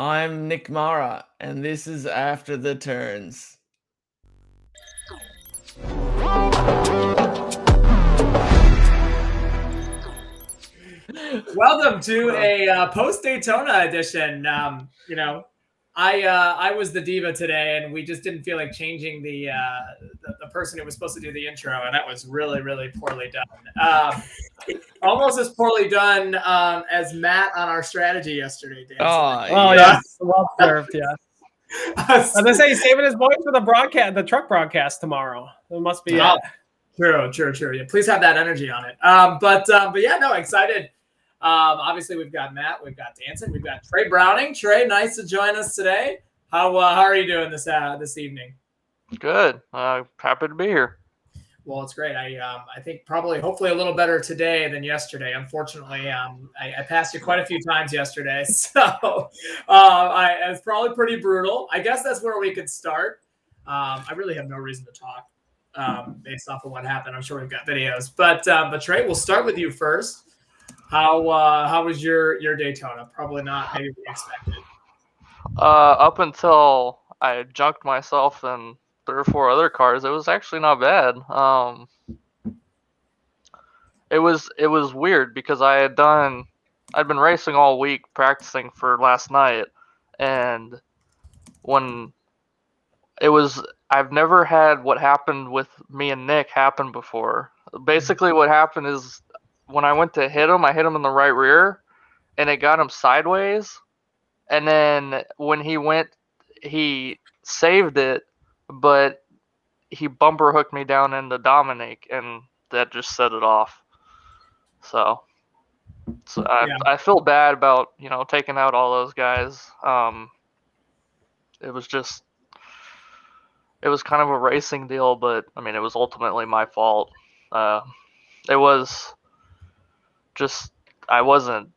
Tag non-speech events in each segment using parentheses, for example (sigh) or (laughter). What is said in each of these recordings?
I'm Nick Mara, and this is After the Turns. Welcome to a uh, post Daytona edition. Um, you know, I uh, I was the diva today, and we just didn't feel like changing the, uh, the, the person who was supposed to do the intro, and that was really really poorly done. Um, almost as poorly done um, as Matt on our strategy yesterday. Dan. Oh, Oh yeah. well served. Yes. (laughs) As I say, he's saving his voice for the broadcast, the truck broadcast tomorrow. It must be. Oh, Uh, True, true, true. Yeah, please have that energy on it. Um, but um, but yeah, no, excited. Um, obviously, we've got Matt, we've got Danson, we've got Trey Browning. Trey, nice to join us today. How uh, how are you doing this uh, this evening? Good. Uh, happy to be here. Well, it's great. I um, I think probably hopefully a little better today than yesterday. Unfortunately, um, I, I passed you quite a few times yesterday, (laughs) so uh, I it's probably pretty brutal. I guess that's where we could start. Um, I really have no reason to talk um, based off of what happened. I'm sure we've got videos, but um, but Trey, we'll start with you first. How uh, how was your your Daytona? Probably not maybe we expected. Uh, up until I junked myself and three or four other cars, it was actually not bad. Um, it was it was weird because I had done I'd been racing all week practicing for last night, and when it was I've never had what happened with me and Nick happen before. Basically, what happened is when I went to hit him, I hit him in the right rear, and it got him sideways. And then when he went, he saved it, but he bumper hooked me down into Dominic, and that just set it off. So, so I, Yeah. I feel bad about you know taking out all those guys. Um, it was just it was kind of a racing deal, but I mean it was ultimately my fault. Uh, it was just I wasn't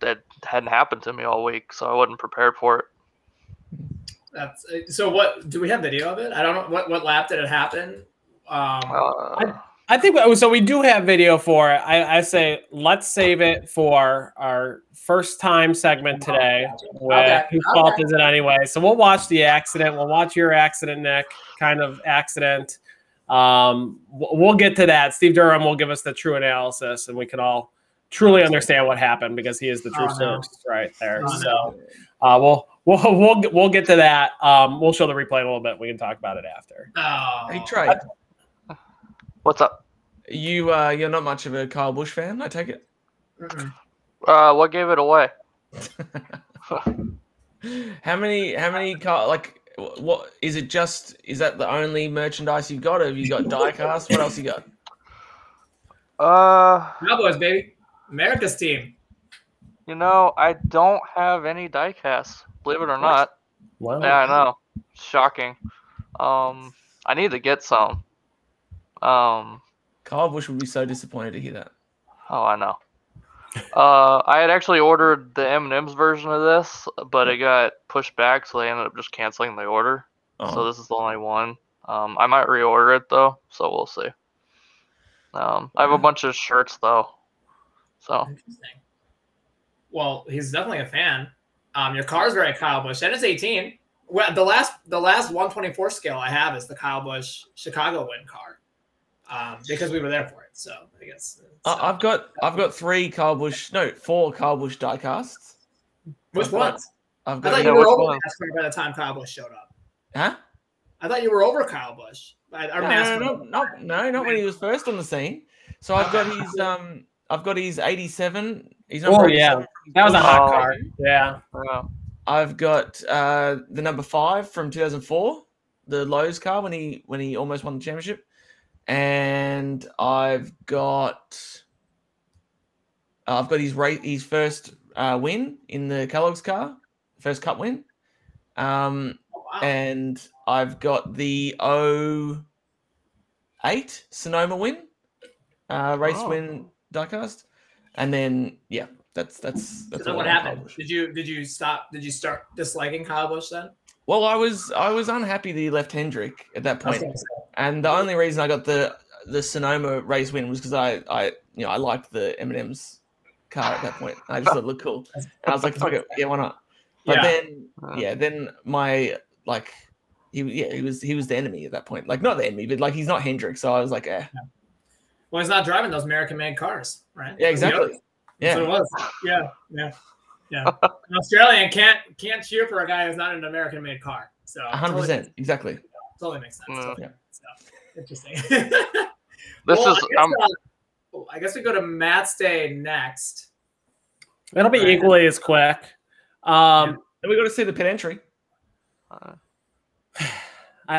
that hadn't happened to me all week, so I wasn't prepared for it. That's so. What do we have video of it? I don't know what what lap did it happen. Um, Uh, I think so. We do have video for it. I, I say let's save it for our first time segment today. With Okay, whose fault is it anyway? So we'll watch the accident. We'll watch your accident, Nick. Kind of accident. Um, we'll get to that. Steve Durham will give us the true analysis, and we can all truly understand what happened because he is the true Oh, no. source right there. Oh, so uh, we'll we'll we'll get- we'll get to that. Um, we'll show the replay in a little bit. We can talk about it after. oh, Hey, Trey, what's up? you uh, you're not much of a Kyle Busch fan, I take it. Uh, what gave it away? (laughs) How many? How many? Car, like, what is it? Just is that the only merchandise you've got? Or have you got (laughs) diecast? What else you got? Uh, Cowboys, baby, America's team. you know, I don't have any diecasts, believe it or not. Wow. Yeah, I know. Shocking. Um, I need to get some. Um, Kyle Busch would be so disappointed to hear that. oh, I know. Uh, I had actually ordered the M&M's version of this, but it got pushed back, so they ended up just canceling the order. Oh, So this is the only one. Um, I might reorder it though, so we'll see. Um, I have a bunch of shirts though, so Interesting. Well, he's definitely a fan. Um, your car's very Kyle Busch, and it's 18. Well, the last the last 124 scale I have is the Kyle Busch Chicago win car, um, because we were there for it. So I guess. I- so- I've got I've got three Kyle Busch, no, four Kyle Busch diecasts. which I've got- ones? I've I got thought you were over ones? NASCAR by the time Kyle Busch showed up. huh? I thought you were over Kyle Busch. I, No, no, no, no, no, not when he was first on the scene. So I've got his um, I've got his '87. He's Oh, yeah. That was a hot Oh. car. Yeah. yeah. I've got uh, the number five from 2004, the Lowe's car when he when he almost won the championship, and I've got uh, I've got his rate his first uh, win in the Kellogg's car, first Cup win, um, Oh, wow. and I've got the 08 Sonoma win, uh, race Oh. win diecast, and then yeah, that's that's that's so what happened? published. Did you did you stop? Did you start disliking Kyle Busch then? Well, I was I was unhappy that he left Hendrick at that point, and the only reason I got the the Sonoma race win was because I I you know I liked the M and M's car at that point. I just thought it looked cool, and I was like, fuck it, yeah, why not? But Yeah. then, yeah, then my like, he yeah he was he was the enemy at that point. Like not the enemy, but like he's not Hendrick. So I was like, eh, Well, he's not driving those American-made cars, right? yeah, exactly. That's Yeah, what it was. Yeah, yeah, yeah. An Australian can't can't cheer for a guy who's not in an American-made car. So hundred totally, percent, exactly. totally makes sense. Yeah. Totally makes sense. So, interesting. (laughs) This Well, is I guess, um, uh, I guess we go to Matt's day next. It'll be Right. equally as quick. Um, And we got to see the pit entry. uh, (sighs) I,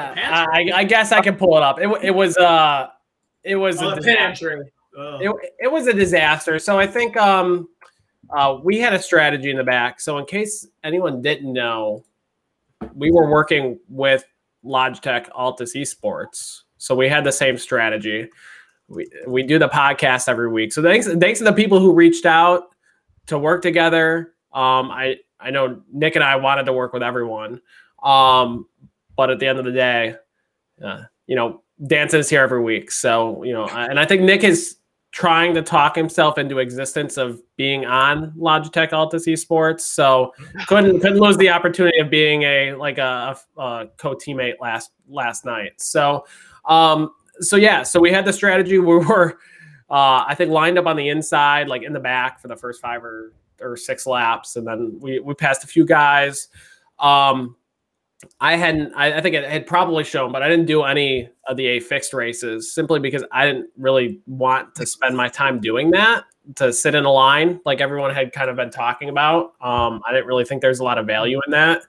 I, I guess I can pull it up. It, it was uh, it was Oh, a disaster. entry. It, it was a disaster. So I think um, uh, we had a strategy in the back. So in case anyone didn't know, we were working with Logitech Altus Esports. So we had the same strategy. We we do the podcast every week. So thanks thanks to the people who reached out to work together. Um, I I know Nick and I wanted to work with everyone. Um, but at the end of the day, uh, you know, Danson's here every week. So, you know, and I think Nick is trying to talk himself into existence of being on Logitech Altus Esports. So (laughs) couldn't couldn't lose the opportunity of being a like a, a co-teammate last last night. So um so yeah, so we had the strategy (laughs) we were uh I think lined up on the inside, like in the back for the first five or or six laps, and then we we passed a few guys. Um I hadn't. I, I think it had probably shown, but I didn't do any of the A fixed races simply because I didn't really want to spend my time doing that to sit in a line like everyone had kind of been talking about. Um, I didn't really think there's a lot of value in that.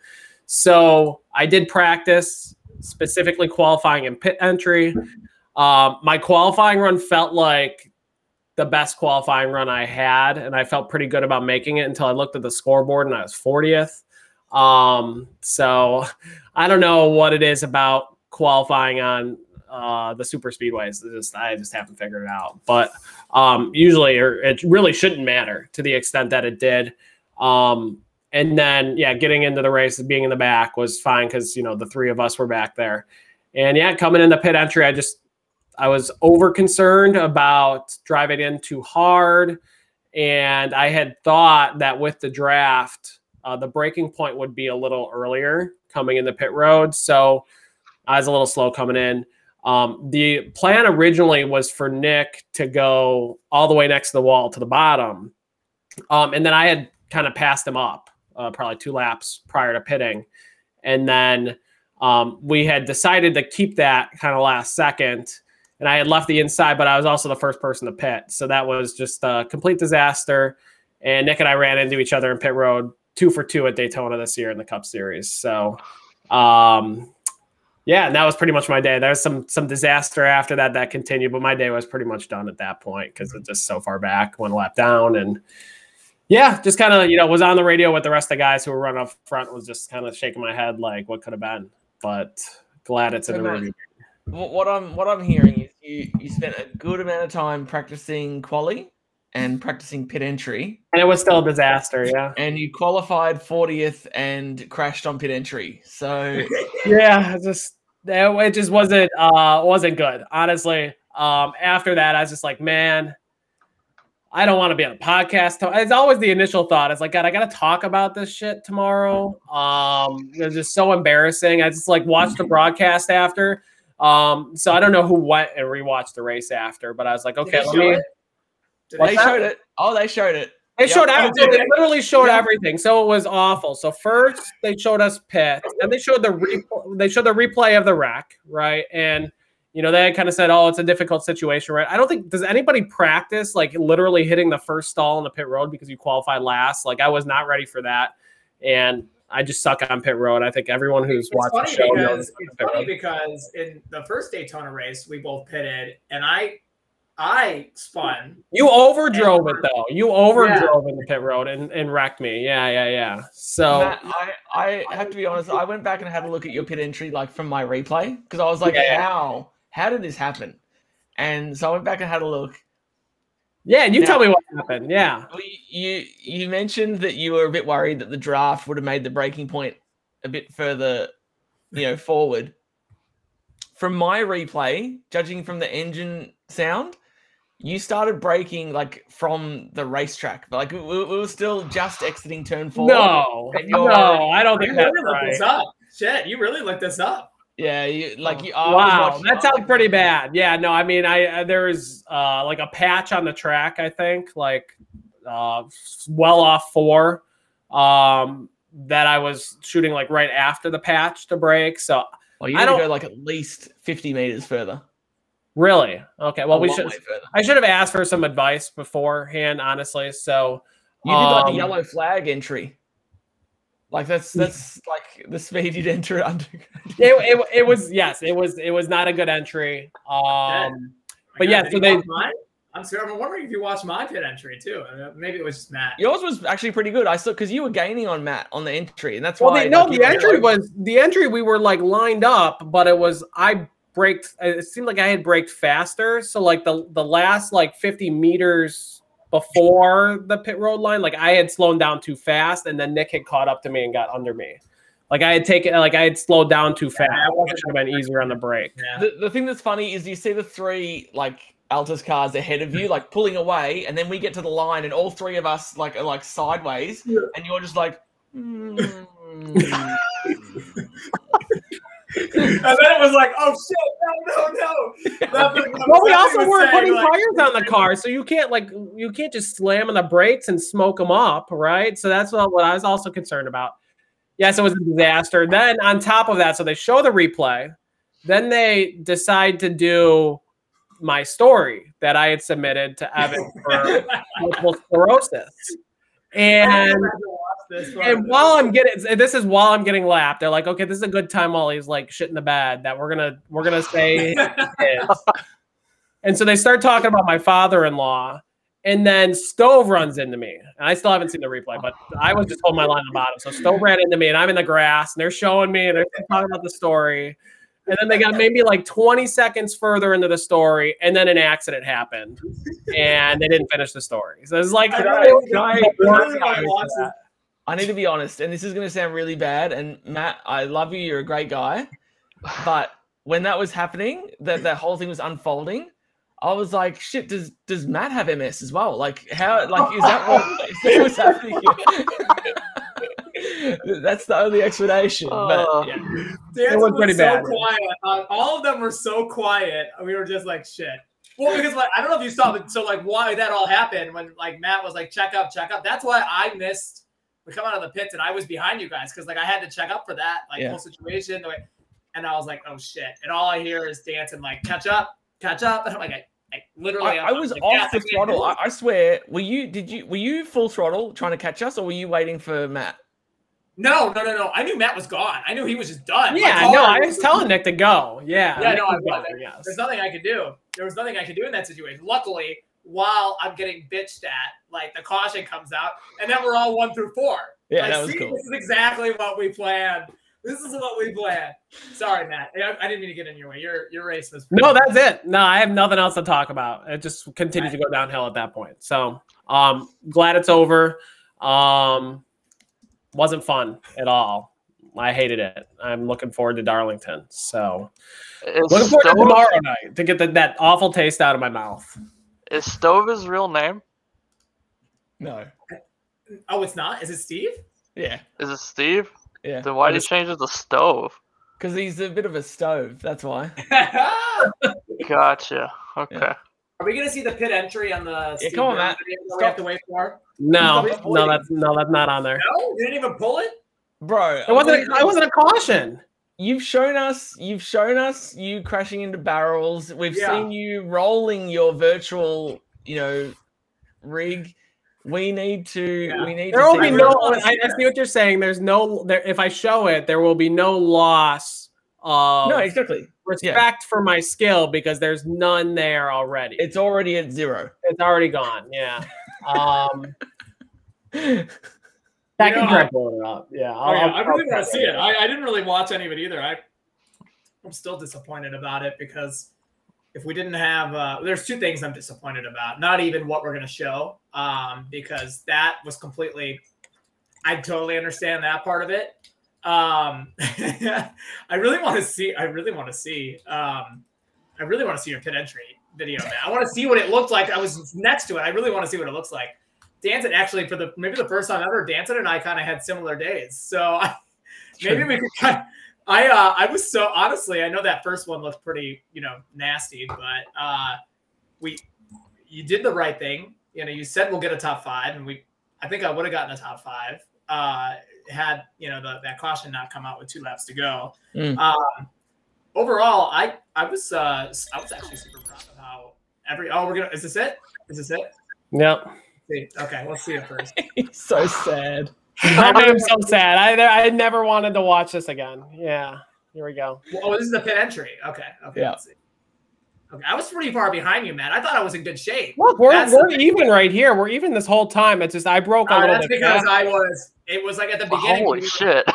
So I did practice specifically qualifying in pit entry. Um, my qualifying run felt like the best qualifying run I had, and I felt pretty good about making it until I looked at the scoreboard and I was 40th. Um, so I don't know what it is about qualifying on uh, the super speedways. Just I just haven't figured it out. But um, usually, or it really shouldn't matter to the extent that it did. Um, and then yeah, getting into the race, being in the back was fine because you know the three of us were back there. And yeah, coming in the pit entry, I just I was over concerned about driving in too hard. And I had thought that with the draft, uh, the braking point would be a little earlier coming in the pit road. So I was a little slow coming in. Um, the plan originally was for Nick to go all the way next to the wall to the bottom. Um, and then I had kind of passed him up uh, probably two laps prior to pitting. And then um, we had decided to keep that kind of last second. And I had left the inside, but I was also the first person to pit. So that was just a complete disaster. And Nick and I ran into each other in pit road two for two at Daytona this year in the Cup Series. So, um, yeah, and that was pretty much my day. There was some some disaster after that that continued, but my day was pretty much done at that point because it's just so far back, one lap down, and yeah, just kind of you know was on the radio with the rest of the guys who were running up front. Was just kind of shaking my head like what could have been, but glad it's in the So, Matt, review. What, what I'm what I'm hearing is you you spent a good amount of time practicing quali and practicing pit entry, And it was still a disaster. Yeah, and you qualified 40th and crashed on pit entry. So (laughs) yeah, just it just wasn't uh wasn't good honestly. Um, after that, I was just like, man. I don't want to be on a podcast. It's always the initial thought. It's like, God, I got to talk about this shit tomorrow. Um, it's just so embarrassing. I just like watched the broadcast after. Um, so I don't know who went and rewatched the race after, but I was like, okay, let me. It? Did they they showed it. Oh, they showed it. They Yep. showed everything. They they? literally showed Yeah. everything. So it was awful. So first they showed us pit, and they showed the re- they showed the replay of the wreck, right? And you know they kind of said, "Oh, it's a difficult situation, right?" I don't think does anybody practice like literally hitting the first stall in the pit road because you qualified last. Like I was not ready for that, and I just suck on pit road. I think everyone who's It's watched the show because knows it's funny road. because in the first Daytona race we both pitted and I I spun. You overdrove it though. You overdrove in the pit road and, and wrecked me. Yeah, yeah, yeah. So Matt, I, I have to be honest. I went back and had a look at your pit entry, like from my replay, because I was like, Yeah. how how did this happen? And so I went back and had a look. yeah, and you Now- tell me what happened. Yeah. You you mentioned that you were a bit worried that the draft would have made the braking point a bit further, you know, forward. From my replay, judging from the engine sound, you started braking like from the racetrack, but like we, we were still just (sighs) exiting turn four. No, And you're- no, I don't think that's really looked this right. up. Shit, you really looked this up. Yeah, you, like you. I was Wow, that sounds pretty bad. Yeah, no, I mean, I uh, there was uh, like a patch on the track. I think like uh, well off four um, that I was shooting like right after the patch to brake. So Well, you I need to don't- go like at least fifty meters further. Really, okay. Well, A we should. I should have asked for some advice beforehand, honestly. So You did like Um, the yellow flag entry. Like that's that's like the speed you'd enter under. (laughs) it, it, it was yes, it was it was not a good entry. Um, But yeah, so they- mine? I'm sorry. I'm wondering if you watched my pit entry too. Uh, Maybe it was just Matt. Yours was actually pretty good. I saw because you were gaining on Matt on the entry, and that's Well, why. the, no, like, the entry like- was the entry. We were like lined up, but it was I braked. It seemed like I had braked faster. So like the the last like fifty meters before the pit road line, like I had slowed down too fast, and then Nick had caught up to me and got under me. Like I had taken, like I had slowed down too fast. that wasn't- It should have been easier on the brake. Yeah. The, the thing that's funny is you see the three like Altus cars ahead of you, like pulling away, and then we get to the line, and all three of us like are like sideways, Yeah. and you're just like. "Hmm." (laughs) (laughs) and then it was like, oh shit, no, no, no. That's what- Well, we also what he was weren't putting like- tires on the car, so you can't like you can't just slam on the brakes and smoke them up, right? So that's what, what I was also concerned about. Yes, it was a disaster. Then on top of that, so they show the replay, then they decide to do my story that I had submitted to Evan for (laughs) multiple sclerosis, and oh This one. and while I'm getting this is while I'm getting lapped, they're like, okay, this is a good time while he's like shit in the bed that we're gonna we're gonna say. (laughs) And so they start talking about my father-in-law, and then Stove runs into me. And I still haven't seen the replay, but I was just holding my line on the bottom. So Stove ran into me, and I'm in the grass, and they're showing me, and they're talking about the story. And then they got maybe like 20 seconds further into the story, and then an accident happened, and they didn't finish the story. So it's like, I I- I- I really be like honest watching- with I need to be honest, and this is going to sound really bad. And Matt, I love you. You're a great guy. But when that was happening, that that whole thing was unfolding, I was like, "Shit! Does does Matt have MS as well? Like, how? Like, is that what? Is that what's happening?" here? (laughs) That's the only explanation. Uh, but yeah. It was pretty so bad. quiet. Uh, all of them were so quiet. We were just like, shit. Well, because like I don't know if you saw, but so like why that all happened when like Matt was like check up, check up. That's why I missed. We come out of the pits and I was behind you guys because like I had to check up for that like Yeah. whole situation. the way- And I was like, oh shit. And all I hear is Danson like catch up, catch up. (laughs) And I'm like, I, I literally, I, I'm was like, off "Yes, the I throttle. I, I swear. Were you? Did you? Were you full throttle trying to catch us, or were you waiting for Matt? No, no, no, no. I knew Matt was gone. I knew he was just done. Yeah, car no, I was telling Nick to go. Yeah, Yeah, Nick no, I was was. yes. There's nothing I could do. There was nothing I could do in that situation. Luckily, while I'm getting bitched at, like the caution comes out, and then we're all one through four. Yeah, Like, that was see, cool. This is exactly what we planned. This is what we planned. Sorry, Matt. I, I didn't mean to get in your way. Your your race was No, that's it. No, I have nothing else to talk about. It just continued to go downhill at that point. So, um, glad it's over. Um, wasn't fun at all. I hated it. I'm looking forward to Darlington. So, Is looking forward to tomorrow night to get the, that awful taste out of my mouth. Is Stove his real name? No. Oh, it's not. Is it Steve? Yeah. Is it Steve? Yeah. Then why did he change it to Stove? Because he's a bit of a stove. That's why. (laughs) Gotcha. Okay. Are we gonna see the pit entry on the? Steve come on, Durham Matt. video that We have to wait for. No, no, that's no, that's not on there. No, you didn't even pull it. Bro, It wasn't. A, it wasn't a caution. You've shown us. You've shown us you crashing into barrels. We've Yeah. seen you rolling your virtual, you know, rig. We need to. Yeah. We need There to. will see be I no. I, see I see what you're saying. There's no. There, if I show it, there will be no loss of No, exactly. respect for my skill because there's none there already. It's already at zero. It's already gone. Yeah. (laughs) Um, You I can try pulling it up. Yeah. Oh, yeah, I'll- I I'll really want to see it. I, I didn't really watch any of it either. I, I'm still disappointed about it because if we didn't have, uh, there's two things I'm disappointed about. Not even what we're going to show, um, because that was completely, I totally understand that part of it. Um, (laughs) I really want to see, I really want to see, um, I really want to see your pit entry. video, man. I want to see what it looked like. I was next to it. I really want to see what it looks like. Danson actually for the maybe the first time ever, Danson and I kind of had similar days. So I, (laughs) maybe we could kind. Of, I uh, I was so honestly, I know that first one looked pretty you know nasty, but uh, we you did the right thing. You know, you said we'll get a top five, and we I think I would have gotten a top five. Uh, had you know the, that caution not come out with two laps to go. Mm. Um, overall, I I was uh, I was actually super proud of how every oh we're gonna is this it is this it Yep. See, okay let's see it first. (laughs) He's so sad. (laughs) I am so (laughs) sad. I I never wanted to watch this again. Yeah. Here we go. oh this is the pit entry. Okay okay Yeah. let's see. Okay, I was pretty far behind you, man. I thought I was in good shape. Look, we're, That's- we're even right here. We're even this whole time. It's just I broke a Uh, little that's bit. because fast. I was. It was like at the beginning. Holy we were- shit!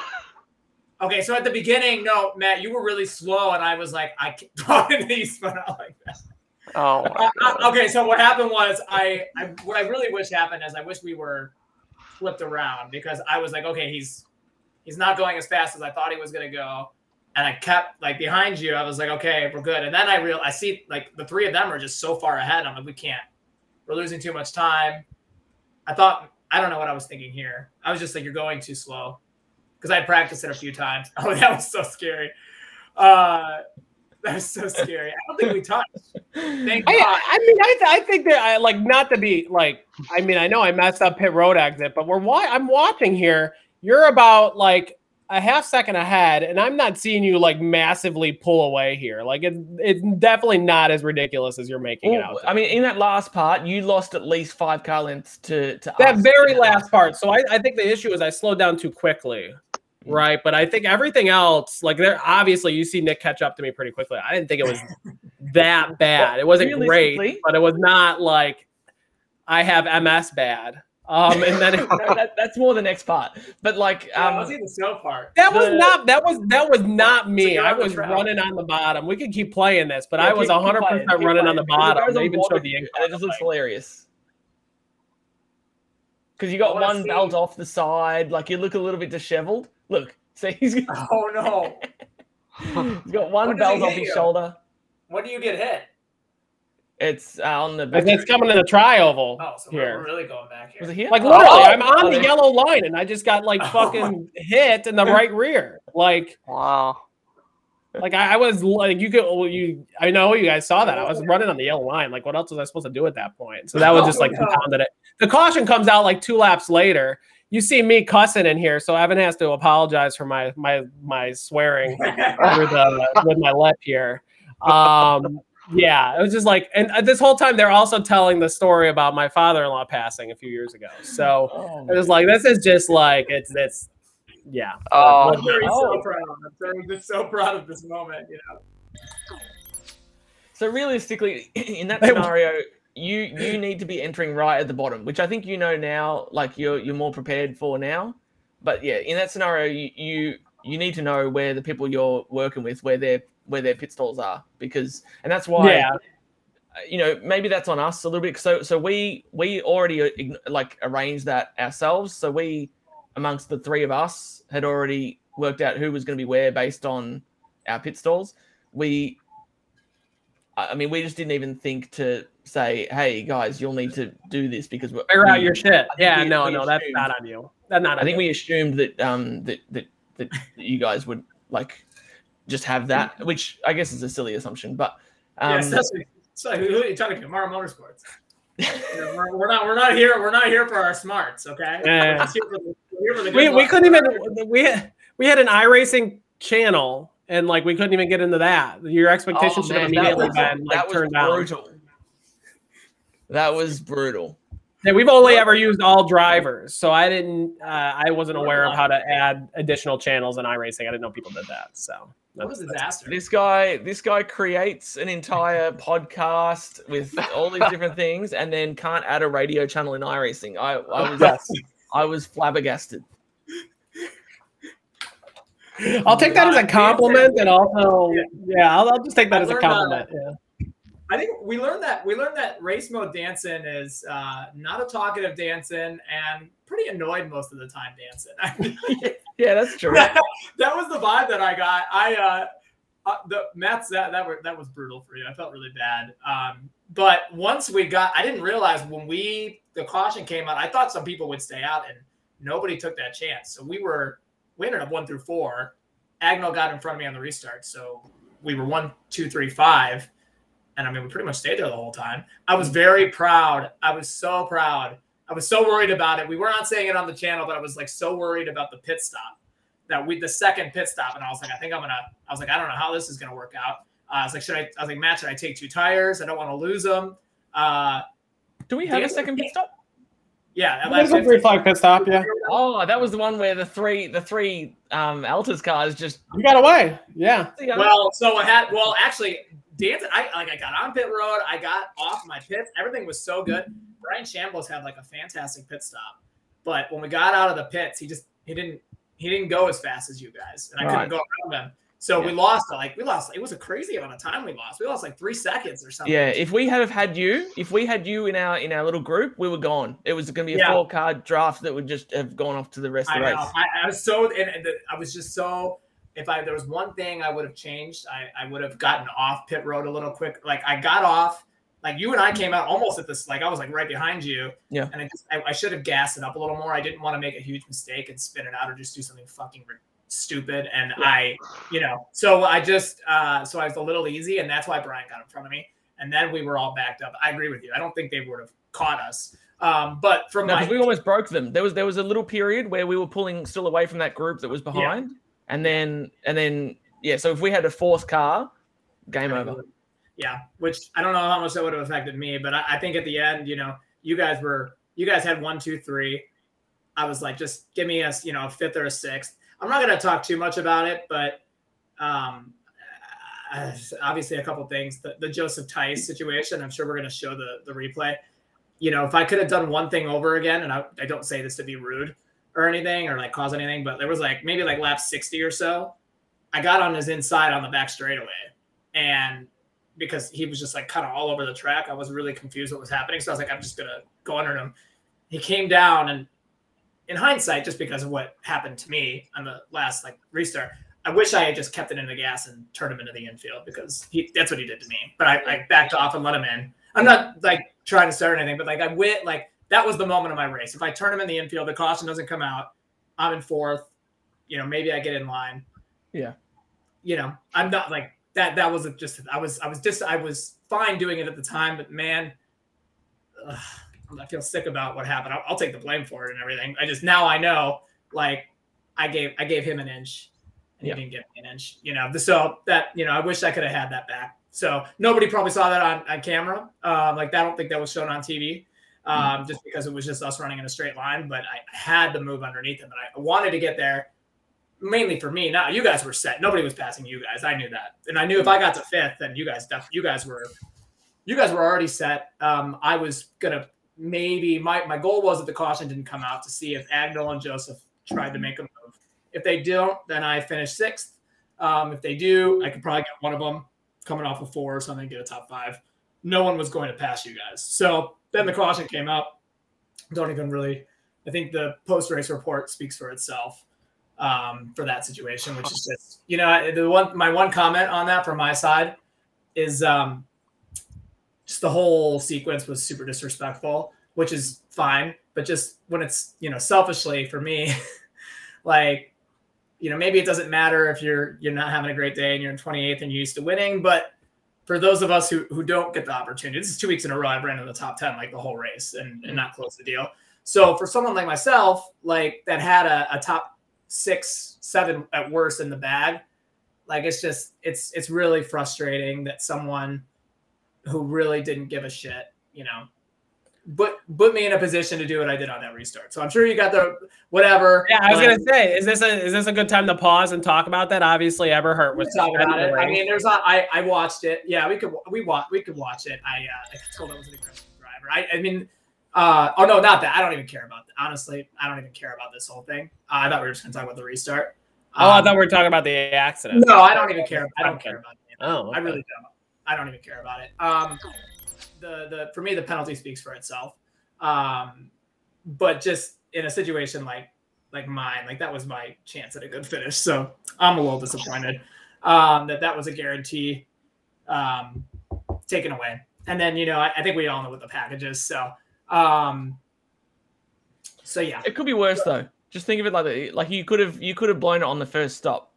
Okay, so at the beginning, no, Matt, you were really slow, and I was like, I can't. and these, but out like that. Oh Uh, uh, okay, so what happened was I, I what I really wish happened is I wish we were flipped around because I was like, okay, he's he's not going as fast as I thought he was gonna go, and I kept like behind you. I was like, okay, we're good. And then I real I see like the three of them are just so far ahead. I'm like, we can't. We're losing too much time. I thought I don't know what I was thinking here. I was just like, you're going too slow because I practiced it a few times. (laughs) Oh, that was so scary. Uh, that was so scary. I don't think we touched. Thank God. I, I mean, I, I think that I like not to be like. I mean, I know I messed up pit road exit, but we're wa- I'm watching here. You're about like a half second ahead, and I'm not seeing you like massively pull away here. Like it, it's definitely not as ridiculous as you're making it out. to I mean, in that last part, you lost at least five car lengths to to that us. very last part. So I, I think the issue is I slowed down too quickly. Right. But I think everything else, like there obviously you see Nick catch up to me pretty quickly. I didn't think it was (laughs) that bad. It wasn't great, but it was not like I have MS bad. Um and then it, (laughs) No, that, that's more the next part. But like, Yeah, um, let's see the snow part. that was the- not that was that was not me. I was track. running on the bottom. We could keep playing this, but yeah, I was hundred percent running on the playing. 'Cause it bottom. They even showed the incline. it just looks hilarious. Because you got one belt off the side, like you look a little bit disheveled. Look, see, he's got, (laughs) Oh no! he's got one When does he belt off his you? shoulder. When do you get hit? It's uh, on the. Like, It's coming in the tri-oval Oh, so here. we're, we're really going back here. Was it here? Like Oh, literally, oh, I'm on oh, the there- yellow line and I just got like (laughs) Oh. fucking hit in the right rear. Like, Wow. like I, I was like, you could, well, you, I know you guys saw that. I was running on the yellow line. Like, what else was I supposed to do at that point? So that was (laughs) just like Oh, compounded it. The caution comes out like two laps later. You see me cussing in here, so Evan has to apologize for my my my swearing (laughs) through the with my lip here. Um, yeah, it was just like, and uh, this whole time they're also telling the story about my father-in-law passing a few years ago. So Oh, it was like this is just like it's it's yeah. Oh. I'm sure he's so Oh. proud. I'm sure just so proud of this moment. You know. So realistically, (clears throat) in that They- scenario, you you (clears throat) need to be entering right at the bottom, which I think you know now. Like you're you're more prepared for now. But yeah, in that scenario, you you, you need to know where the people you're working with, where their where their pit stalls are, because and that's why. Yeah. uh, You know, maybe that's on us a little bit. So, so we we already uh, like arranged that ourselves. So we, amongst the three of us, had already worked out who was going to be where based on our pit stalls. We I I mean, we just didn't even think to say, "Hey, guys, you'll need to do this because we're, Figure out your shit. Yeah, we- no, we no, that's not on you. That's not. I think you. we assumed that um that that that, that you guys would like just have that, which I guess is a silly assumption, but um, yes, that's so who are you talking to? Mara Motorsports. We're, we're not. We're not here. We're not here for our smarts. Okay. Yeah. We're here for the- here for the we, good we couldn't even we had we had an iRacing channel and like we couldn't even get into that. Your expectations oh, should have man, that immediately was, been like that was turned down. That was brutal. Yeah, we've only ever used all drivers, so I didn't. Uh, I wasn't aware of how to add additional channels in iRacing. I didn't know people did that. So What a that's, that's- disaster. This guy, this guy creates an entire podcast with all these different things, and then can't add a radio channel in iRacing. I, I was, Yes. I was flabbergasted. (laughs) I'll take that as a compliment, and also yeah, I'll, I'll just take that I as a compliment. Yeah. I think we learned that we learned that race mode Danson is uh, not a talkative Danson and pretty annoyed most of the time. Danson. I mean, Yeah, that's true. that, that was the vibe that I got. I uh, uh, the Matt's that that were, that was brutal for you. I felt really bad. Um, but once we got, I didn't realize when we the caution came out. I thought some people would stay out, and nobody took that chance. So we were we ended up one through four. Agnell got in front of me on the restart, so we were one, two, three, five, and I mean we pretty much stayed there the whole time. I was very proud. I was so proud. I was so worried about it. We were not saying it on the channel, but I was like so worried about the pit stop that we the second pit stop, and I was like, I think I'm gonna. I was like, I don't know how this is gonna work out. Uh, I was like, should I? I was like, Matt, should I take two tires? I don't want to lose them. Uh, Do we have a second pit stop? Yeah, that There's last a free flag pit stop. Yeah, Oh, that was the one where the three the three um Altus cars just you got away. Yeah. Well, so I had well actually Danton, I like I got on pit road, I got off my pits, everything was so good. Brian Shambles had like a fantastic pit stop. But when we got out of the pits, he just he didn't he didn't go as fast as you guys. And I Right. couldn't go around him. So we lost like we lost it was a crazy amount of time we lost. We lost like three seconds or something. Yeah, if we had have had you, if we had you in our in our little group, we were gone. It was going to be a Yeah. four card draft that would just have gone off to the rest I of the know. race. I, I was so and, and the, I was just so if I there was one thing I would have changed, I, I would have gotten off pit road a little quick. Like I got off, like you and I came out almost at this, like I was like right behind you. Yeah. And I just I, I should have gassed it up a little more. I didn't want to make a huge mistake and spin it out or just do something fucking ri- stupid. And I, you know, so I just uh so I was a little easy, and that's why Brian got in front of me. And then we were all backed up. I agree with you. I don't think they would have caught us. Um, but from No, my we almost broke them. There was there was a little period where we were pulling still away from that group that was behind, and then and then yeah. So if we had a fourth car, game over. Yeah, which I don't know how much that would have affected me, but I, I think at the end, you know, you guys were you guys had one, two, three. I was like, just give me a you know a fifth or a sixth. I'm not gonna talk too much about it, but um, obviously a couple things. The, the Joseph Tice situation. I'm sure we're gonna show the the replay. You know, if I could have done one thing over again, and I, I don't say this to be rude or anything or like cause anything, but there was like maybe like lap 60 or so. I got on his inside on the back straightaway, and because he was just like kind of all over the track. I was really confused what was happening. So I was like, I'm just gonna go under him. He came down and in hindsight, just because of what happened to me on the last like restart, I wish I had just kept it in the gas and turned him into the infield because he that's what he did to me. But I, I backed off and let him in. I'm not like trying to start anything, but like I went like that was the moment of my race. If I turn him in the infield, the caution doesn't come out. I'm in fourth. You know, maybe I get in line. Yeah. You know, I'm not like that. That was just I was I was just I was fine doing it at the time, but man, ugh, I feel sick about what happened. I'll, I'll take the blame for it and everything. I just now I know like I gave I gave him an inch and Yeah. he didn't give me an inch. You know, so that you know I wish I could have had that back. So nobody probably saw that on, on camera. Um, like I don't think that was shown on TV. Um, just because it was just us running in a straight line, but I had to move underneath him, and I wanted to get there mainly for me. Now you guys were set. Nobody was passing you guys. I knew that, and I knew if I got to fifth, then you guys, def- you guys were, you guys were already set. Um, I was gonna maybe my my goal was that the caution didn't come out to see if Agnell and Joseph tried to make a move. If they don't, then I finish sixth. Um, if they do, I could probably get one of them coming off a four or something, get a top five. No one was going to pass you guys. So then the caution came up. Don't even really. I think the post race report speaks for itself um, for that situation, which is just you know the one my one comment on that from my side is um, just the whole sequence was super disrespectful, which is fine, but just when it's you know selfishly for me, (laughs) like you know maybe it doesn't matter if you're you're not having a great day and you're in 28th and you're used to winning, but for those of us who, who don't get the opportunity, this is two weeks in a row I've ran in the top 10 like the whole race and, and not close the deal. So for someone like myself, like that had a, a top six, seven at worst in the bag, like it's just it's it's really frustrating that someone who really didn't give a shit, you know, put put me in a position to do what I did on that restart. So I'm sure you got the whatever. Yeah, I was gonna say, is this a is this a good time to pause and talk about that? Obviously, Eberhart was Let's talk about it. I mean, there's not. I I watched it. Yeah, we could we watch we could watch it. I uh, I told I was an aggressive driver. I I mean, uh oh no, not that. I don't even care about that. Honestly, I don't even care about this whole thing. Uh, I thought we were just gonna talk about the restart. oh, I Um, thought we were talking about the accident. No, I don't even care. I don't care about it. Oh, I really don't. I don't even care about it. Um, the the for me the penalty speaks for itself. Um, but just in a situation like like mine, like that was my chance at a good finish. So I'm a little disappointed. um, that that was a guarantee um, taken away. And then you know I, I think we all know what the package is. So um, so yeah, It could be worse though. Just think of it like that. Like you could have you could have blown it on the first stop.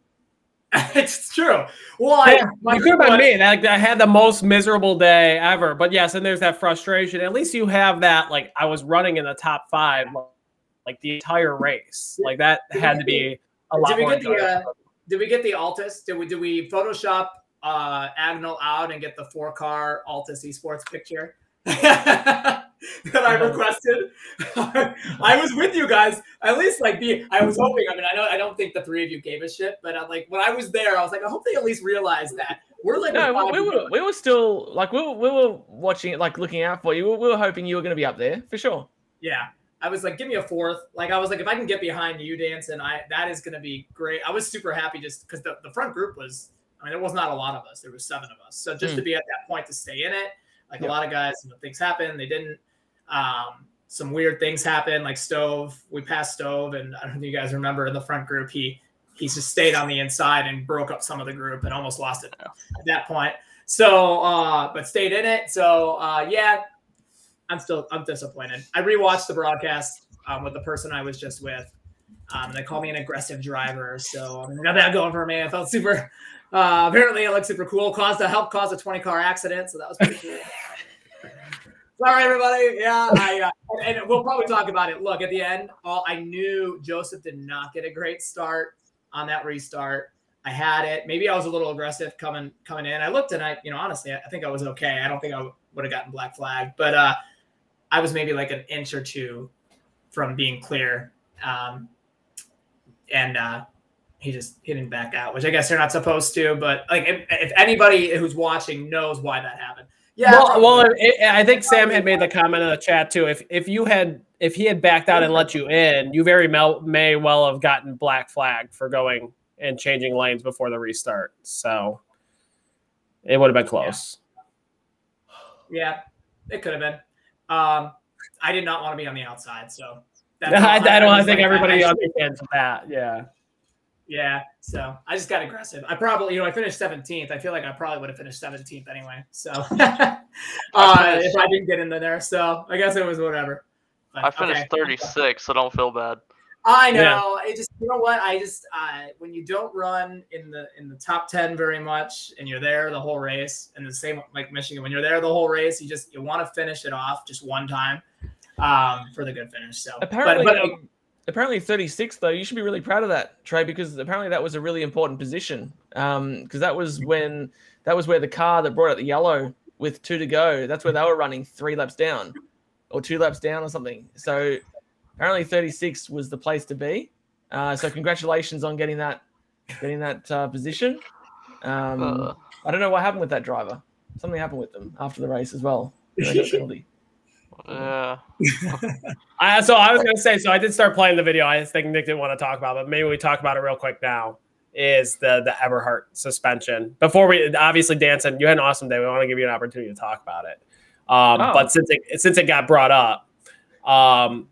(laughs) it's true. Well, I, my you could have thing been was- me. Like I had the most miserable day ever. But yes, and there's that frustration. At least you have that. Like I was running in the top five, like the entire race. Like that had to be a lot Did we more get the, uh, Did we get the Altus? Did we did we Photoshop uh Agnel out and get the four car Altus esports picture (laughs) that I requested? (laughs) I was with you guys. At least like the I was mm-hmm. hoping. I mean, I know I don't think the three of you gave a shit, but I'm like when I was there, I was like, I hope they at least realize that we're like No, we, we were we were still like we were, we were watching it, like looking out for you. We were, we were hoping you were going to be up there for sure. Yeah. I was like, give me a fourth. Like I was like, if I can get behind you, Danson, I that is gonna be great. I was super happy just because the, the front group was I mean, it was not a lot of us. There was seven of us. So just hmm. to be at that point to stay in it, like Yeah. a lot of guys, you know, things happen. They didn't. Um, some weird things happen, like Stove. We passed Stove, and I don't know if you guys remember in the front group, he he just stayed on the inside and broke up some of the group and almost lost it at that point. So, uh, but stayed in it. So, uh, yeah, I'm still I'm disappointed. I rewatched the broadcast um, with the person I was just with. Um, they call me an aggressive driver, so I got that going for me. I felt super. Uh, apparently, it looked super cool. Caused a help cause a 20 car accident, so that was pretty cool. Sorry, everybody. Yeah, I uh, (laughs) and we'll probably talk about it. Look, at the end, all I knew Joseph did not get a great start on that restart. I had it. Maybe I was a little aggressive coming coming in. I looked and I, you know, honestly, I think I was okay. I don't think I would have gotten black flag, but uh, I was maybe like an inch or two from being clear. Um, and uh, he just he didn't back out, which I guess they're not supposed to. But like, if, if anybody who's watching knows why that happened, yeah. well, well it, I think Sam had made the comment in the chat too. If if you had if he had backed out and let you in, you very may well have gotten black flag for going and changing lanes before the restart. So it would have been close. yeah, it could have been. Um, I did not want to be on the outside, so. (laughs) I, I don't. I think everybody I- understands that. Yeah. Yeah, so I just got aggressive. I probably, you know, I finished 17th. I feel like I probably would have finished 17th anyway. So (laughs) uh, if I didn't get into there, so I guess it was whatever. But, I finished okay. 36, so don't feel bad. I Yeah. know. It just, you know what? I just, uh, when you don't run in the in the top 10 very much, and you're there the whole race, and the same like Michigan, when you're there the whole race, you just you want to finish it off just one time um, for the good finish. So Apparently, but, but um, apparently 36 though. You should be really proud of that, Trey, because apparently that was a really important position. Um, because that was when that was where the car that brought out the yellow with two to go. That's where they were running three laps down, or two laps down, or something. So apparently 36 was the place to be. Uh, so congratulations on getting that, getting that uh, position. Um, Uh. I don't know what happened with that driver. Something happened with them after the race as well. (laughs) They got penalty. Yeah. (laughs) I, so I was gonna say, so I did start playing the video. I think Nick didn't want to talk about, but maybe we talk about it real quick now. Is the the Everhart suspension? Before we obviously Danson, you had an awesome day. We want to give you an opportunity to talk about it. Um, Oh. But since it since it got brought up, um,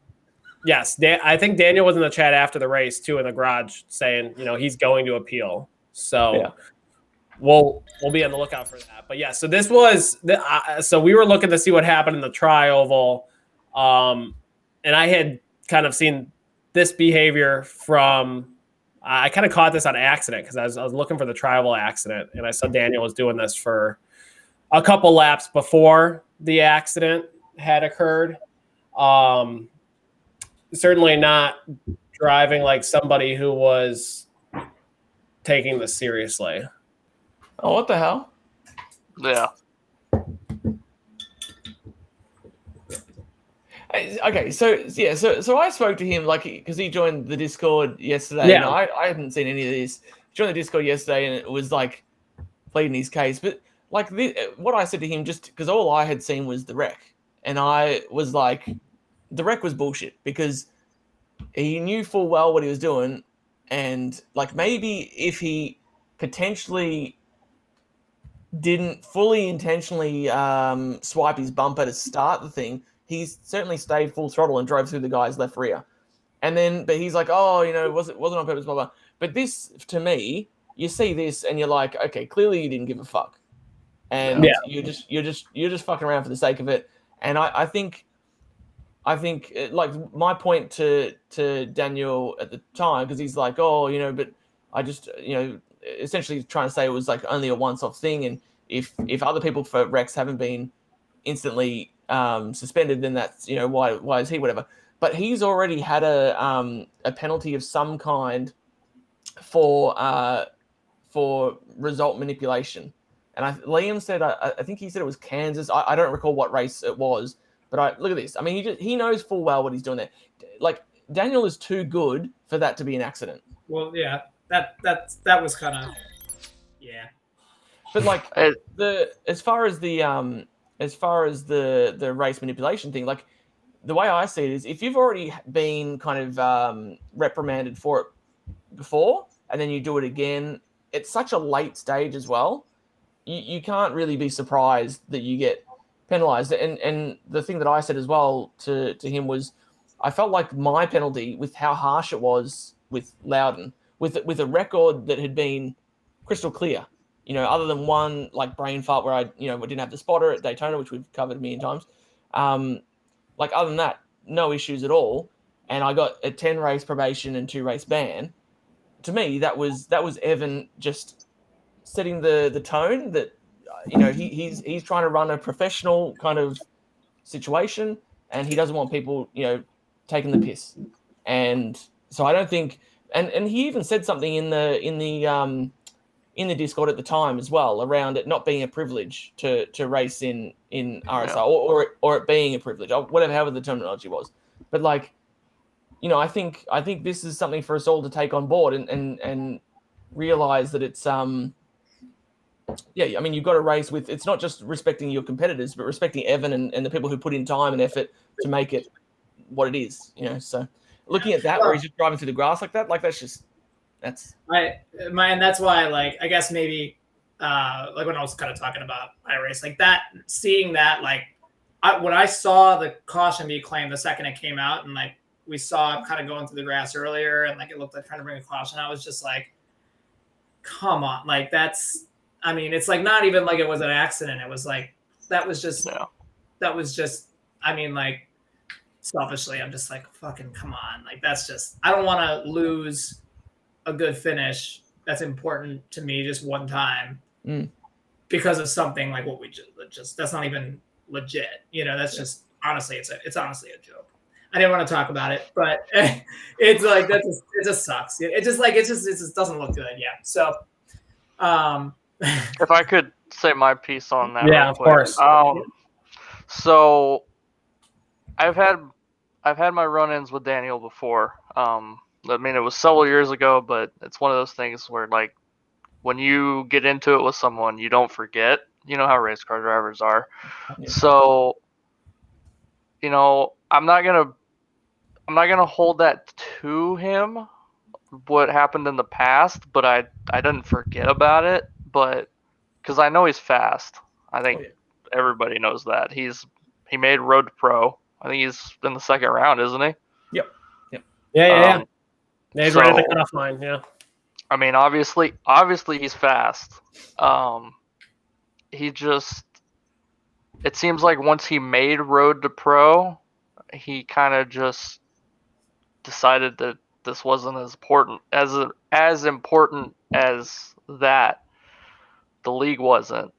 yes, Dan, I think Daniel was in the chat after the race too in the garage saying, you know, he's going to appeal. So Yeah. We'll we'll be on the lookout for that. But yeah, so this was the uh, so we were looking to see what happened in the tri oval, um, and I had kind of seen this behavior from. I kind of caught this on accident because I was, I was looking for the tri oval accident, and I saw Daniel was doing this for a couple laps before the accident had occurred. Um, certainly not driving like somebody who was taking this seriously. Oh, what the hell? Yeah. Okay, so yeah, so so I spoke to him like because he joined the Discord yesterday. Yeah. and I I hadn't seen any of this. He joined the Discord yesterday, and it was like pleading his case. But like the, uh, what I said to him, just because all I had seen was the wreck, and I was like, the wreck was bullshit because he knew full well what he was doing, and like maybe if he potentially didn't fully intentionally um, swipe his bumper to start the thing, he certainly stayed full throttle and drove through the guy's left rear. And then, but he's like, oh, you know, was it wasn't on purpose, blah blah. But this, to me, you see this and you're like, okay, clearly you didn't give a fuck, and Yeah. you're just you're just you're just fucking around for the sake of it. And I, I think, I think uh, like my point to to Daniel at the time because he's like, oh, you know, but I just you know essentially trying to say it was like only a once off thing, and if if other people for wrecks haven't been instantly um, suspended, then that's you know why why is he whatever. But he's already had a um, a penalty of some kind for uh, for result manipulation. And I, Liam said, I, I think he said it was Kansas. I, I don't recall what race it was, but I look at this. I mean, he just, he knows full well what he's doing there. Like Daniel is too good for that to be an accident. Well, yeah, that that that was kind of yeah. But like the as far as the um as far as the the race manipulation thing, like the way I see it is, if you've already been kind of um, reprimanded for it before, and then you do it again, it's such a late stage as well. You you can't really be surprised that you get penalised. And and the thing that I said as well to to him was, I felt like my penalty with how harsh it was with Loudon, with with a record that had been crystal clear you know, other than one like brain fart where I, you know, we didn't have the spotter at Daytona, which we've covered a million times. Um, like other than that, no issues at all. And I got a ten race probation and two race ban. To me, that was that was Evan just setting the the tone that uh, you know he, he's he's trying to run a professional kind of situation, and he doesn't want people you know taking the piss. And so I don't think, and and he even said something in the in the um, in the Discord at the time as well around it not being a privilege to to race in in RSR or, or or it being a privilege or whatever however the terminology was. But like, you know, I think I think this is something for us all to take on board and and and realize that it's um yeah, I mean you've got to race with it's not just respecting your competitors, but respecting Evan and, and the people who put in time and effort to make it what it is, you know. So looking at that where he's just driving through the grass like that, like that's just that's I my and that's why like I guess maybe uh like when I was kind of talking about my race like that seeing that like I when I saw the caution be claimed the second it came out and like we saw it kind of going through the grass earlier and like it looked like trying to bring a caution I was just like come on like that's I mean it's like not even like it was an accident it was like that was just Yeah. that was just I mean like selfishly I'm just like fucking come on like that's just I don't want to lose a good finish that's important to me just one time Mm. because of something like what we just, just that's not even legit you know that's just honestly it's a, it's honestly a joke i didn't want to talk about it but (laughs) it's like that just it just sucks it, it just like it just it just doesn't look good yeah so um (laughs) if I could say my piece on that. Yeah, real of course. Um, so I've had I've had my run-ins with Daniel before. Um, I mean, it was several years ago, but it's one of those things where like when you get into it with someone, you don't forget. You know how race car drivers are. Yeah. So, you know, I'm not gonna I'm not gonna hold that to him what happened in the past, but I I didn't forget about it, but because I know he's fast. I think Oh, yeah. everybody knows that. He's he made Road to Pro. I think he's in the second round, isn't he? Yeah, yeah, yeah. Um, yeah he's right at the so- cutoff line. Yeah. I mean, obviously, obviously he's fast. Um, he just, it seems like once he made Road to Pro, he kind of just decided that this wasn't as important as as important as that. The league wasn't,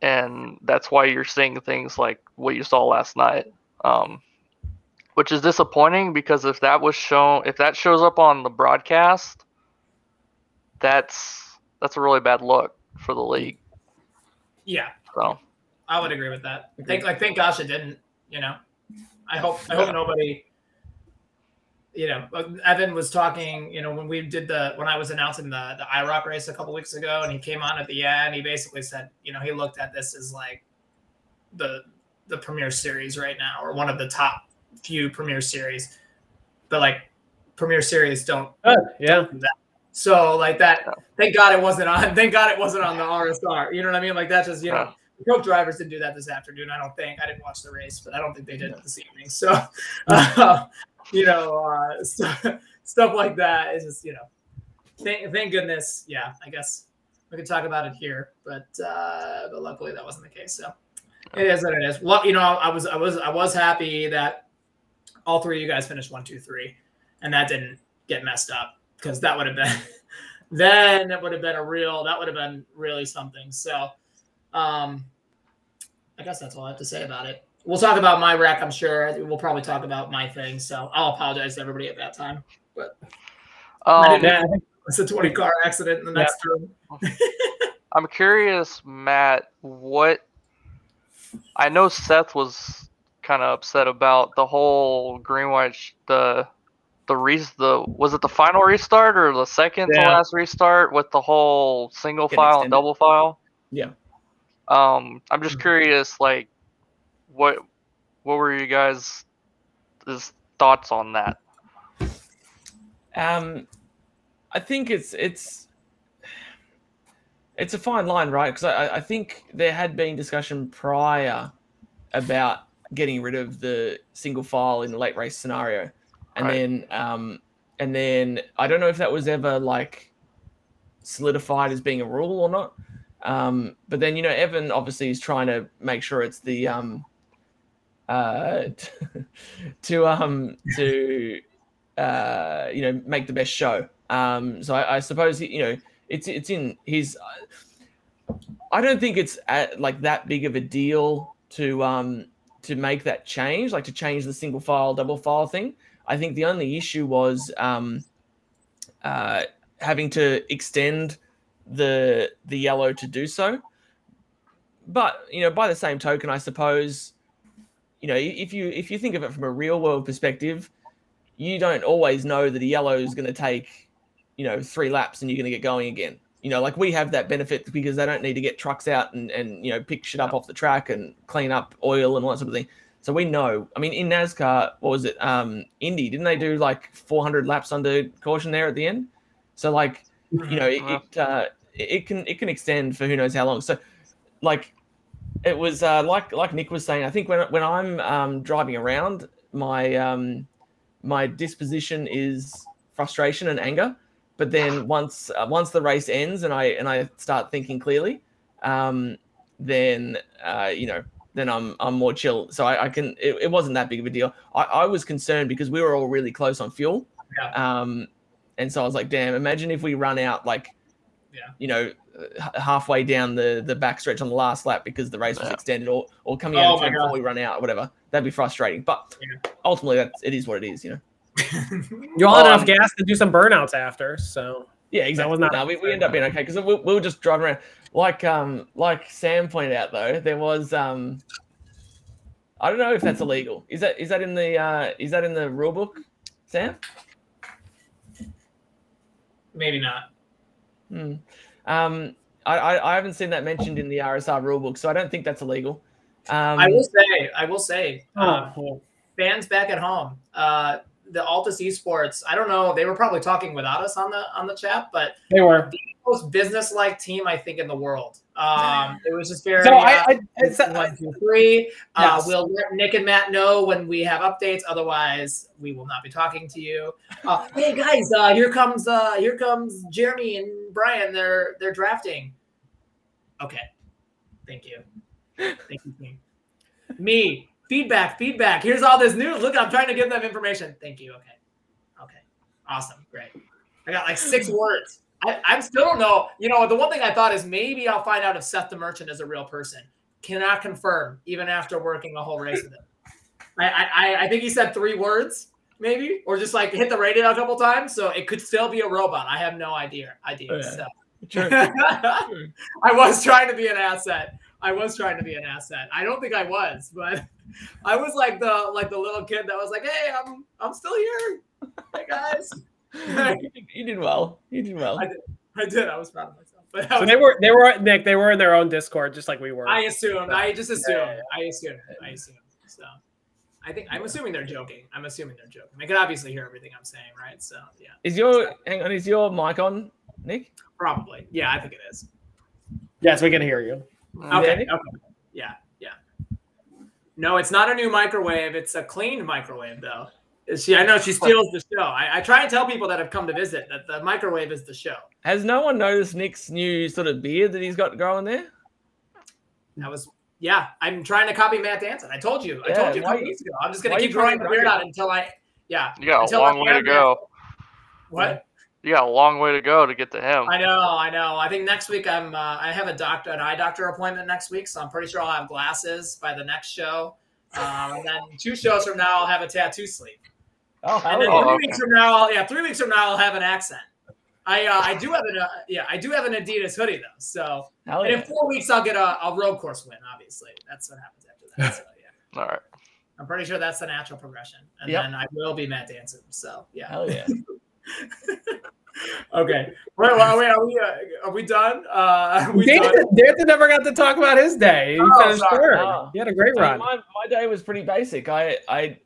and that's why you're seeing things like what you saw last night. Um, which is disappointing because if that was shown, if that shows up on the broadcast, that's that's a really bad look for the league. yeah. So. I would agree with that. Thank like thank gosh it didn't you know? I hope i hope nobody you know, Evan was talking, you know, when we did the when I was announcing the the IROC race a couple weeks ago, and he came on at the end. He basically said, you know, he looked at this as like the the premier series right now, or one of the top few premier series. But like premier series don't Good. Yeah. so like that. Yeah. Thank God it wasn't on. (laughs) Thank God it wasn't on the RSR. You know what I mean? Like that just you know. Yeah. The Coke drivers didn't do that this afternoon. I don't think. I didn't watch the race, but I don't think they did it this evening. So, (laughs) uh, you know, uh, (laughs) stuff, stuff like that is just you know, thank, thank goodness. Yeah, I guess we could talk about it here, but uh, but luckily that wasn't the case. So it is what it is. Well, you know, I was I was I was happy that all three of you guys finished one, two, three, and that didn't get messed up because that would have been (laughs) then it would have been a real that would have been really something. So um I guess that's all I have to say about it. We'll talk about my wreck, I'm sure. We'll probably talk about my thing. So I'll apologize to everybody at that time. But I Um, didn't- it's a 20 car accident in the next room. (laughs) I'm curious, Matt, what I know Seth was kind of upset about the whole green white the the re the was it the final restart or the second Yeah. to last restart with the whole single file and double file? Yeah. Um, I'm just curious, like, what what were you guys' thoughts on that? Um, I think it's it's it's a fine line, right? Because I, I think there had been discussion prior about getting rid of the single file in the late race scenario, and Right. then um, and then I don't know if that was ever like solidified as being a rule or not. Um, but then you know Evan obviously is trying to make sure it's the um, uh, (laughs) to um to uh, you know make the best show. Um, so I, I suppose you know it's it's in his. I don't think it's at, like that big of a deal to um to make that change, like to change the single file double file thing. I think the only issue was um, uh, having to extend the the yellow to do so. But you know, by the same token, I suppose you know if you if you think of it from a real world perspective, you don't always know that a yellow is going to take you know three laps and you're going to get going again. You know, like we have that benefit because they don't need to get trucks out and and you know pick shit up off the track and clean up oil and all that sort of thing. So we know. I mean, in NASCAR, what was it? Um, Indy didn't they do like 400 laps under caution there at the end? So like, you know, it Uh-huh. it, uh, it can it can extend for who knows how long. So, like, it was uh, like like Nick was saying. I think when when I'm um, driving around, my um, my disposition is frustration and anger. But then once uh, once the race ends and I and I start thinking clearly, um, then uh, you know then I'm I'm more chill. So I, I can it, it wasn't that big of a deal. I, I was concerned because we were all really close on fuel. Yeah. Um, and so I was like, damn, imagine if we run out like, Yeah. you know, h- halfway down the the back stretch on the last lap because the race was Yeah. extended or or coming Oh out of my before we run out or whatever. That'd be frustrating. But Yeah. ultimately, that's it is what it is. You know. You'll have enough Um, gas to do some burnouts after. So Yeah, exactly. was not- no, we, we end up being okay because we, we were just driving around. Like um like Sam pointed out though, there was um I don't know if that's illegal. Is that is that in the uh is that in the rule book, Sam? Maybe not. Hmm. Um I, I I haven't seen that mentioned in the RSR rulebook, so I don't think that's illegal. Um I will say, I will say, uh, oh, fans back at home, uh, the Altus Esports. I don't know. They were probably talking without us on the on the chat, but they were. The most business-like team I think in the world. Um, it was just very. So uh, I, I, it's, one, two, three. Uh, Yes. We'll let Nick and Matt know when we have updates. Otherwise, we will not be talking to you. Uh, hey guys, uh, here comes uh, here comes Jeremy and Brian. They're they're drafting. Okay, thank you, thank you, team. Me feedback, feedback. Here's all this news. Look, I'm trying to give them information. Thank you. Okay, okay, awesome, great. I got like six words. I, I still don't know. You know, the one thing I thought is maybe I'll find out if Seth the Merchant is a real person. Cannot confirm, even after working a whole race with him. I, I, I think he said three words, maybe, or just like hit the radio a couple times. So it could still be a robot. I have no idea. Idea. Oh, yeah. So. (laughs) True. I was trying to be an asset. I was trying to be an asset. I don't think I was, but (laughs) I was like the like the little kid that was like, "Hey, I'm I'm still here. (laughs) Hey guys." (laughs) you, did, you did well. You did well. I did. I did. I was proud of myself. But so was- they were they were Nick. They were in their own Discord, just like we were. I assumed. I just assumed. Yeah, I assumed. I assumed. So I think I'm assuming they're joking. I'm assuming they're joking. They can obviously hear everything I'm saying, right? So yeah, Is your hang on? Is your mic on, Nick? probably. Yeah, I think it is. yes, we can hear you. Okay. Nick? Okay. Yeah. Yeah. No, it's not a new microwave. It's a cleaned microwave, though. She, I know she steals the show. I, I try and tell people that have come to visit that the microwave is the show. Has no one noticed Nick's new sort of beard that he's got growing there? That was yeah. I'm trying to copy Matt Danson. I told you. I told you a why- couple weeks ago. I'm just gonna keep growing the beard copy out until I yeah. You got a Until long I way to find go. What? You got a long way to go to get to him. I know, I know. I think next week I'm uh, I have a doctor an eye doctor appointment next week, so I'm pretty sure I'll have glasses by the next show. Um, and then two shows from now I'll have a tattoo sleeve. Oh, And then yeah. three Oh, weeks from now, I'll, yeah, three weeks from now I'll have an accent. I uh, I do have an uh, yeah I do have an Adidas hoodie though. So hell and yeah. in four weeks I'll get a, a road course win. Obviously, that's what happens after that. So (laughs) yeah, All right. I'm pretty sure that's the natural progression, and Yep. then I will be Matt Danson. So yeah. Hell yeah. (laughs) Okay. Wait, wait, wait, are we uh, are we done? Uh, we done? Danson, Danson never got to talk about his day. He Oh, finished sorry. third. Oh. He had a great run. my, my day was pretty basic. I I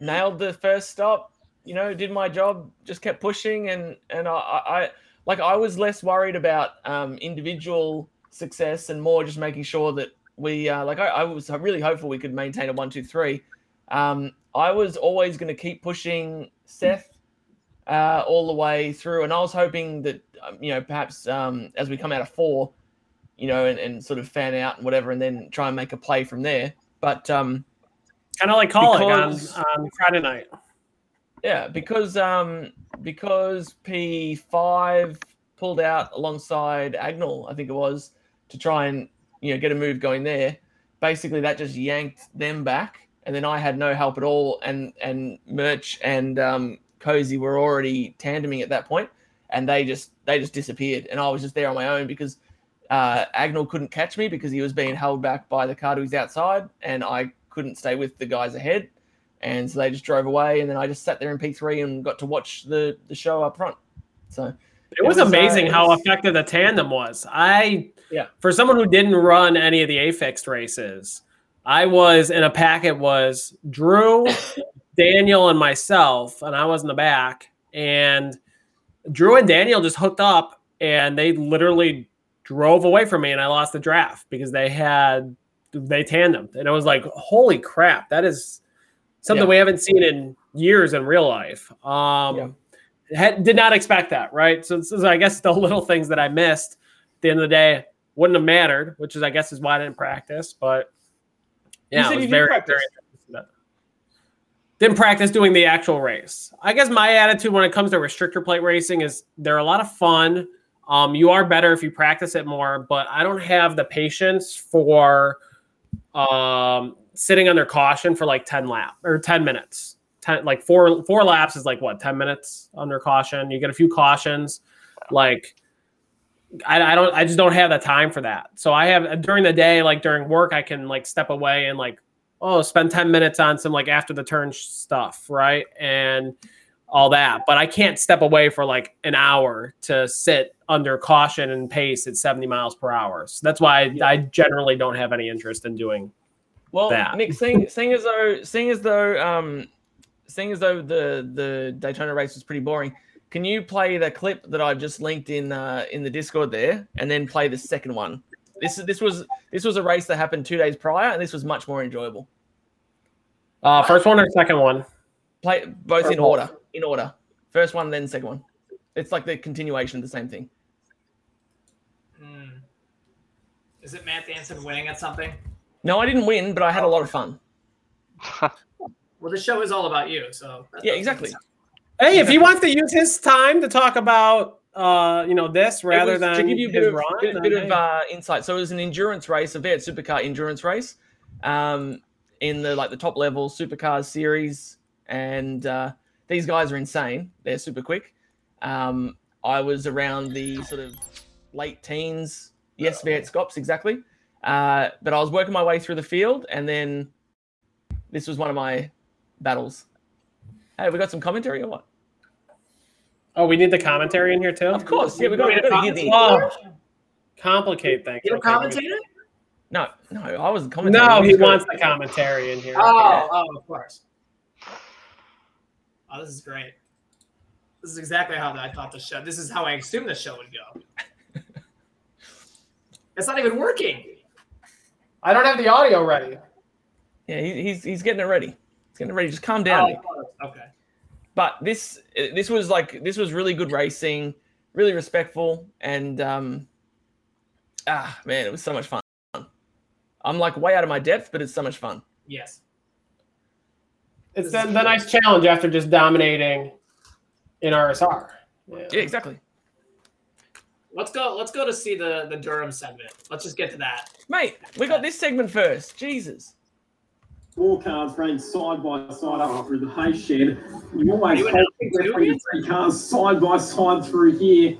nailed the first stop. You know, did my job. Just kept pushing, and and I, I I- like I was less worried about um, individual success and more just making sure that we uh, like I, I was really hopeful we could maintain a one two three. Um, I was always going to keep pushing Seth uh, all the way through, and I was hoping that um, you know perhaps um, as we come out of four, you know, and, and sort of fan out and whatever, and then try and make a play from there. But um, Kind of like calling on, because- on Friday night. yeah, because um, because P five pulled out alongside Agnell, I think it was, to try and you know get a move going there. Basically, that just yanked them back, and then I had no help at all. And and Merch and um, Cozy were already tandeming at that point, and they just they just disappeared, and I was just there on my own because uh, Agnell couldn't catch me because he was being held back by the car who's outside, and I couldn't stay with the guys ahead and so they just drove away and then i just sat there in p3 and got to watch the the show up front so It was, was, uh, amazing it how was- effective the tandem was. I, Yeah. for someone who didn't run any of the A races, I was in a packet was Drew, Daniel, and myself, and I was in the back. And Drew and Daniel just hooked up, and they literally drove away from me, and I lost the draft because they had they tandemed, and I was like, "Holy crap, that is something Yeah. we haven't seen in years in real life." Um, Yeah. had, did not expect that, right? So this is, I guess, the little things that I missed. At the end of the day, wouldn't have mattered, which is, I guess, is why I didn't practice. But yeah, said it was you very, very Didn't practice doing the actual race. I guess my attitude when it comes to restrictor plate racing is they're a lot of fun. Um, you are better if you practice it more, but I don't have the patience for um, sitting under caution for like 10 lap or 10 minutes. 10, like four four laps is like what 10 minutes under caution. You get a few cautions. Like I, I don't I just don't have the time for that. So I have during the day, like during work, I can like step away and like oh spend 10 minutes on some like after the turn stuff, right? And all that. But I can't step away for like an hour to sit under caution and pace at 70 miles per hour. So that's why I, I generally don't have any interest in doing well that. nick seeing, seeing as though seeing as though um seeing as though the the daytona race was pretty boring can you play the clip that i've just linked in uh in the discord there and then play the second one this is this was this was a race that happened two days prior and this was much more enjoyable uh first one or second one. play both Or in both. order in order first one then second one it's like the continuation of the same thing Hmm. Is it Matt Danson winning at something? no i didn't win but i had a lot of fun (laughs) Well, the show is all about you, so Yeah, exactly. Hey, if he wants to use his time to talk about uh, you know, this rather was than to give you a bit of, run, bit, bit of uh, insight. So it was an endurance race, a V8 supercar endurance race, um, in the like the top level supercars series, and uh, these guys are insane. They're super quick. Um, I was around the sort of late teens. Yes, V8 Scops exactly. Uh, but I was working my way through the field, and then this was one of my battles. Hey, we got some commentary or what? Oh, we need the commentary in here too. Of course, yeah, we got, we to hear the. Oh, complicate things. You Okay, let me- commentator? No, no, I wasn't commentating. No, We he wants the commentary in here. Oh, oh, of course. Oh, this is great. This is exactly how I thought the show. This is how I assumed the show would go. (laughs) it's not even working. I don't have the audio ready. Yeah, he, he's he's getting it ready. He's getting it ready. Just calm down. Oh, okay. But this this was like this was really good racing, really respectful, and um, ah man, it was so much fun. I'm like way out of my depth, but it's so much fun. Yes. It's the, the nice challenge after just dominating in RSR. Yeah, exactly. Let's go. Let's go to see the the Durham segment. Let's just get to that. Mate, we got this segment first. Jesus. Four cars running side by side up through the hay shed. You always You hold announcing two three cars side by side through here.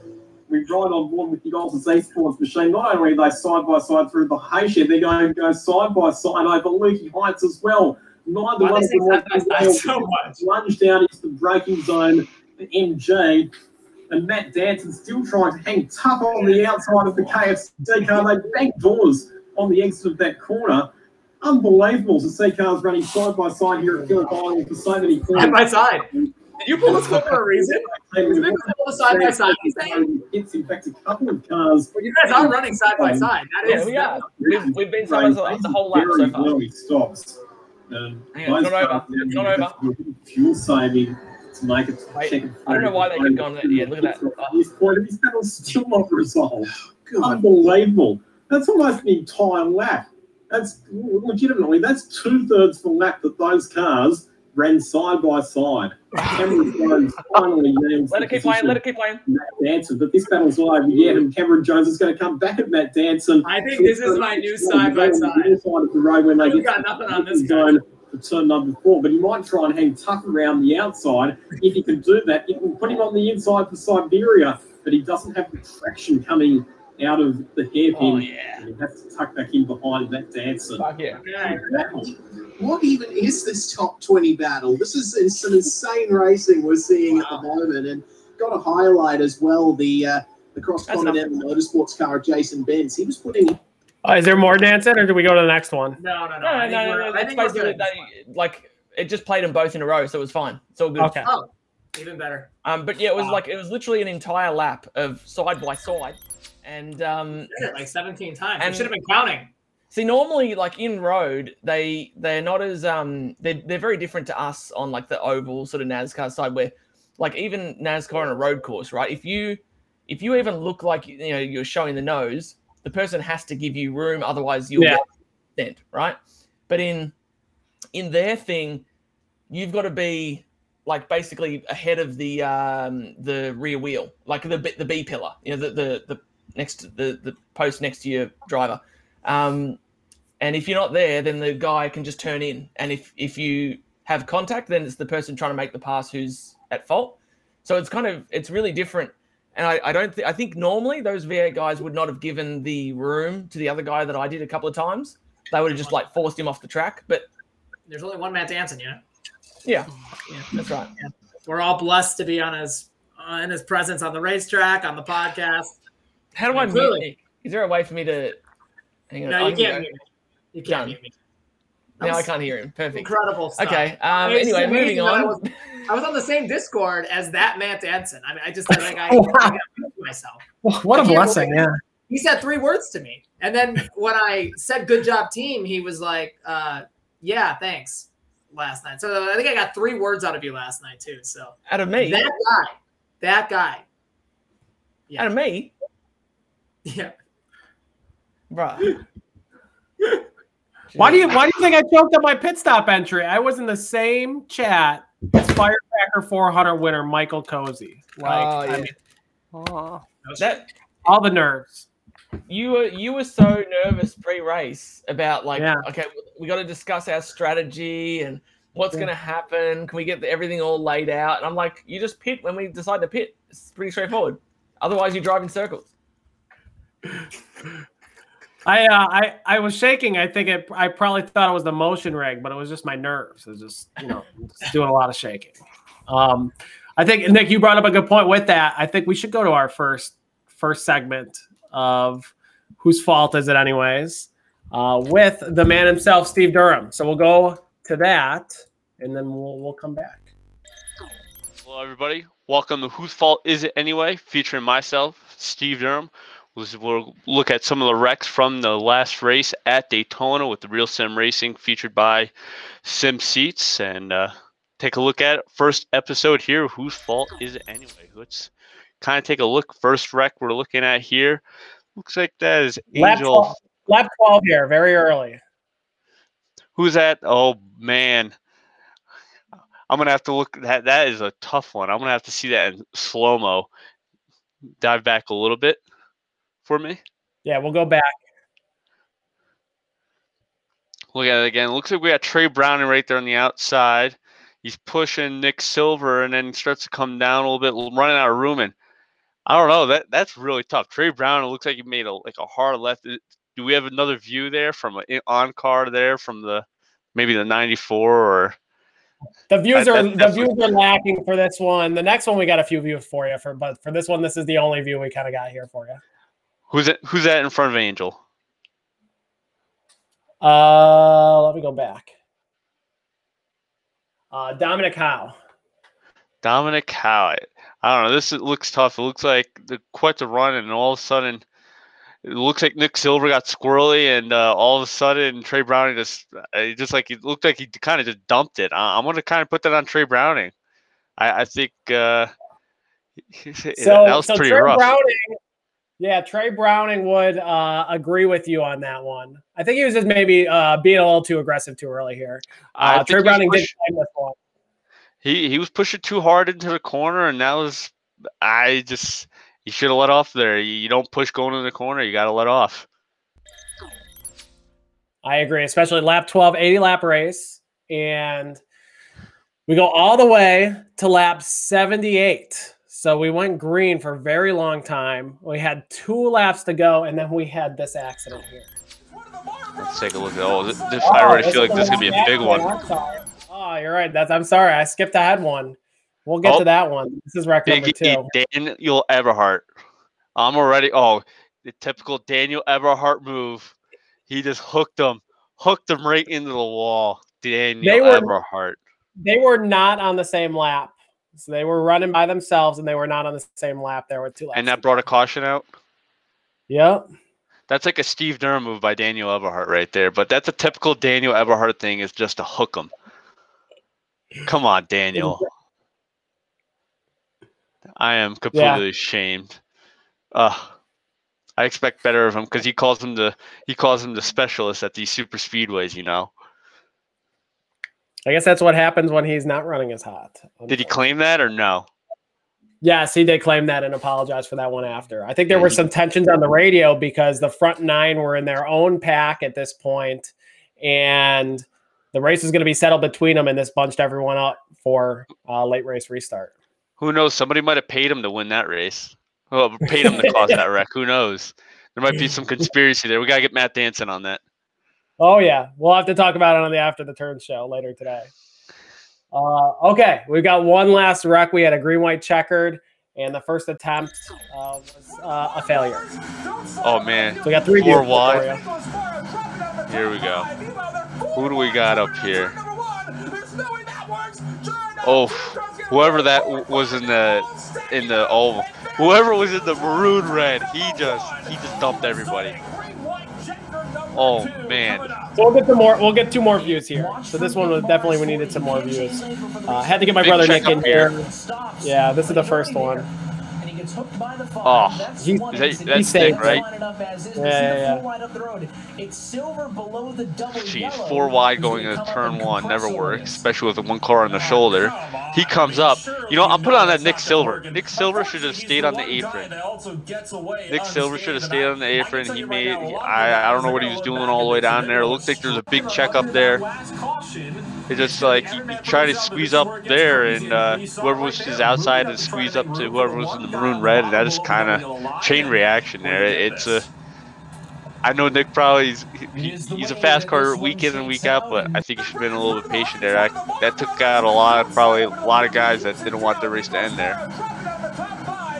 We ride on board with the Golden Esports machine. Not only are they side by side through the hay shed, they're going to go side by side over Lukey Heights as well. Neither one of them side by wants to side go so much? down into the braking zone for MJ. And Matt Danson still trying to hang tough on the outside of the KFC car. They bank doors on the exit of that corner. Unbelievable to see cars running side by side here at Phillip Island for so many Side by side. Did you pull this clip for a reason? Is it because they pull the side by side? It's in fact a couple of cars. Well, you guys are running side by side. That Yeah, we are. We've, we've been side by side the whole lap so far. well he stops. Um, Hang on, it's not over. It's not have Fuel saving to make it. Wait, I don't know why they keep going. That. Yeah, look at that. At this point, his battle's still not resolved. Unbelievable. That's almost an entire lap. That's legitimately that's two thirds of the lap that those cars ran side by side. Cameron (laughs) Jones finally nails Let it keep playing. Let it keep playing. Matt Danson, but this battle's live yet, and Cameron Jones is going to come back at Matt Danson. I think this is my new side by side. The side of the road when they We've get got nothing on this the guy. zone for turn number four, but he might try and hang tough around the outside. If he can do that, you can put him on the inside for Siberia, but he doesn't have the traction coming out of the hairpin. Oh yeah. And he has to tuck back in behind Matt Danson. Fuck yeah. Okay. What even is this top 20 battle? This is some insane racing we're seeing at the moment. And got to highlight as well the uh, the cross continental motorsports car of Jason Benz. He was putting Uh, is there more dancing, or do we go to the next one? No, no, no. No, I no, no, no. I That's think basically good. they, like it just played them both in a row, so it was fine. It's all good. Okay. Oh, even better. Um, but yeah, it was Wow. like it was literally an entire lap of side by side, and um, like 17 times. And- should have been counting. See, normally, like in road, they they're not as um they're they're very different to us on like the oval sort of NASCAR side, where like even NASCAR on a road course, right? If you if you even look like you know you're showing the nose, the person has to give you room, otherwise you'll Yeah. sent, right? But in in their thing, you've got to be like basically ahead of the um the rear wheel, like the B- the B pillar, you know, the the the next the the post next to your driver. Um, and if you're not there, then the guy can just turn in. And if if you have contact, then it's the person trying to make the pass who's at fault. So it's kind of it's really different. And I, I don't think I think normally those V8 guys would not have given the room to the other guy that I did a couple of times. They would have just like forced him off the track. But There's only one Matt Danson, you know? yeah, Yeah. that's right. We're all blessed to be on his uh, in his presence on the racetrack, on the podcast. How do I Yeah, mute Is there a way for me to? Hang on. No, I you can can't go- mute me. You can't Done. mute me. Now I can't hear him. Perfect. Incredible stuff. Okay. Um. Anyway, moving that I on. was- I was on the same Discord as that Matt Danson. I mean, I just like I, Oh, (laughs) I wow. gotta myself. What I a can't blessing! Yeah. He said three words to me, and then when I said "good job, team," he was like, uh, "Yeah, thanks." Last night, so I think I got three words out of you last night too. So Out of me. that guy, that guy, yeah. Out of me, yeah. bruh. (laughs) Why do you Why do you think I choked up my pit stop entry? I was in the same chat as Firecracker 400 winner Michael Cozy. Like Oh, I mean, oh, that all the nerves. you were you were so nervous pre-race about like Yeah. okay we got to discuss our strategy and what's Yeah. going to happen can we get the, everything all laid out and i'm like you just pit when we decide to pit it's pretty straightforward otherwise you drive in circles I uh, I I was shaking. I think it. I probably thought it was the motion rig, but it was just my nerves. It was just you know (laughs) just doing a lot of shaking. Um, I think Nick, you brought up a good point with that. I think we should go to our first first segment of whose fault is it, anyways, uh, with the man himself, Steve Durham. So we'll go to that, and then we'll we'll come back. Hello, everybody. Welcome to Whose Fault Is It Anyway? Featuring myself, Steve Durham. We'll we'll look at some of the wrecks from the last race at Daytona with the Real Sim Racing, featured by Sim Seats. And uh, take a look at it. First episode here. Whose fault is it anyway? Let's kind of take a look. First wreck we're looking at here. Looks like that is Lap Angel. 12, lap 12 here, very early. Who's that? Oh man. I'm gonna have to look that that is a tough one. I'm gonna have to see that in slow mo. Dive back a little bit for me. Yeah, we'll go back. Look at it again. Looks like we got Trey Browning right there on the outside. He's pushing Nick Silver and then starts to come down a little bit, running out of room. And I don't know. That that's really tough. Trey Brown, it looks like he made a like a hard left. Do we have another view there from an on car there from the maybe the 94 or The views are that- the views are lacking for this one. The next one we got a few views for you for, but for this one, this is the only view we kind of got here for you. Who's it? Who's that in front of Angel? Uh, let me go back. Uh, Dominic Howe. Dominic Howe. I don't know. This is- looks tough. It looks like the, quite the run, and all of a sudden, it looks like Nick Silver got squirrely, and uh, all of a sudden, Trey Browning just uh, just like it looked like he kind of just dumped it. I, I'm gonna kind of put that on Trey Browning. I, I think uh, (laughs) So, that was so pretty Trey rough. Browning, yeah, Trey Browning would uh, agree with you on that one. I think he was just maybe uh, being a little too aggressive too early here. Uh, Trey Browning did push- claim this one. he he was pushing too hard into the corner, and that was I just he should have let off there. You, you don't push going in the corner. You got to let off. I agree, especially lap 12, 80 lap race. And we go all the way to lap 78. So we went green for a very long time. We had two laps to go, and then we had this accident here. Let's take a look at oh, this, this I already feel like this is gonna be a big one. Oh, you're right. That's I'm sorry. I skipped ahead one. We'll get Oh. to that one. This is number Big two. E, Daniel Everhart. I'm already. Oh, the typical Daniel Everhart move. He just hooked him, hooked him right into the wall. Daniel They were- Everhart. They were not on the same lap. So they were running by themselves and they were not on the same lap. There were two laps. And that brought a caution out. Yep. That's like a Steve Durham move by Daniel Everhart right there. But that's a typical Daniel Everhart thing is just to hook him. Come on, Daniel. I am completely ashamed. Uh, I expect better of him because he calls him the he calls him the specialist at these super speedways. You know. I guess that's what happens when he's not running as hot. Did he claim that or no? Yes, he did claim that and apologize for that one after. I think there were some tensions on the radio because the front nine were in their own pack at this point, and the race is going to be settled between them, and this bunched everyone up for uh, late race restart. Who knows? Somebody might have paid him to win that race. Well, paid him to cause (laughs) that wreck. Who knows? There might be (laughs) some conspiracy there. We gotta get Matt Danson on that. Oh yeah, we'll have to talk about it on the After the Turn show later today. Uh, okay, we've got one last wreck. We had a green white checkered, and the first attempt uh, was uh, a failure. Oh man, So we got three Four views wide. here we go. Who do we got up here? Oh, whoever that was in the in the oh, whoever was in the maroon red, he just he just dumped everybody. Oh man, We'll get some more. We'll get two more views here. So this one was definitely we needed some more views. Uh, had to get my Big brother Nick in here. here. Yeah, this is the first one. Oh, He- is that, He's that's safe. Nick, right? Yeah, yeah, yeah. Jeez, four wide going into turn one never works, especially with one car on the shoulder. He comes up. You know, I'm putting on that Nick Silver. Nick Silver should have stayed on the apron. Nick Silver should have stayed on the apron. He made. I I don't know what he was doing all the way down there. It looked like there was a big check up there. It just like he, he tried to squeeze up there, and uh, whoever was his outside and squeeze up to whoever was in the maroon red. And that is kind of chain reaction there. It's a. I know Nick probably is, he, he's a fast car week in and week out, but I think he should have been a little bit patient there. I, that took out a lot, of, probably a lot of guys that didn't want the race to end there.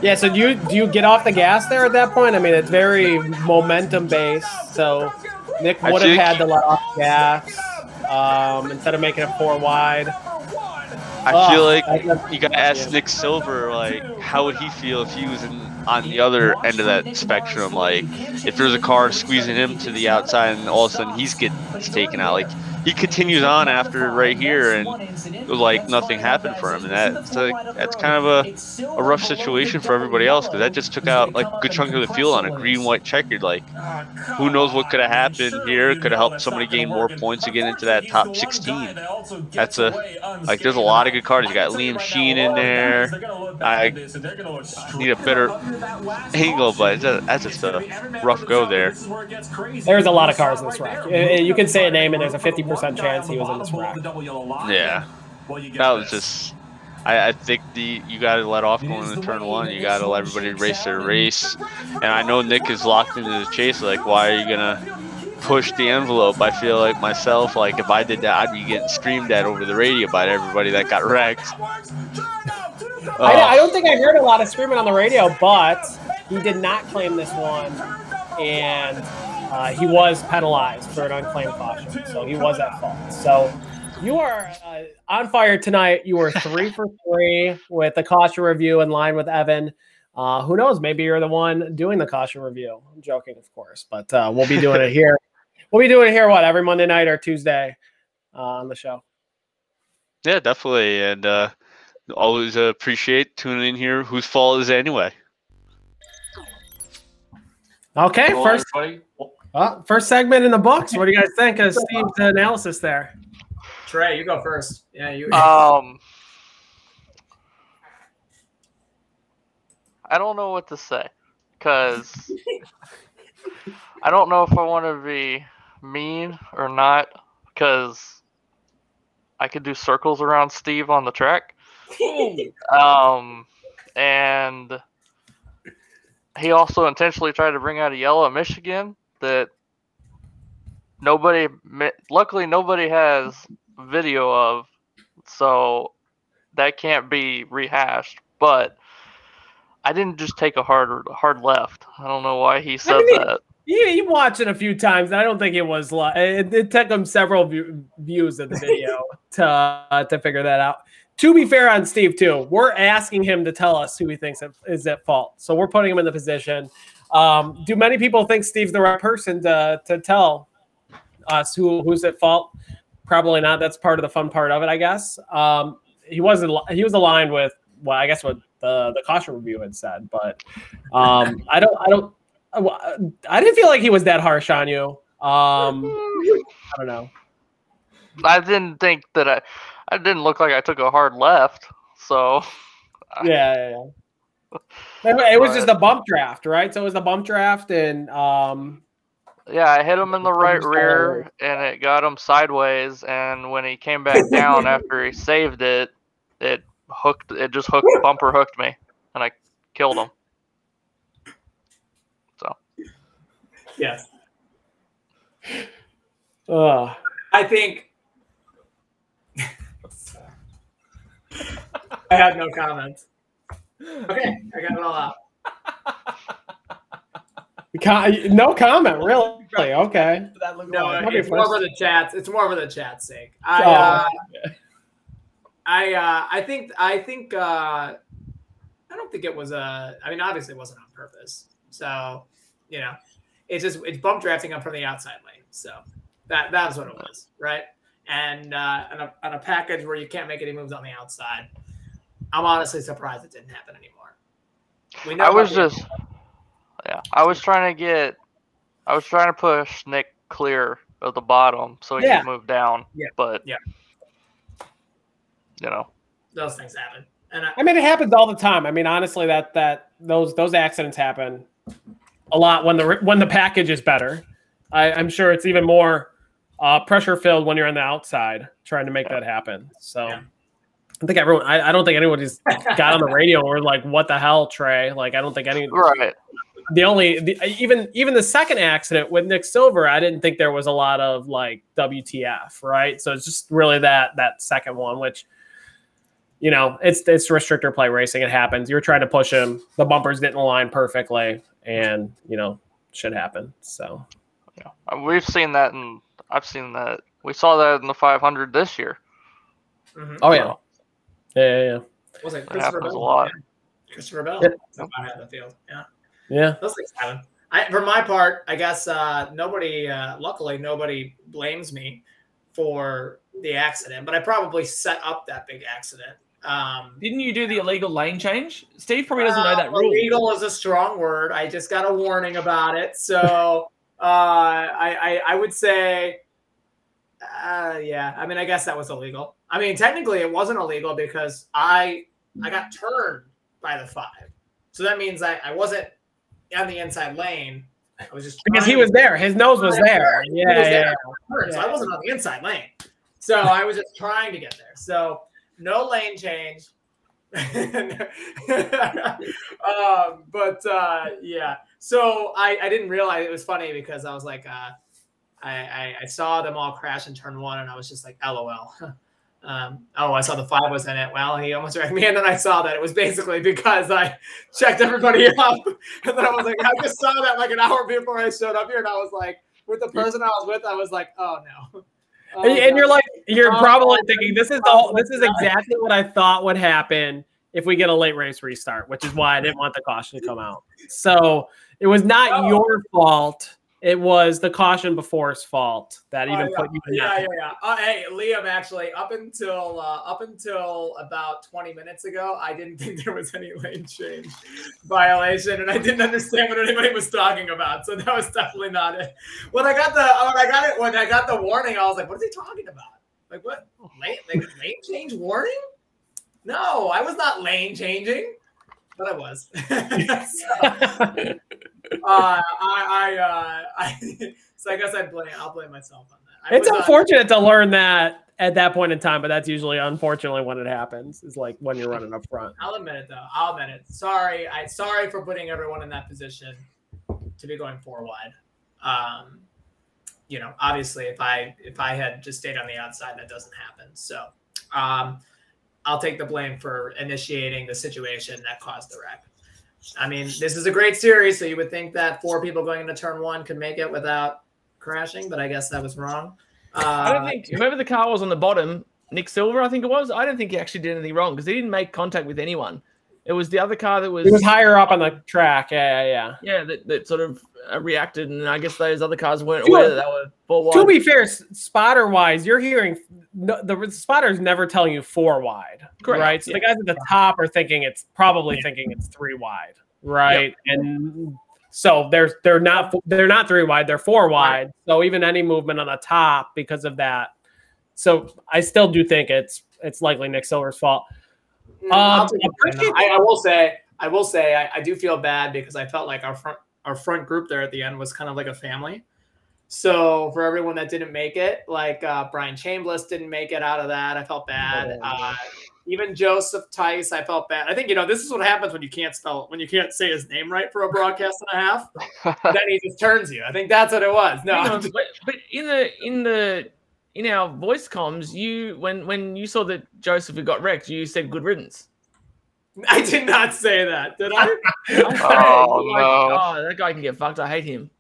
Yeah. So do you do you get off the gas there at that point? I mean, it's very momentum based. So Nick would have had to let off gas um, instead of making it four wide. I Oh, feel like I you gotta ask Nick Silver, like, how would he feel if he was in on the other end of that spectrum? Like, if there's a car squeezing him to the outside and all of a sudden he's getting taken out, like, he continues on after right here, and like nothing happened for him, and that's like that's kind of a, a rough situation for everybody else because that just took out like a good chunk of the field on a green white checkered. Like, who knows what could have happened here? Could have helped somebody gain more points to get into that top 16. That's a like. There's a lot of good cards. You got Liam Sheen in there. I need a better angle, but that's just a rough go there. There's a lot of cars in this wreck. You can say a name, and there's a 50% chance he was in this wreck. Yeah, that was just. I, I think the you got to let off going into turn one. You got to let everybody race their race. And I know Nick is locked into the chase. Like, why are you gonna push the envelope? I feel like myself, like if I did that, I'd be getting screamed at over the radio by everybody that got wrecked. I, oh. I, don't think I heard a lot of screaming on the radio, but he did not claim this one, and uh, he was penalized for an unclaimed caution, so he was at fault. So you are uh, on fire tonight. You were three for three with the caution review in line with Evan. Uh, who knows? Maybe you're the one doing the caution review. I'm joking, of course, but uh, we'll be doing it here. (laughs) We'll be doing it here. What every Monday night or Tuesday uh, on the show. Yeah, definitely, and uh, always appreciate tuning in here. Whose fault is it anyway? Okay, first uh, first segment in the books. What do you guys think of (laughs) Steve's analysis there? Trey, you go first. Yeah, you. Um, I don't know what to say because I don't know if I want to be mean or not because I could do circles around Steve on the track. (laughs) um, and he also intentionally tried to bring out a yellow at Michigan that nobody, luckily, nobody has video of, so that can't be rehashed. But I didn't just take a hard hard left. I don't know why he said I mean, that. He, he watched it a few times. I don't think it was like it, it took him several view, views of the video (laughs) to uh, to figure that out to be fair on Steve too, we're asking him to tell us who he thinks is at fault. So we're putting him in the position. Um, do many people think Steve's the right person to to tell us who who's at fault? Probably not. That's part of the fun part of it, I guess. Um, he wasn't. He was aligned with well, I guess what the the caution review had said, but um, (laughs) I don't. I don't. I didn't feel like he was that harsh on you. Um, I don't know. I didn't think that I. I didn't look like I took a hard left. So (laughs) yeah, yeah, yeah. (laughs) It was just a bump draft, right? So it was a bump draft, and um, yeah, I hit him in the right rear, and it got him sideways. And when he came back (laughs) down after he saved it, it hooked. It just hooked, bumper hooked me, and I killed him. So, yes. Uh, I think (laughs) I had no comments. Okay, I got it all out. (laughs) No comment, really. Okay. No, it's more for the chats. It's more for the chat's sake. I, oh, uh, I, uh, I think, I think, uh, I don't think it was a. I mean, obviously, it wasn't on purpose. So, you know, it's just it's bump drafting up from the outside lane. So that that's what it was, right? And uh, on a, on a package where you can't make any moves on the outside, I'm honestly surprised it didn't happen anymore. We know I was just, yeah, I was trying to get, I was trying to push Nick clear of the bottom so he yeah. could move down. Yeah, but yeah, you know, those things happen. And I, I mean, it happens all the time. I mean, honestly, that that those those accidents happen a lot when the when the package is better. I, I'm sure it's even more uh, pressure filled when you're on the outside trying to make that happen. So. Yeah. I think everyone. I, I don't think anyone just got on the (laughs) radio or like, "What the hell, Trey?" Like, I don't think any. Right. The only, the, even even the second accident with Nick Silver, I didn't think there was a lot of like WTF, right? So it's just really that that second one, which, you know, it's it's restrictor plate racing. It happens. You're trying to push him. The bumpers didn't align perfectly, and you know, should happen. So. Yeah, uh, we've seen that, and I've seen that. We saw that in the 500 this year. Mm-hmm. Oh yeah. Yeah, yeah, yeah. Was it Christopher Bell? a lot. Christopher Bell. Yeah. Somebody had the field. Yeah. Yeah. Those things happen. I, for my part, I guess uh, nobody, uh, luckily, nobody blames me for the accident, but I probably set up that big accident. Um, Didn't you do the illegal lane change? Steve probably doesn't know that uh, rule. Illegal is a strong word. I just got a warning about it, so (laughs) uh, I, I I would say, uh, yeah. I mean, I guess that was illegal. I mean, technically, it wasn't illegal because I I got turned by the five, so that means I, I wasn't on the inside lane. I was just Because he was there. His nose was there. Yeah, was yeah. there. Turn, So I wasn't on the inside lane. So I was just trying to get there. So no lane change. (laughs) um, but uh, yeah, so I, I didn't realize it was funny because I was like, uh, I, I, I saw them all crash in turn one, and I was just like, LOL. (laughs) Um, oh, I saw the five was in it. Well, he almost wrecked me, (laughs) and then I saw that it was basically because I (laughs) checked everybody up, and then I was like, I just saw that like an hour before I showed up here, and I was like, with the person I was with, I was like, oh no. Oh, And, and you're like, you're Oh, probably thinking this is all. This is exactly what I thought would happen if we get a late race restart, which is why I didn't want the caution to come out. So it was not Oh. your fault. It was the caution before's fault that Oh, even yeah. put you in yeah, yeah, yeah. Uh, hey, Liam, actually, up until uh, up until about 20 minutes ago, I didn't (laughs) think there was any lane change violation, and I didn't understand what anybody was talking about. So that was definitely not it. When I got the when I got it when I got the warning, I was like, "What is he talking about? Like what lane like lane change warning? No, I was not lane changing." But I was. (laughs) So, uh, I, I, uh, (laughs) I, so I guess I blame. I'll blame myself on that. I It's was unfortunate to learn that at that point in time, but that's usually unfortunately when it happens. Is like when you're running up front. I'll admit it though. I'll admit it. Sorry. I sorry for putting everyone in that position to be going four wide. Um, you know, obviously, if I if I had just stayed on the outside, that doesn't happen. So, um, I'll take the blame for initiating the situation that caused the wreck. I mean, this is a great series, so you would think that four people going into turn one could make it without crashing, but I guess that was wrong. Uh, I don't think whoever the car was on the bottom, Nick Silver, I think it was. I don't think he actually did anything wrong because he didn't make contact with anyone. It was the other car that was, He was higher up on the track. Yeah, yeah, yeah. yeah, that, that sort of uh, reacted, and I guess those other cars weren't aware that they were four wide. To be fair, spotter wise, you're hearing no, the spotters never telling you four wide, Correct, right? So the guys at the top are thinking it's probably thinking it's three wide, right? And so they're they're not they're not three wide, they're four wide. So even any movement on the top because of that. So I still do think it's it's likely Nick Silver's fault. Mm, I'll Um, take the blame, appreciate- though. I, I will say, I will say, I, I do feel bad because I felt like our front our front group there at the end was kind of like a family. So for everyone that didn't make it, like uh, Brian Chambliss didn't make it out of that, I felt bad. Uh, even Joseph Tice, I felt bad. I think you know this is what happens when you can't spell when you can't say his name right for a broadcast and a half. (laughs) then he just turns you. I think that's what it was. No, Hang on, but, but in the in the in our voice comms, you when when you saw that Joseph had got wrecked, you said good riddance. (laughs) I did not say that. Did I? (laughs) Oh, oh Like, no. oh, that guy can get fucked. I hate him.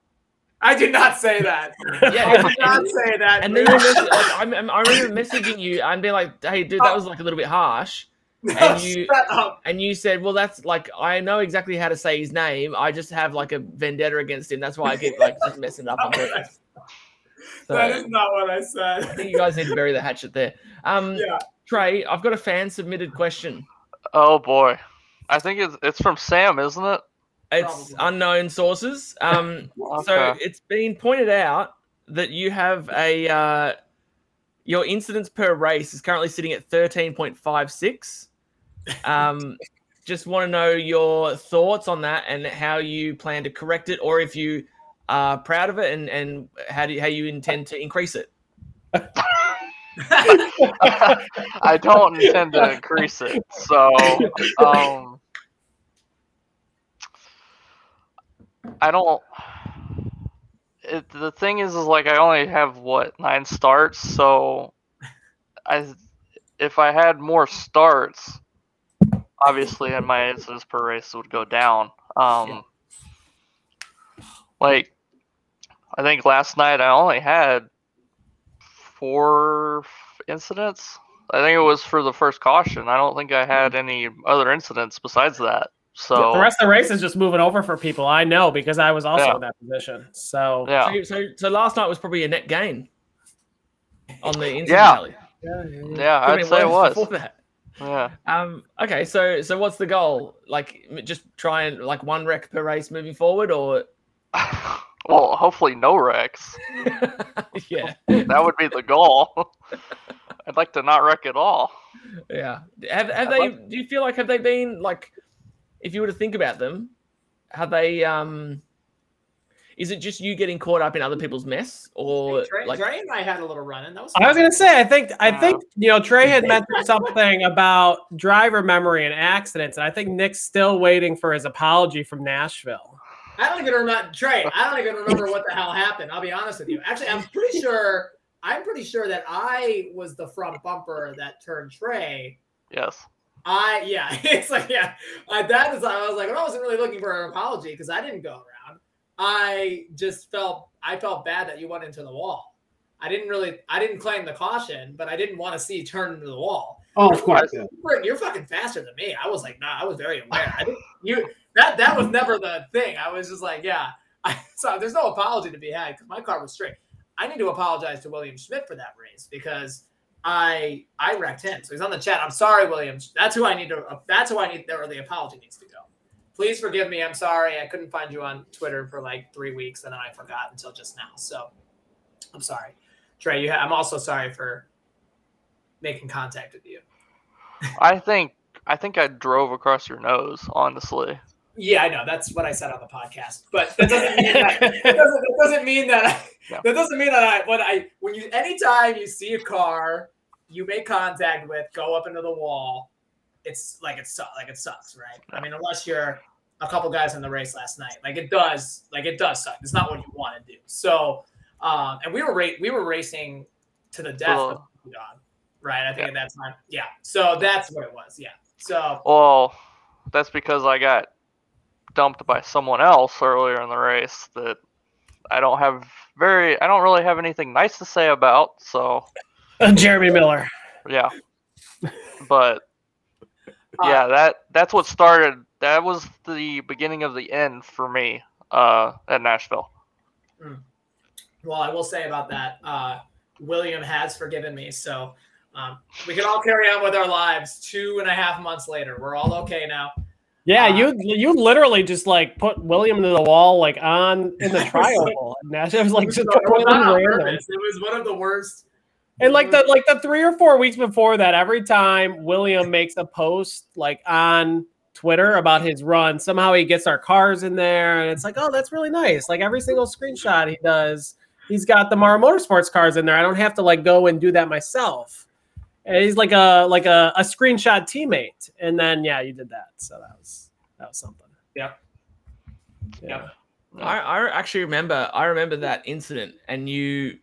I did not say that. (laughs) Yeah, I did not say that. And then you mess- like, I'm, I'm- I remember messaging you and being like, "Hey, dude, that was like a little bit harsh." and you- And you said, "Well, that's like I know exactly how to say his name. I just have like a vendetta against him. That's why I keep like just messing up on purpose." So that is not what I said. I think you guys need to bury the hatchet there. Um, Yeah. Trey, I've got a fan submitted question. Oh boy, I think it's it's from Sam, isn't it? It's Probably. unknown sources. Um, (laughs) So it's been pointed out that you have a uh, your incidents per race is currently sitting at thirteen point five six. Um, just want to know your thoughts on that and how you plan to correct it, or if you are proud of it and and how do you, how you intend to increase it. (laughs) I don't intend to increase it. So, um, I don't. It, the thing is, is like I only have what nine starts, so I, if I had more starts, obviously, and my incidents per race would go down. Um, like I think last night I only had four incidents. I think it was for the first caution. I don't think I had any other incidents besides that. So the rest of the race is just moving over for people. I know because I was also Yeah. in that position. So yeah, So, so so last night was probably a net gain. on the incident Yeah. tally. Yeah, Could've I'd been say it was. before that. Yeah. Um. Okay. So so what's the goal? Like just try and like one wreck per race moving forward, or (laughs) well, hopefully no wrecks. (laughs) yeah, That would be the goal. (laughs) I'd like to not wreck at all. yeah. Have have I'd they? like- Do you feel like have they been like, if you were to think about them, have they? Um, is it just you getting caught up in other people's mess, or Trey, like? Trey and I had a little run in. That was. I was gonna say, I think, I Wow. think you know, Trey had (laughs) mentioned something about driver memory and accidents, and I think Nick's still waiting for his apology from Nashville. I don't even remember Trey. I don't even remember what the hell happened. I'll be honest with you. Actually, I'm pretty sure. I'm pretty sure that I was the front bumper that turned Trey. Yes. I yeah, (laughs) it's like yeah. I, that is I was like I wasn't really looking for an apology because I didn't go around. I just felt I felt bad that you went into the wall. I didn't really I didn't claim the caution, but I didn't want to see you turn into the wall. Oh, of course. You're, you're fucking faster than me. I was like, nah, I was very aware. I didn't you that that was never the thing. I was just like, yeah. I, (laughs) so there's no apology to be had because my car was straight. I need to apologize to William Schmidt for that race because I I wrecked him. So he's on the chat. I'm sorry, William. That's who I need to. That's who I need. Where the apology needs to go. Please forgive me. I'm sorry. I couldn't find you on Twitter for like three weeks, and then I forgot until just now. So I'm sorry, Trey. You. Ha- I'm also sorry for making contact with you. I think I think I drove across your nose, honestly. Yeah, I know. That's what I said on the podcast. But that doesn't mean that, that, doesn't, that doesn't mean that I, No. that doesn't mean that I when I when you anytime you see a car you make contact with go up into the wall, it's like it sucks like it sucks, right? I mean, unless you're a couple guys in the race last night, like it does, like it does suck. It's not what you want to do. So, um, and we were ra- we were racing to the death Well, with the dog, right? I think yeah. at that time, yeah. So that's what it was, yeah. So Well, that's because I got dumped by someone else earlier in the race that I don't have very I don't really have anything nice to say about, so (laughs) Jeremy Miller. yeah. But Uh, yeah, that that's what started that was the beginning of the end for me uh at Nashville. Well, I will say about that, uh, William has forgiven me, so um, we can all carry on with our lives. Two and a half months later, we're all okay now. Yeah, Uh, you you literally just like put William to the wall like on in the triangle. Nash it was like just So it was totally not on random. It was one of the worst. And like the like the three or four weeks before that, every time William makes a post like on Twitter about his run, somehow he gets our cars in there, and it's like, oh, that's really nice. Like every single screenshot he does, he's got the Mara Motorsports cars in there. I don't have to like go and do that myself. And he's like a like a, a screenshot teammate. And then yeah, you did that. So that was that was something. Yeah. Yeah. I, I actually remember I remember that incident and you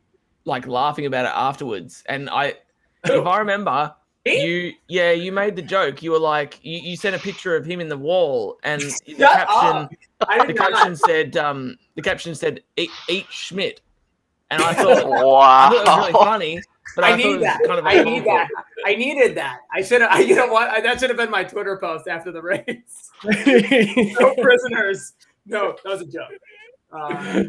like laughing about it afterwards. And I if I remember (gasps) you yeah, you made the joke. You were like you, you sent a picture of him in the wall and (laughs) the caption the caption said um the caption said eat, eat Schmidt. And I (laughs) thought I Wow. thought it was really funny, but I, I need that. kind of I need that. I needed that. I should have. (laughs) You know what? I, that should have been my Twitter post after the race. (laughs) no prisoners. No, that was a joke. Uh,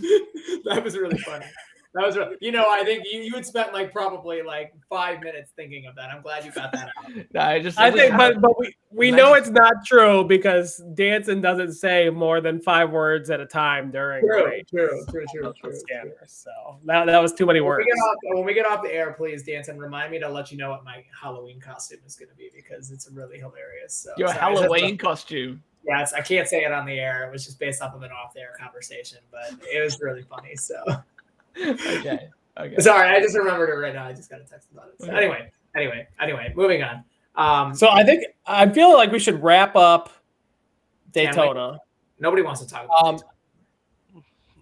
(laughs) that was really funny. That was really, you know, I think you, you had spent like probably like five minutes thinking of that. I'm glad you got that out. (laughs) No, I just I it think, but but we, we know it's not true because Danson doesn't say more than five words at a time during True, race true, true, true, of true. scanner. So that, that was too many When words. we, get off, when we get off the air, please, Danson, remind me to let you know what my Halloween costume is going to be because it's really hilarious. So, your sorry, that's a- Halloween costume. Yeah, it's, I can't say it on the air. It was just based off of an off-the-air conversation, but it was really funny. So Okay. Okay. (laughs) sorry, I just remembered it right now. I just got a text about it. So anyway, anyway, anyway, moving on. Um, So I think I feel like we should wrap up Can we? Daytona. nobody wants to talk about Um, it.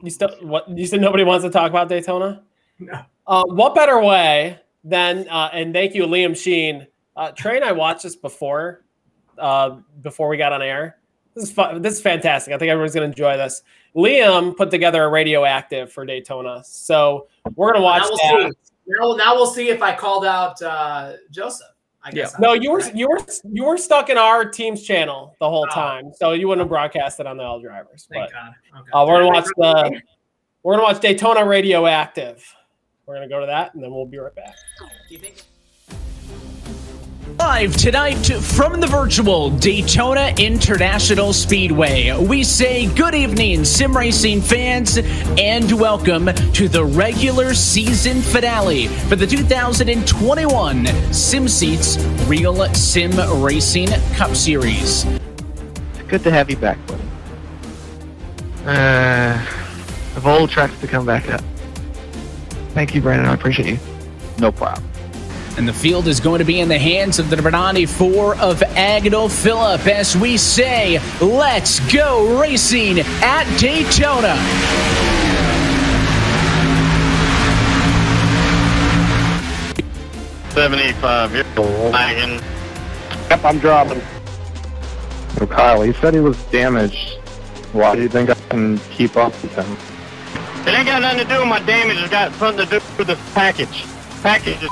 You still what you said nobody wants to talk about Daytona? No. Uh, what better way than uh, and thank you, Liam Sheen. Uh, Trey and I watched this before uh, before we got on air. This is fun. This is fantastic. I think everyone's gonna enjoy this. Liam put together a radioactive for Daytona, so we're gonna watch now we'll that. see. Now, now we'll see if I called out uh, Joseph. I guess. No, you were you were you were stuck in our team's channel the whole Oh. time, so you wouldn't have broadcasted on the L drivers. But Thank God. Okay. uh, we're gonna watch the we're gonna watch Daytona Radioactive we're gonna go to that, and then we'll be right back. Do you think? Live tonight from the virtual Daytona International Speedway, we say good evening, sim racing fans, and welcome to the regular season finale for the 2021 SimSeats Real Sim Racing Cup Series. Good to have you back, buddy. Uh, of all tracks to come back up. Thank you, Brandon. I appreciate you. No problem. And the field is going to be in the hands of the Bernani 4 of Agnell Phillip as we say, let's go racing at Daytona. Seventy-five year old wagon. Yep, I'm dropping. So Kyle, he said he was damaged. Why do you think I can keep up with him? It ain't got nothing to do with my damage. It's got something to do with the package. Package is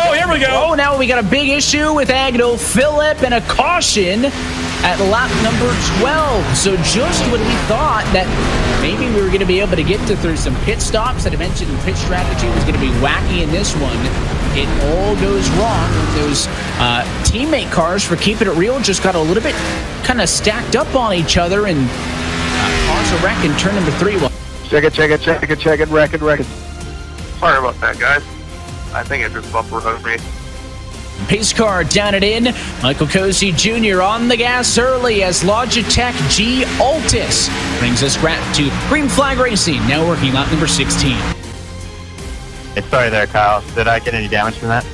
Oh, here we go. Oh, now we got a big issue with Agnell Phillip and a caution at lap number 12. So just when we thought that maybe we were going to be able to get to through some pit stops that I mentioned pit strategy was going to be wacky in this one, it all goes wrong. Those uh, teammate cars for keeping it real just got a little bit kind of stacked up on each other and uh, cause a wreck in turn number three. Well, check it, check it, check it, check it, wreck it, wreck it. Sorry about that, guys. I think I just bumper rode me. Pace car down it in. Michael Cozy Jr. on the gas early as Logitech G Altus brings us back to Green Flag Racing, now working lap number 16. Hey, sorry there, Kyle. Did I get any damage from that?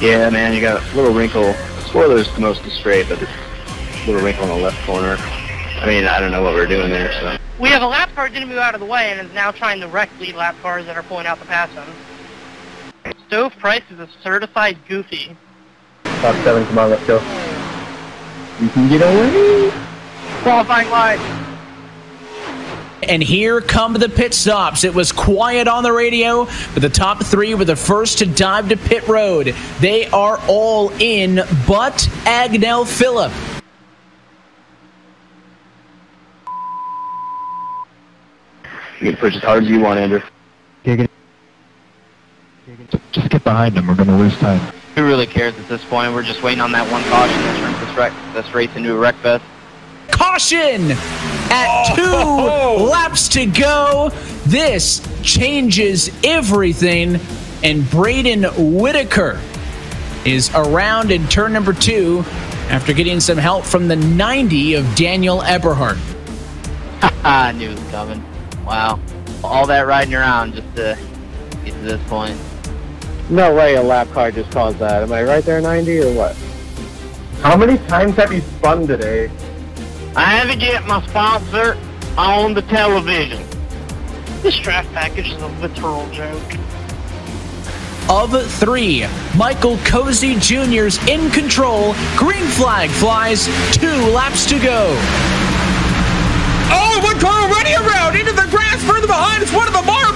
Yeah, man, you got a little wrinkle. Spoiler's mostly straight, but this little wrinkle on the left corner. I mean, I don't know what we're doing there, so. We have a lap car didn't move out of the way and is now trying to wreck lead lap cars that are pulling out the pass him. Stove Price is a certified goofy. Top seven, come on, let's go. You can get away. Qualifying line. And here come the pit stops. It was quiet on the radio, but the top three were the first to dive to pit road. They are all in, but Agnell Phillip. You can push as hard as you want, Andrew. Just get behind them. We're going to lose time. Who really cares at this point? We're just waiting on that one caution that turns this, wreck, this race into a wreck fest. Caution! At oh. two Oh! (laughs) laps to go, this changes everything. And Braden Whitaker is around in turn number two after getting some help from the 90 of Daniel Eberhardt. (laughs) I knew it was coming. Wow. All that riding around just to get to this point. No way a lap car just caused that. Am I right there, 90, or what? How many times have you spun today? I had to get my sponsor on the television. This draft package is a literal joke. Of three, Michael Cozy Jr.'s in control. Green flag flies, two laps to go. Oh, one car already around into the grass further behind. It's one of the Mara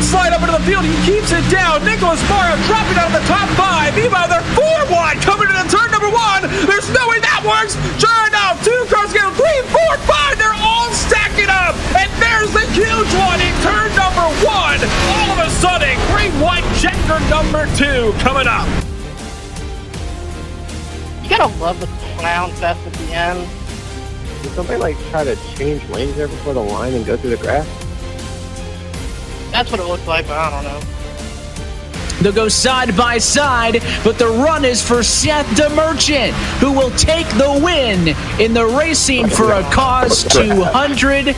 brothers. Slide up into the field. He keeps it down. Nicholas Mara dropping out of the top five. Meanwhile, they're four wide coming into turn number one. There's no way that works. Sure enough, two cars get three, four, five. They're all stacking up. And there's the huge one in turn number one. All of a sudden, green white checker number two coming up. You gotta love the clown fest at the end. Did somebody like try to change lanes there before the line and go through the grass? That's what it looks like, but I don't know. They'll go side by side, but the run is for Seth DeMerchant, who will take the win in the Racing for a Cause 200.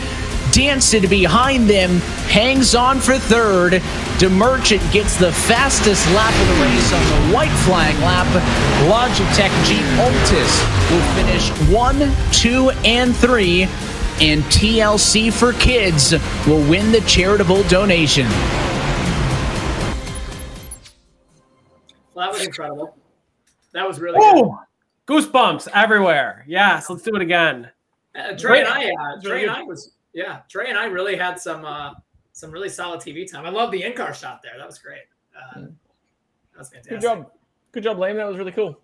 Danson behind them hangs on for third. DeMerchant gets the fastest lap of the race on the white flag lap. Logitech G Altus will finish one, two, and three. And TLC for Kids will win the charitable donation. Well, that was incredible. That was really good. Oh, goosebumps everywhere. Yes, let's do it again. Uh, Trey and I, uh, Trey really and. I was, yeah, Trey and I really had some, uh, some really solid TV time. I love the in-car shot there. That was great. Uh, that was fantastic. Good job. Good job, Liam. That was really cool.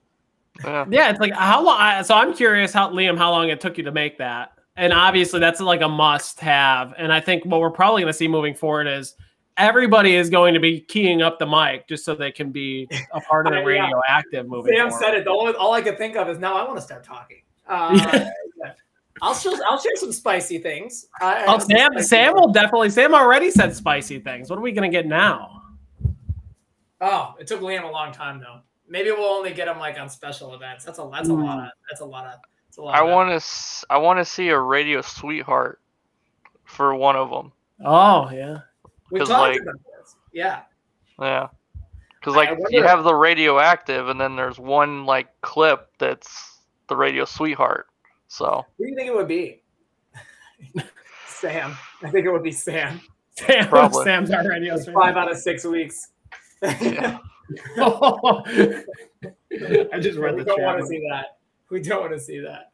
Yeah. Yeah, it's like how long? So I'm curious, how Liam, how long it took you to make that? And obviously, that's like a must-have. And I think what we're probably going to see moving forward is everybody is going to be keying up the mic just so they can be a part of the (laughs) Yeah. radioactive moving Sam forward. said it. The only, all I could think of is now I want to start talking. Uh. (laughs) I'll share, I'll share some spicy things. I- I Oh, Sam, Sam will definitely. Sam already said spicy things. What are we gonna get now? Oh, it took Liam a long time though. Maybe we'll only get him like on special events. That's a that's a lot of that's a lot of that's a lot. I want to. I want to see a radio sweetheart for one of them. Oh yeah. we 'cause, talked like- about this. Yeah. Yeah. Because I- I like you have the radioactive, and then there's one like clip that's the radio sweetheart. So Who do you think it would be? (laughs) Sam. I think it would be Sam. Sam, Probably. (laughs) Sam's our radio. It's five out of six weeks. yeah. (laughs) I just read we the don't want to see that. (laughs) We don't want to see that.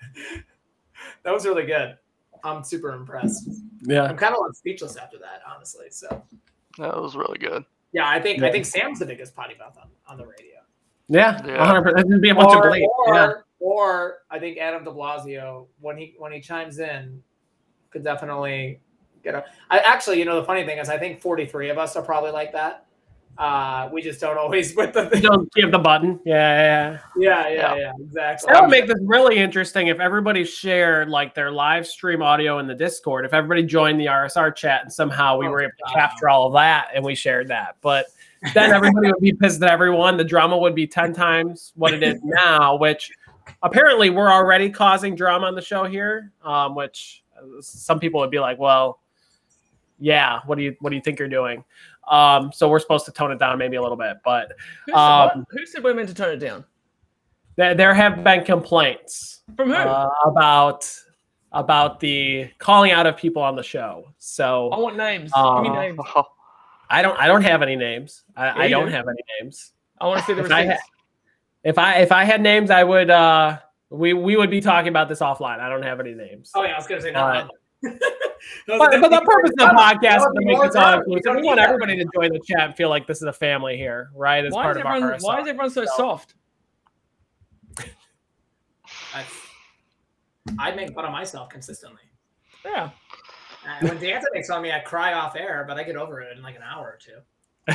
That was really good. I'm super impressed. Yeah. I'm kind of like speechless after that, honestly. So that was really good. yeah, I think Yeah. I think Sam's the biggest potty mouth on, on the radio. Yeah. Yeah. 100. percent This be a bunch or, of bleep. or, Yeah. or I think Adam De Blasio when he when he chimes in could definitely get a. I actually, you know, the funny thing is, I think 43 of us are probably like that. Uh, we just don't always with the thing. Don't give the button. Yeah, yeah. Yeah, yeah, Yeah. yeah, exactly. That would make this really interesting if everybody shared like their live stream audio in the Discord. If everybody joined the RSR chat and somehow we Oh, were able to God. capture all of that and we shared that, but then everybody would be pissed at everyone. The drama would be ten times what it is now, which apparently we're already causing drama on the show here. Um, which uh, some people would be like, "Well, yeah, what do you what do you think you're doing?" Um, so we're supposed to tone it down maybe a little bit, but Who said, Um. Who said we're meant to tone it down? there, there have been complaints From who? uh, about about the calling out of people on the show. So I want names. Uh, Give me names. (laughs) I don't I don't have any names. I, I don't do. have any names. I want to see the If I, receipts. ha- if I if I had names, I would uh we we would be talking about this offline. I don't have any names. Oh yeah, I was gonna say Uh, not. (laughs) But, but the purpose of the podcast is to make more this all fun. inclusive. We We want everybody to join the chat and feel like this is a family here, right? As why, part is of our everyone, why is everyone so So- soft? I, I make fun of myself consistently. Yeah. Uh, when Danza makes fun of me, I cry off air, but I get over it in like an hour or two. (laughs)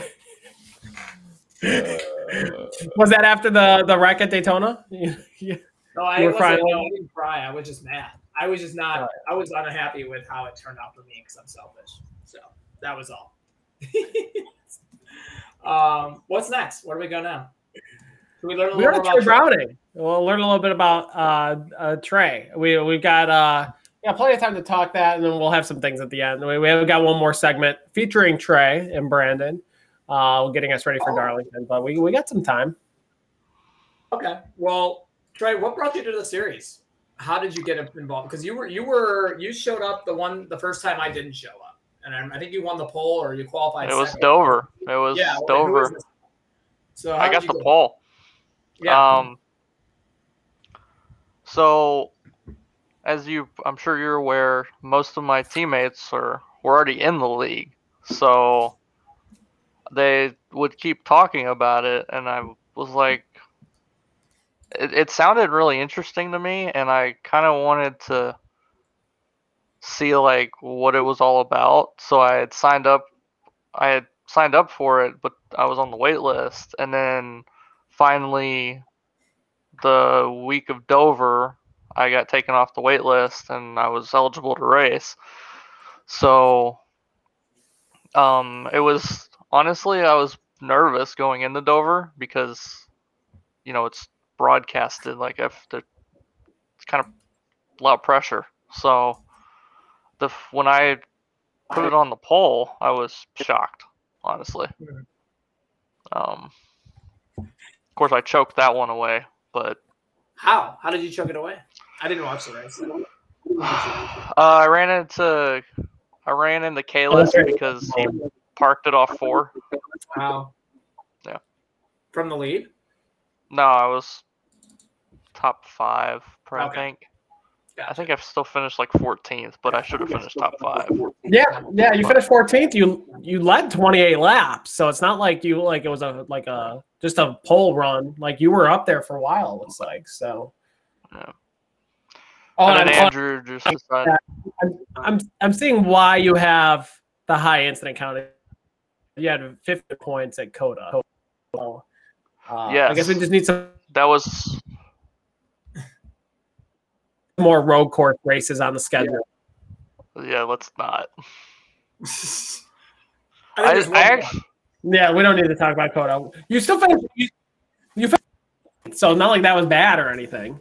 Was that after the the wreck at Daytona? yeah. (laughs) No, I wasn't, no, I didn't cry. I was just mad. I was just not. Right. I was unhappy with how it turned out for me because I'm selfish. So that was all. (laughs) um, what's next? Where do we go now? Can we learn a little more Trey about Browning. We'll learn a little bit about uh, uh, Trey. We we've got uh, yeah plenty of time to talk that, and then we'll have some things at the end. We we have got one more segment featuring Trey and Brandon, uh, getting us ready for Oh. Darlington. But we we got some time. Okay. Well, Trey, what brought you to the series? How did you get involved? Because you were you were you showed up the one the first time I didn't show up, and I, I think you won the pole or you qualified. It was second. Dover. It was Yeah. Dover. So I got the get- pole. Yeah. Um, so, as you, I'm sure you're aware, most of my teammates are were already in the league, so they would keep talking about it, and I was like, it, it sounded really interesting to me, and I kind of wanted to see like what it was all about. So I had signed up. I had signed up for it, but I was on the wait list, and then finally the week of Dover, I got taken off the wait list and I was eligible to race. So um it was honestly I was nervous going into Dover because you know it's broadcasted like if the it's kind of a lot of pressure. So the when I put it on the pole, I was shocked, honestly. Um of course I choked that one away, but How? How did you choke it away? I didn't watch the race. (sighs) Uh, I ran into I ran into Kalis because he parked it off four. Wow. Yeah. From the lead? No, I was top five, I Okay. think. I think I've still finished like 14th, but I should have finished top five. Yeah, yeah. You finished 14th. You you led 28 laps, so it's not like you like it was a like a just a pole run. Like you were up there for a while. It looks like so. Yeah. Oh, and and then I'm- Andrew just decided. I'm, I'm I'm seeing why you have the high incident count you had 50 points at COTA. So, uh, yes. I guess we just need some That was more road course races on the schedule. yeah. Let's not. (laughs) I think I, there's I actually, Yeah, we don't need to talk about COTA. You still finished. You, you finished, so not like that was bad or anything.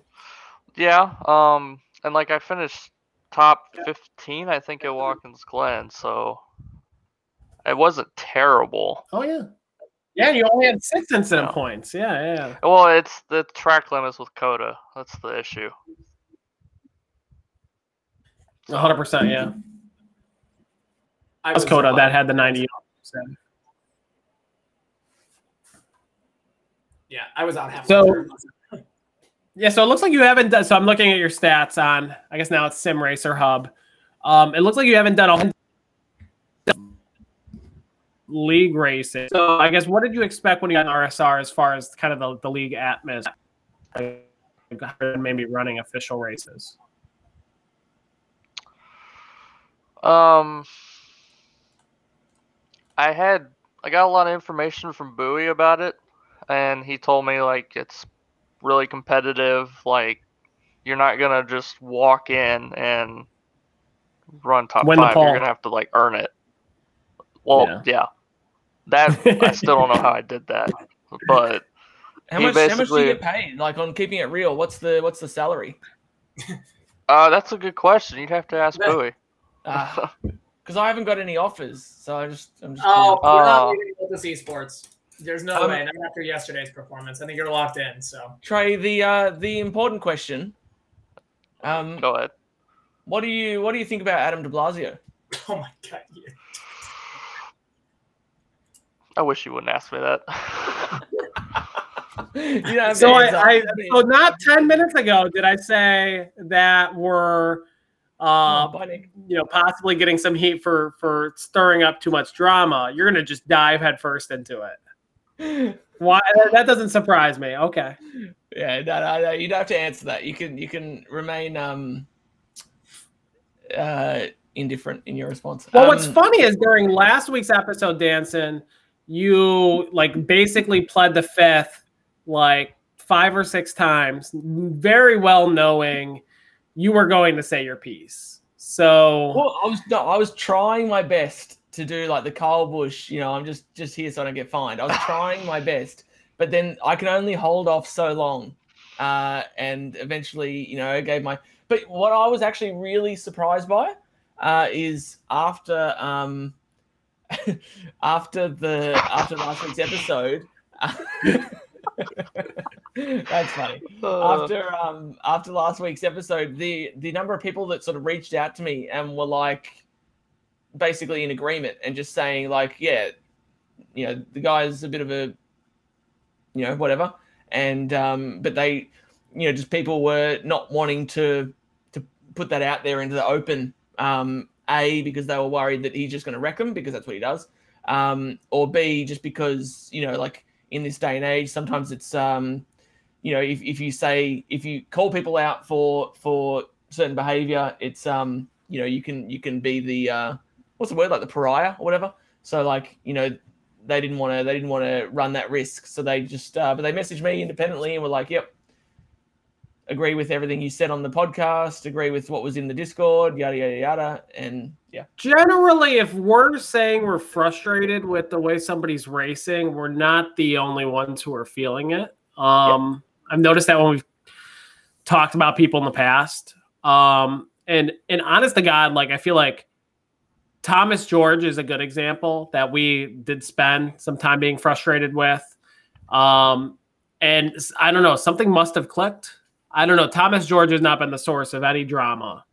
yeah. Um, and like I finished top 15, I think, at Watkins Glen, so it wasn't terrible. Oh yeah. Yeah, you only had six incident No. points. Yeah, yeah. Well, it's the track limits with COTA. That's the issue. A hundred percent. Yeah. I was was, COTA that had the ninety. Yeah, I was out half. So- Yeah, so it looks like you haven't done. So I'm looking at your stats on. I guess now it's Sim Racer Hub. Um, it looks like you haven't done a league races. So I guess what did you expect when you got an RSR as far as kind of the, the league atmosphere? Maybe running official races. Um, I had I got a lot of information from Bowie about it, and he told me like it's really competitive. Like you're not gonna just walk in and run top Win five. You're gonna have to like earn it. Well, Yeah. yeah. That I still don't know how I did that, but (laughs) How much? How much do you get paid? Like on keeping it real, what's the what's the salary? uh, that's a good question. You'd have to ask Bowie. Because I haven't got any offers, so I just I'm just. Oh, Uh, you're not leaving with this esports. There's no Um, way. Not after yesterday's performance. I think you're locked in. So Trey, the uh, the important question. Um, Go ahead. what do you what do you think about Adam De Blasio? (laughs) oh my god. yeah. I wish you wouldn't ask me that. (laughs) you So I. I so not ten minutes ago did I say that we're uh Oh, you know possibly getting some heat for for stirring up too much drama. You're gonna just dive headfirst into it. (laughs) Why that doesn't surprise me. Okay. Yeah, no, no, no, you don't have to answer that. You can you can remain um uh indifferent in your response. Well, what's Um, funny is during last week's episode, Danson, you like basically pled the fifth like five or six times, very well knowing you were going to say your piece. So Well, I was no, I was trying my best to do like the Kyle Busch. You know, I'm just just here so I don't get fined. I was trying my best, but then I can only hold off so long, uh, and eventually, you know, I gave my. But what I was actually really surprised by uh, is after um, (laughs) after the after last week's episode. (laughs) That's funny. Uh, after um after last week's episode the the number of people that sort of reached out to me and were like basically in agreement and just saying like yeah you know the guy's a bit of a you know whatever. And um but they you know just people were not wanting to to put that out there into the open um a because they were worried that he's just going to wreck them because that's what he does um or b just because you know like in this day and age sometimes it's um you know if, if you say if you call people out for for certain behavior it's um you know you can you can be the uh what's the word? Like the pariah or whatever. So like you know they didn't want to they didn't want to run that risk. So they just uh but they messaged me independently and were like yep agree with everything you said on the podcast. Agree with what was in the discord yada yada yada. And yeah. Generally, if we're saying we're frustrated with the way somebody's racing, we're not the only ones who are feeling it. Um, I've noticed that when we've talked about people in the past. Um, and and honest to God, like I feel like Thomas George is a good example that we did spend some time being frustrated with. Um, and I don't know, something must have clicked. I don't know. Thomas George has not been the source of any drama.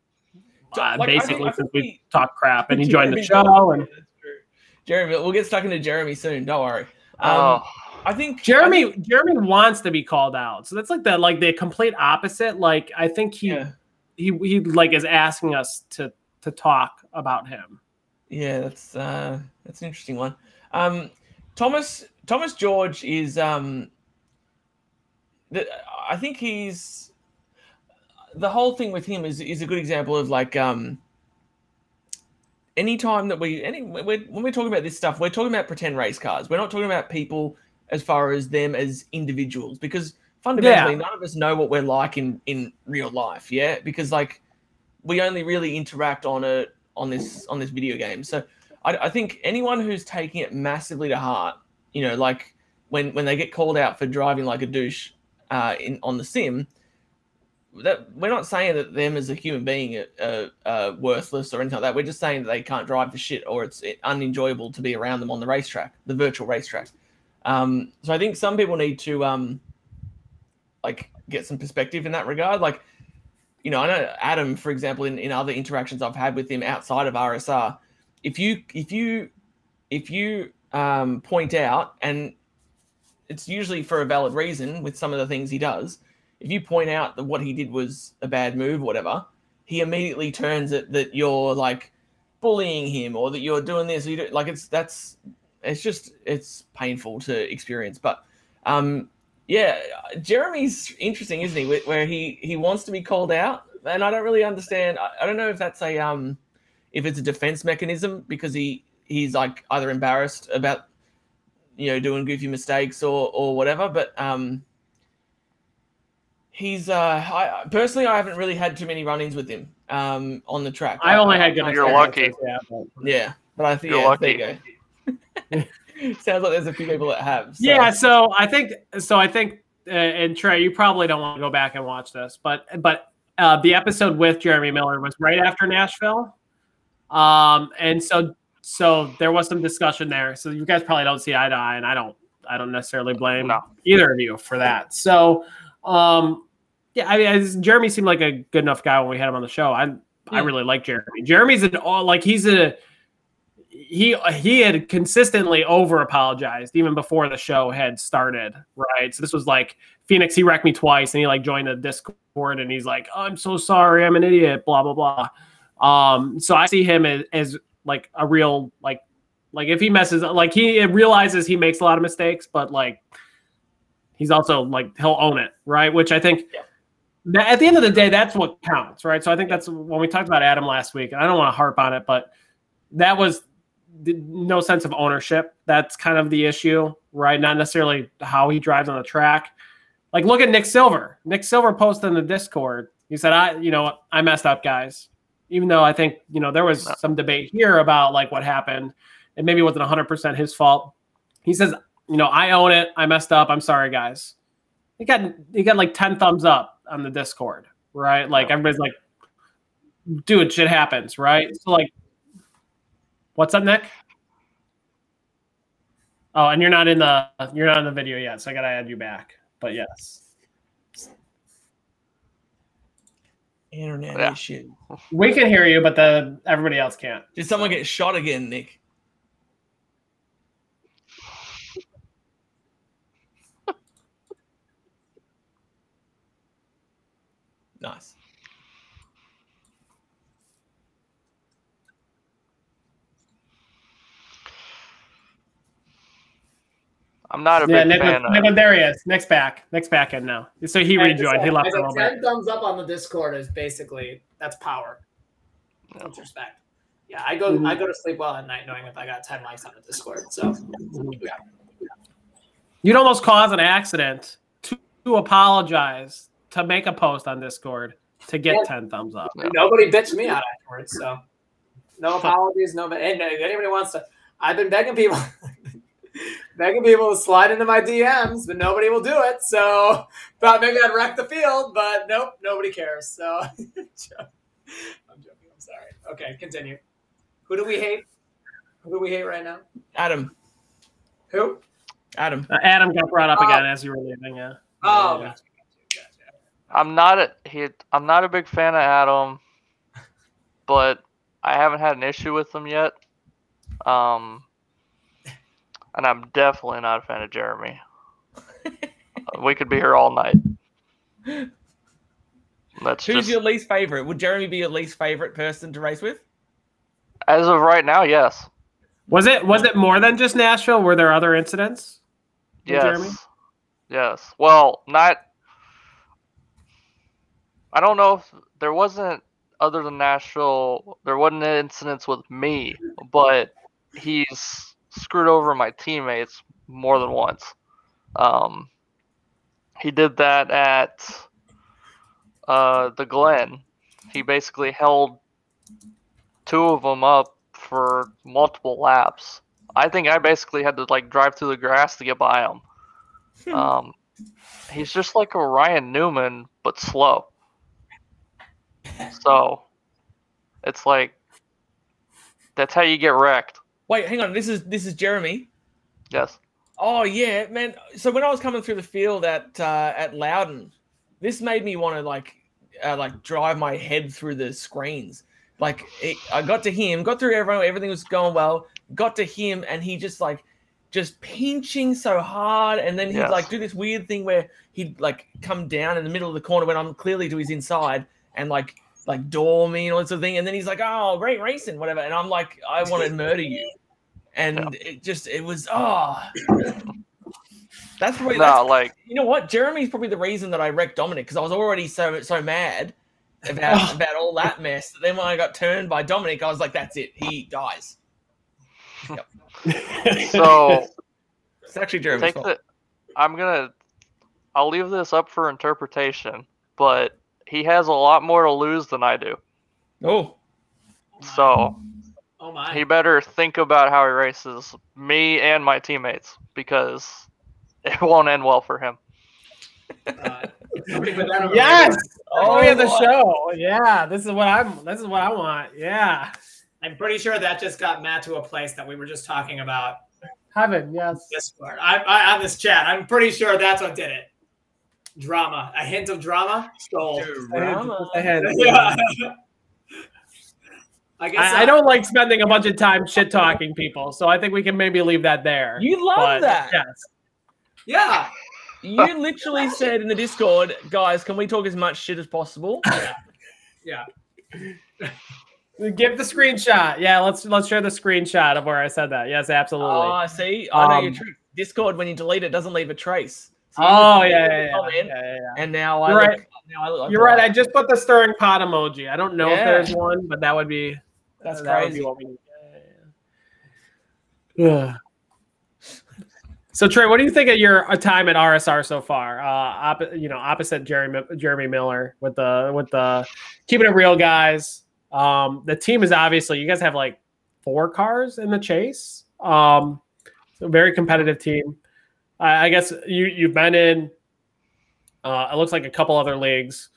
Uh, like, I basically, think- I since think we talked crap, and he (laughs) joined the Jeremy- show, and Jeremy, we'll get stuck into Jeremy soon. Don't worry. Um, oh, I think I Jeremy think- Jeremy wants to be called out. So that's like the like the complete opposite. Like I think he yeah, he he like is asking us to to talk about him. yeah, that's uh, that's an interesting one. Um, Thomas Thomas George is um, the, I think he's the whole thing with him is is a good example of like um, any time that we any we're, when we're talking about this stuff, we're talking about pretend race cars. We're not talking about people as far as them as individuals because fundamentally Yeah. none of us know what we're like in in real life. Yeah, because like we only really interact on a on this on this video game. So I, I think anyone who's taking it massively to heart, you know, like when when they get called out for driving like a douche uh, in on the sim, that we're not saying that them as a human being are, are, are worthless or anything like that. We're just saying that they can't drive for shit or it's unenjoyable to be around them on the racetrack, the virtual racetrack. Um, so I think some people need to um, like get some perspective in that regard. Like, you know, I know Adam, for example, in, in other interactions I've had with him outside of RSR, if you if you if you um, point out and it's usually for a valid reason with some of the things he does. If you point out that what he did was a bad move, whatever, he immediately turns it that you're like bullying him or that you're doing this. You like it's that's it's just it's painful to experience. But um, yeah, Jeremy's interesting, isn't he? Where- he he wants to be called out, and I don't really understand. I, I don't know if that's a um if it's a defense mechanism because he he's like either embarrassed about you know doing goofy mistakes or or whatever but um he's uh i personally i haven't really had too many run-ins with him um on the track I only had good You're lucky. Yeah, but- i think You're yeah, there you (laughs) sounds like there's a few people that have so. Yeah, so I think so. I think uh, and Trey, you probably don't want to go back and watch this, but but uh, the episode with Jeremy Miller was right after Nashville, um, and so so there was some discussion there. So you guys probably don't see eye to eye, and I don't I don't necessarily blame No. either of you for that. So um, yeah, I mean, as Jeremy seemed like a good enough guy when we had him on the show. I I really like Jeremy. Jeremy's an all like he's a he he had consistently over apologized even before the show had started right? So this was like phoenix he wrecked me twice and he like joined the discord and he's like i'm so sorry i'm an idiot blah blah blah. Um so i see him as, as like a real like like if he messes up like he realizes he makes a lot of mistakes but like he's also like he'll own it right? Which i think Yeah. at the end of the day that's what counts right? So i think that's when we talked about adam last week and i don't want to harp on it but that was no sense of ownership. That's kind of the issue, right? Not necessarily how he drives on the track. Like, look at Nick Silver. Nick Silver posted in the Discord. He said, "I, you know, I messed up, guys." Even though I think, you know, there was some debate here about like what happened, and maybe it wasn't 100 percent his fault. He says, "You know, I own it. I messed up. I'm sorry, guys." He got he got like 10 thumbs up on the Discord, right? Like everybody's like, "Dude, shit happens," right? So like, What's up, Nick? Oh, and you're not in the you're not in the video yet, so I gotta add you back. But yes, internet Yeah. issue we can hear you, but the everybody else can't. did someone get shot again nick (laughs) nice I'm not a Yeah, big Nick, fan Nick, of. there he is. Nick's back. next back in now. So he rejoined. He left I a little think bit. ten thumbs up on the Discord is basically that's power. With respect. Yeah, I go I go to sleep well at night knowing if I got ten likes on the Discord. So yeah. You'd almost cause an accident to, to apologize to make a post on Discord to get Yeah. ten thumbs up. nobody bitched me out afterwards. So no apologies, no. And if anybody wants to, I've been begging people, begging able to slide into my DMs, but nobody will do it. So (laughs) thought maybe I'd wreck the field, but nope, nobody cares. So (laughs) I'm joking. I'm sorry. Okay, continue. Who do we hate? Who do we hate right now? adam Who? adam Uh, Adam got brought up Oh. again as you were leaving. Yeah. Oh, Yeah. gotcha, gotcha, gotcha. I'm not a he. I'm not a big fan of Adam, but I haven't had an issue with him yet. Um, and I'm definitely not a fan of Jeremy. (laughs) we could be here all night. That's who's just your least favorite would jeremy be your least favorite person to race with as of right now. Yes, Was it was it more than just Nashville? Were there other incidents? yes, Jeremy? yes. Well, not. I don't know if there wasn't. other than Nashville, there wasn't incidents with me, but he's screwed over my teammates more than once. Um, he did that at uh, the Glen. He basically held two of them up for multiple laps. I think I basically had to like drive through the grass to get by him. um, he's just like a Ryan Newman, but slow. (laughs) So it's like that's how you get wrecked. Wait, hang on. This is this is Jeremy. Yes. Oh yeah, man. So when I was coming through the field at uh, at Loudon, this made me want to like uh, like drive my head through the screens. Like it, I got to him, got through everyone, everything was going well. Got to him, and he just like just pinching so hard, and then he'd Yes. like do this weird thing where he'd like come down in the middle of the corner when I'm clearly to his inside, and like like door me and all that sort of thing. And then he's like, "Oh, great racing, whatever," and I'm like, "I want to murder you," and it just it was oh. That's probably No, that's, like you know what? Jeremy's probably the reason that I wrecked Dominic because I was already so so mad about (sighs) about all that mess. that Then when I got turned by Dominic, I was like, "That's it. He dies." (laughs) so It's actually Jeremy's fault. the. I'm gonna. I'll leave this up for interpretation, but he has a lot more to lose than I do. Oh, So Oh my. he better think about how he races me and my teammates because (laughs) it won't end well for him. Uh, somebody put that over Yes. there. Oh, yeah, the boy. show. Yeah, this is what I'm. This is what I want. Yeah, I'm pretty sure that just got Matt to a place that we were just talking about heaven. Yes. Discord. I, I on this chat. I'm pretty sure that's what did it. Drama. A hint of drama. Stole. Drama. I had- (laughs) Yeah. (laughs) I guess I, I don't like spending a bunch of time shit talking people, so I think we can maybe leave that there. You love But, that. Yes. Yeah. You literally said in the Discord, guys, can we talk as much shit as possible? (laughs) Yeah. Yeah. Give the screenshot. Yeah, let's let's share the screenshot of where I said that. Yes, absolutely. Oh, I see, I know your Um, trick. Discord, when you delete it, doesn't leave a trace. Oh yeah, yeah, yeah, yeah. And now I You're look, right. now I look You're right. I just put the stirring pot emoji. I don't know if there's one, but that would be That's that would be crazy. what we need. Yeah, yeah, yeah. (sighs) So Trey, what do you think of your uh, time at RSR so far? Uh, op- you know, opposite Jeremy Jeremy Miller with the with the keeping it real guys. Um, the team is obviously you guys have like four cars in the chase. Um, so very competitive team. I, I guess you you've been in. Uh, it looks like a couple other leagues.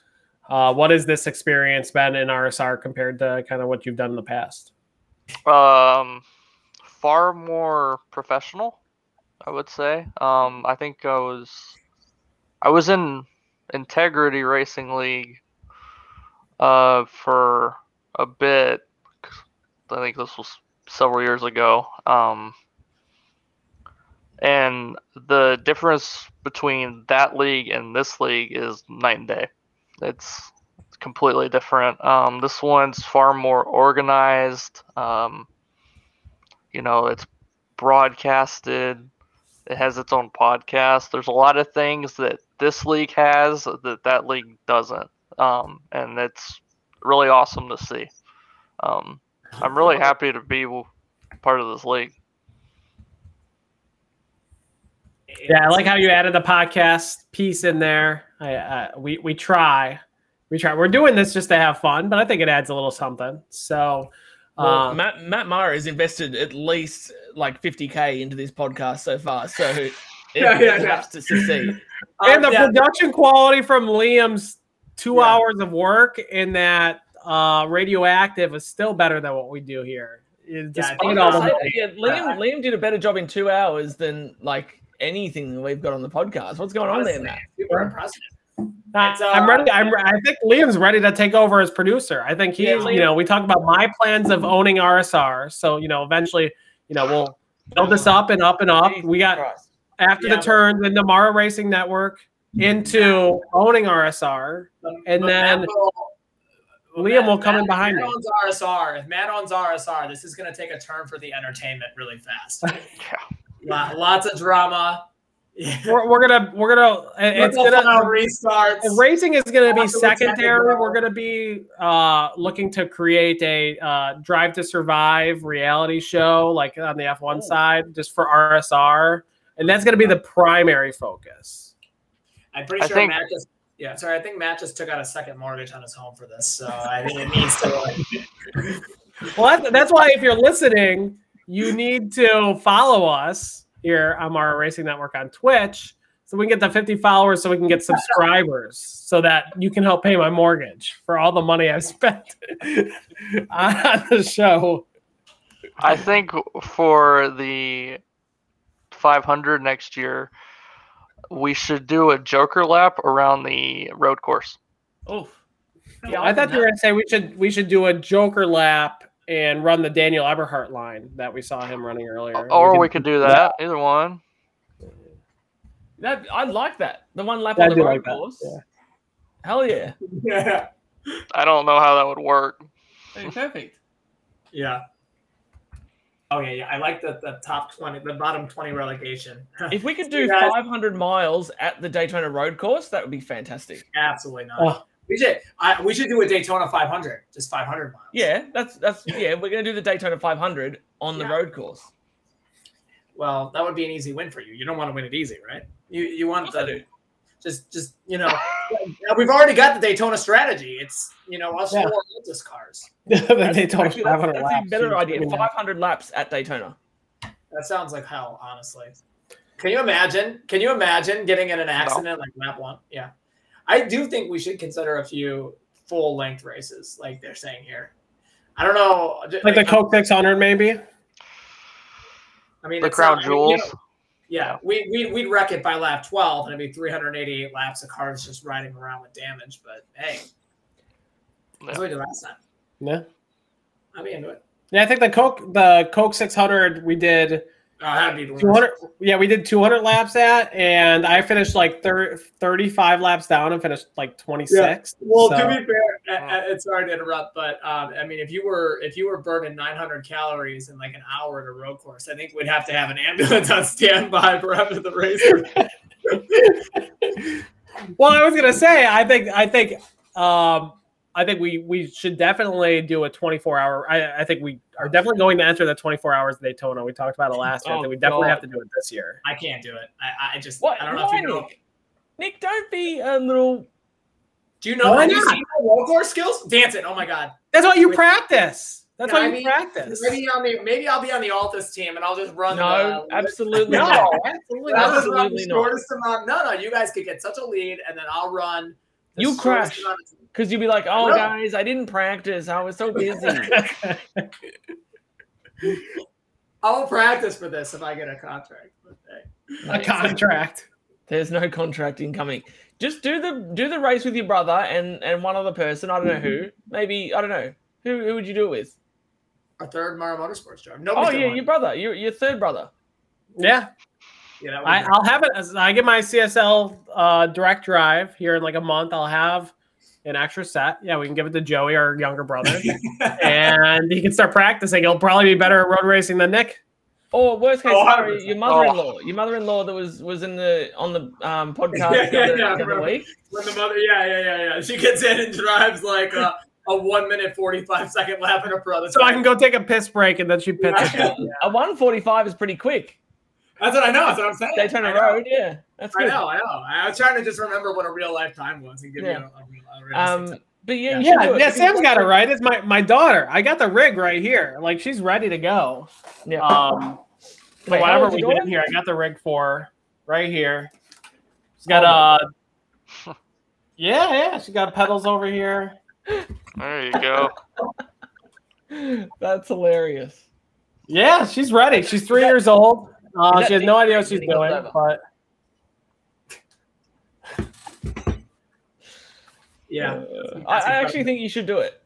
Uh, what has this experience been in RSR compared to kind of what you've done in the past? Um, far more professional, I would say. Um, I think I was, I was in Integrity Racing League, uh, for a bit. I think this was several years ago. Um, and the difference between that league and this league is night and day. It's completely different. Um, this one's far more organized. Um, you know, it's broadcasted. It has its own podcast. There's a lot of things that this league has that that league doesn't, um, and it's really awesome to see. Um, I'm really happy to be part of this league. Yeah, I like how you added the podcast piece in there. I, uh, we we try, we try. We're doing this just to have fun, but I think it adds a little something. So, Well, um, Matt Matt Mara has invested at least like 50k into this podcast so far, so (laughs) it, Yeah, yeah, has yeah. to succeed. (laughs) and the Um, yeah. production quality from Liam's two Yeah. hours of work in that uh, radioactive is still better than what we do here. I Despite think all I'll say yeah, Liam Liam did a better job in two hours than like anything that we've got on the podcast. What's going on there, Honestly, Matt? Super impressive. I- It's, uh, I'm ready. I'm, I think Liam's ready to take over as producer. I think he's, Yeah, you know, we talk about my plans of owning RSR. So, you know, eventually, you know, we'll build this up and up and up. We got after Yeah. the turns the Mara Racing Network into owning RSR. And But then Matt will- Liam will Matt- come in behind Matt me. owns RSR. If Matt owns RSR, this is going to take a turn for the entertainment really fast. Yeah. (laughs) Lot, lots of drama. (laughs) we're, we're gonna we're gonna it's Triple gonna file restarts. the racing is going to be Lots technical- secondary. We're going to be uh, looking to create a uh, Drive to Survive reality show, like on the F1 side, just for RSR, and that's going to be the primary focus. I'm pretty I sure think- Matt just yeah, sorry, I think Matt just took out a second mortgage on his home for this, so I think it needs to like (laughs) Well, that's, that's why if you're listening, you need to follow us here on our Racing Network on Twitch. So we can get the 50 followers, so we can get subscribers, so that you can help pay my mortgage for all the money I've spent (laughs) on the show. I think for the 500 next year, we should do a Joker lap around the road course. Oh, Yeah, I thought you were going to say we should we should do a Joker lap and run the Daniel Eberhardt line that we saw him running earlier. Or we could do that. Either one. that I like that. The one lap I on the road like course. yeah. Hell yeah. yeah. (laughs) I don't know how that would work. Hey, perfect. Yeah. Oh, okay, yeah, I like the, the top twenty, the bottom twenty relegation. (laughs) If we could do You guys- 500 miles at the Daytona road course, that would be fantastic. Absolutely not. Oh. We should I, we should do a Daytona 500, just 500 miles. Yeah, that's that's yeah. We're gonna do the Daytona 500 on the Yeah. road course. Well, that would be an easy win for you. You don't want to win it easy, right? You you want Of course I the do. just just you know we've already got the Daytona strategy. It's you know us Yeah. four Lotus cars. they told us Actually, that's, 500 that's laps. a better idea. 500 laps at Daytona. That sounds like hell, honestly. Can you imagine? Can you imagine getting in an accident like lap one? Yeah, I do think we should consider a few full length races, like they're saying here. I don't know, Like the Coke 600, maybe. I mean, The it's crown not- I mean, you jewels. know, yeah, we we we'd wreck it by lap twelve, and it'd be 388 laps of cars just riding around with damage. But hey, that's what we did last time. Yeah. I'd be into it. Yeah, I think the Coke the Coke 600 we did Oh, that'd be the 200 yeah, we did 200 laps at and I finished like 30, 35 laps down and finished like 26. Well, So- to be fair, it's sorry to interrupt, but um, I mean, if you were if you were burning 900 calories in like an hour at a road course, I think we'd have to have an ambulance on standby for after the race. (laughs) well, I was gonna say, I think, I think, um, I think we we should definitely do a 24 hour. I, I think we are definitely going to enter the 24 hours of Daytona. We talked about it last year. I Oh, think we definitely God. have to do it this year. I can't do it. I, I just What? I don't know Why, if you know. Nick? Nick, don't be a little. Do you know? Why Have you not? seen my road course skills? Dancing. Oh my god. That's why you Wait. practice. That's Yeah, why I you mean, practice. Maybe I on the maybe I'll be on the Altus team and I'll just run. No, the, uh, absolutely No, not. absolutely not. just run the Absolutely not. amount. No, no, you guys could get such a lead, and then I'll run. the You crash. amount of- Because you'd be like, oh, No. guys, I didn't practice. I was so (laughs) busy. I'll practice for this if I get a contract. But. A contract. There's no contract incoming. Just do the do the race with your brother and and one other person. I don't know who. Maybe I don't know who. Who would you do it with? Our third Mara Motorsports driver. Oh yeah, one. your brother. Your your third brother. Yeah, Yeah, I I'll have it. As, I get my CSL uh, direct drive here in like a month. I'll have an extra set. Yeah, we can give it to Joey, our younger brother, (laughs) and he can start practicing. He'll probably be better at road racing than Nick. Or worst case Oh, scenario, your mother-in-law. Your mother-in-law that was was in the on the um, (laughs) podcast Yeah, the yeah, the other week. when the mother. Yeah, yeah, yeah, yeah. She gets in and drives like a, a one minute forty five second lap in her brother. So I can go take a piss break, and then she pits Yeah. it. (laughs) A one forty-five is pretty quick. That's what I know. That's what I'm saying. Daytona I know. Road, yeah, that's I good. know. I know. I was trying to just remember what a real life time was and give Yeah. you a, a, real- a realistic Um, but yeah, you should Yeah, yeah. Sam's got it right. It's my my daughter. I got the rig right here. Like she's ready to go. Yeah. Um, so Wait, whatever we your did here, I got the rig for her right here. She's got Oh uh, (laughs) yeah, yeah. She got pedals over here. There you go. (laughs) That's hilarious. Yeah, she's ready. She's three years old. Uh, she has no idea what she's doing, but Yeah. Uh, I, I actually think you should do it.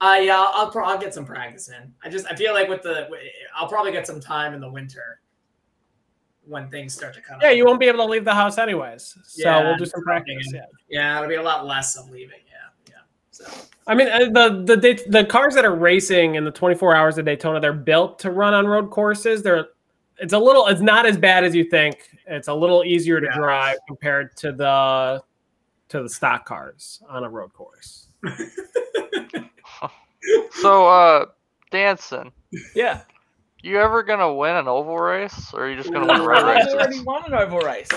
Uh, yeah, I'll, I'll, pro- I'll get some practice in. I just I feel like with the I'll probably get some time in the winter when things start to come. yeah, you won't be able to leave the house anyways. So Yeah, we'll do some practice. Yeah. Yeah, it'll be a lot less of leaving. Yeah, yeah. So I mean, uh, the the the cars that are racing in the 24 hours of Daytona, they're built to run on road courses. They're it's a little it's not as bad as you think. It's a little easier to Yeah. drive compared to the to the stock cars on a road course. (laughs) So, uh, Danson, Yeah. you ever gonna win an oval race, or are you just gonna win I road races? I already won an oval race.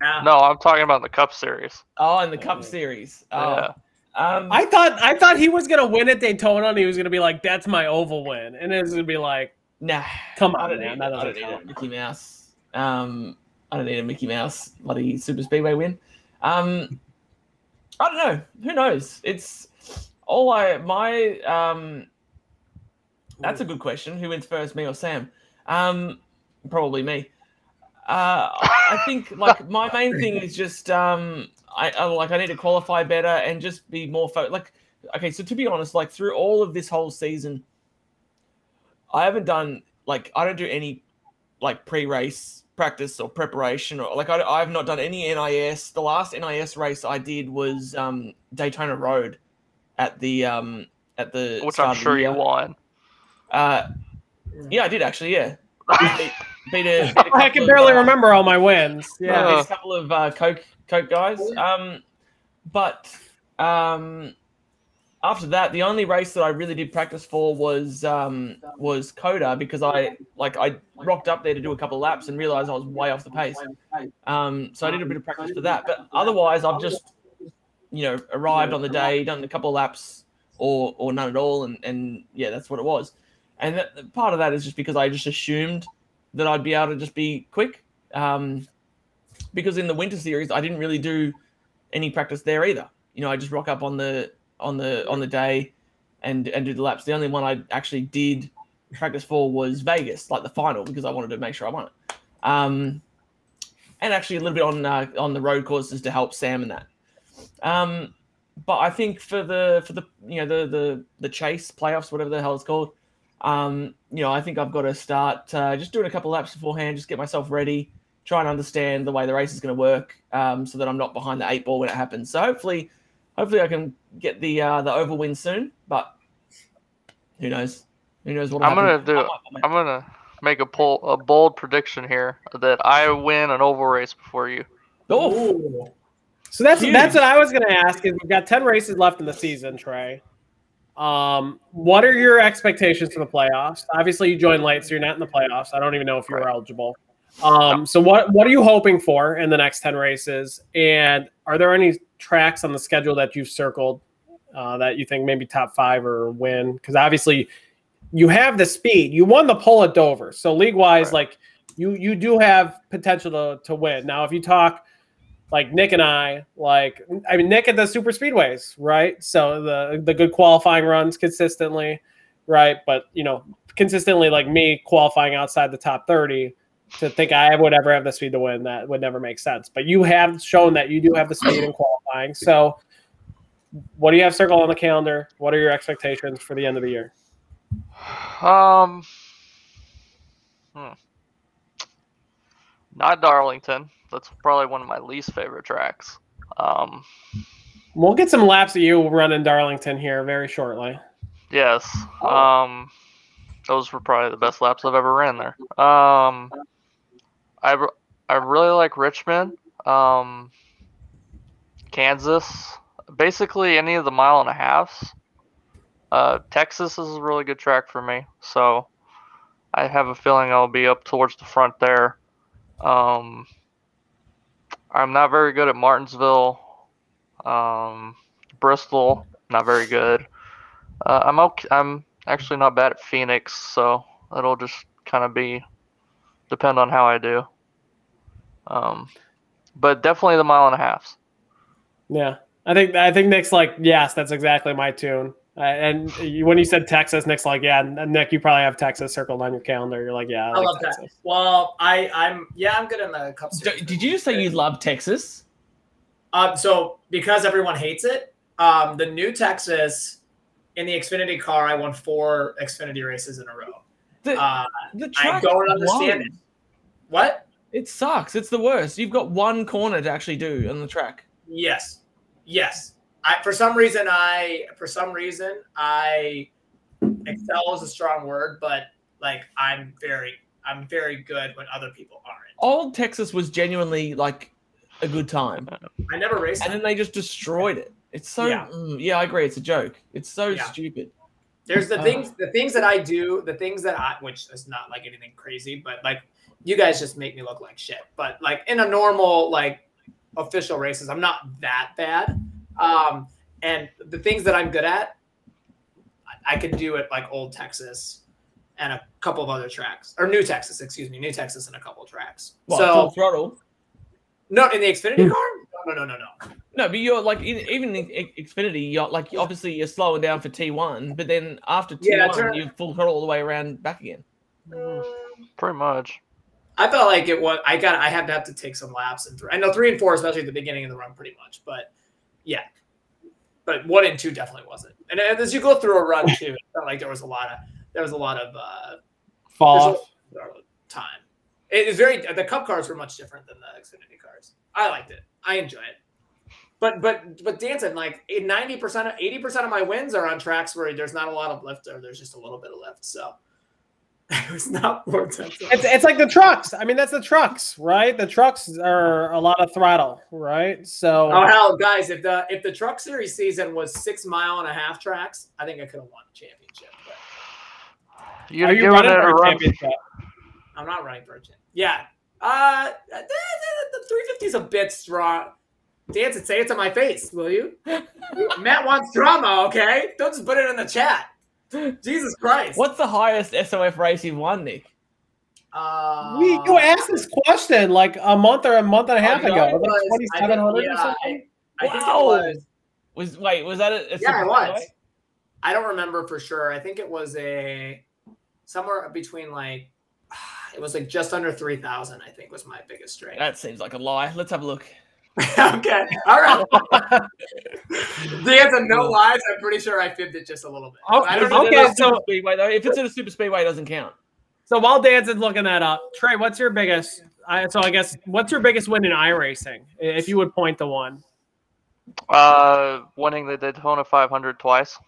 No, I'm talking about the Cup Series. Oh, in the Cup Series. Oh. Yeah. Um, I thought I thought he was gonna win at Daytona and he was gonna be like, "That's my oval win," and it was gonna be like, nah. "Come I on, don't man, need, that I don't need a. Mickey Mouse. Um, I don't need a Mickey Mouse bloody Super Speedway win. Um, I don't know. Who knows? It's all I my um. That's a good question. Who wins first, me or Sam? Um, probably me. Uh, I think like my main thing is just um, I, I like I need to qualify better and just be more fo- like okay. So to be honest, like through all of this whole season, I haven't done like I don't do any like pre-race practice or preparation or like I, I've not done any NIS. The last NIS race I did was um, Daytona Road at the um, at the Which I'm sure you won. Uh, yeah, I did actually. Yeah, beat, (laughs) beat a, beat a I can barely uh, remember all my wins. yeah, Yeah, beat a couple of uh, coke coke guys. Um, but um, after that, the only race that I really did practice for was um, was COTA because I like I rocked up there to do a couple of laps and realized I was way off the pace. Um, so I did a bit of practice for that. But otherwise, I've just you know arrived on the day, done a couple of laps or or none at all, and and yeah, that's what it was. And that, part of that is just because I just assumed that I'd be able to just be quick. Um, because in the winter series, I didn't really do any practice there either. You know, I just rock up on the on the on the day and and do the laps. The only one I actually did practice for was Vegas, like the final, because I wanted to make sure I won it. Um, and actually a little bit on uh, on the road courses to help Sam in that. Um, but I think for the for the you know the the the chase playoffs, whatever the hell it's called, um, you know, I think I've got to start uh, just doing a couple laps beforehand, just get myself ready, try and understand the way the race is going to work, um, so that I'm not behind the eight ball when it happens. So hopefully, hopefully I can get the uh, the oval win soon. But who knows? Who knows what? I'm gonna do. I'm gonna make a pull a bold prediction here that I win an oval race before you. Oh, So that's Huge. that's what I was going to ask. Is we've got ten races left in the season, Trey. Um, what are your expectations for the playoffs? Obviously, you joined late, so you're not in the playoffs. I don't even know if you were eligible. Um, so what what are you hoping for in the next ten races? And are there any tracks on the schedule that you've circled uh, that you think maybe top five or win? Because obviously, you have the speed. You won the pole at Dover, so league wise, like you you do have potential to to win. Now, if you talk like Nick and I, like I mean Nick at the super speedways, right? So the the good qualifying runs consistently, right? But you know, consistently like me qualifying outside the top 30 to think I would ever have the speed to win, that would never make sense. But you have shown that you do have the speed in qualifying. So what do you have circled on the calendar? What are your expectations for the end of the year? Um, hmm. not Darlington. That's probably one of my least favorite tracks. Um, We'll get some laps of you running Darlington here very shortly. yes. Um, those were probably the best laps I've ever ran there. Um, I I really like Richmond. Um, Kansas. Basically, any of the mile and a halfs. Uh, Texas is a really good track for me, so I have a feeling I'll be up towards the front there. Um, I'm not very good at Martinsville. Um, Bristol, not very good. Uh, I'm okay. I'm actually not bad at Phoenix, so it'll just kind of be depend on how I do. Um, but definitely the mile and a halves. Yeah, I think I think Nick's like, yes, that's exactly my tune. Uh, and you, when you said Texas, Nick's like, yeah, Nick, you probably have Texas circled on your calendar. You're like, yeah, I, I like love Texas. that. Well, I, I'm yeah, I'm good in the Cup Series. D- did you say you love Texas? Um, so because everyone hates it, um, the new Texas in the Xfinity car, I won four Xfinity races in a row. The, Uh, the I track don't understand blows. it. What? It sucks. It's the worst. You've got one corner to actually do on the track. Yes, yes. I for some reason I for some reason I excel is a strong word, but like I'm very I'm very good when other people aren't. Old Texas was genuinely like a good time, I never raced. and then they just destroyed it. It's so Yeah. yeah, yeah I agree. It's a joke. It's so Yeah. stupid. There's the Uh. things, the things that I do, the things that I, which is not like anything crazy, but like you guys just make me look like shit. But like in a normal like official races, I'm not that bad. Um, and the things that I'm good at, I- I can do at like Old Texas and a couple of other tracks, or New Texas, excuse me, New Texas and a couple of tracks. What, so full throttle. no, in the Xfinity car, no, no, no, no, no. No, but you're like in, even in X- Xfinity, you're like obviously you're slowing down for T1, but then after T1, Yeah, you're full throttle all the way around back again. Pretty much. I felt like it was. I got. I had to have to take some laps and three. I know three and four, especially at the beginning of the run, pretty much. But yeah, but one and two definitely wasn't. And as you go through a run too, it felt like there was a lot of there was a lot of uh, Fall there's off. a lot of time. It is very. The Cup cars were much different than the Xfinity cars. I liked it. I enjoy it. But but but Danson like ninety percent, eighty percent of my wins are on tracks where there's not a lot of lift or there's just a little bit of lift. So it was not more intense. It's, it's like the trucks. I mean, that's the trucks, right? The trucks are a lot of throttle, right? So Oh hell, guys! If the if the Truck Series season was six mile and a half tracks, I think I could have won the championship. But You are you running for a run? championship? I'm not running for a champ. Yeah, uh, the, the 350 is a bit strong. Danson say it to my face, will you? (laughs) Matt wants drama, okay? Don't just put it in the chat. (laughs) Jesus Christ! What's the highest SOF race you've won, Nick? Uh, We you asked this question like a month or a month and a half oh, ago. it Like was- I think- yeah, or something. I, I think it Wow. was. Was wait, was that a, a Yeah, it was. highway? I don't remember for sure. I think it was a somewhere between like (sighs) it was like just under three thousand. I think was my biggest straight. That seems like a lie. Let's have a look. (laughs) okay, all right. (laughs) the answer, no lies. I'm pretty sure I fibbed it just a little bit. Okay, I don't know. okay, so- speedway though. If it's in a super speedway, it doesn't count. So while Danson's looking that up, Trey, what's your biggest? I, so I guess what's your biggest win in iRacing, if you would point to one? Uh, winning the Daytona 500 twice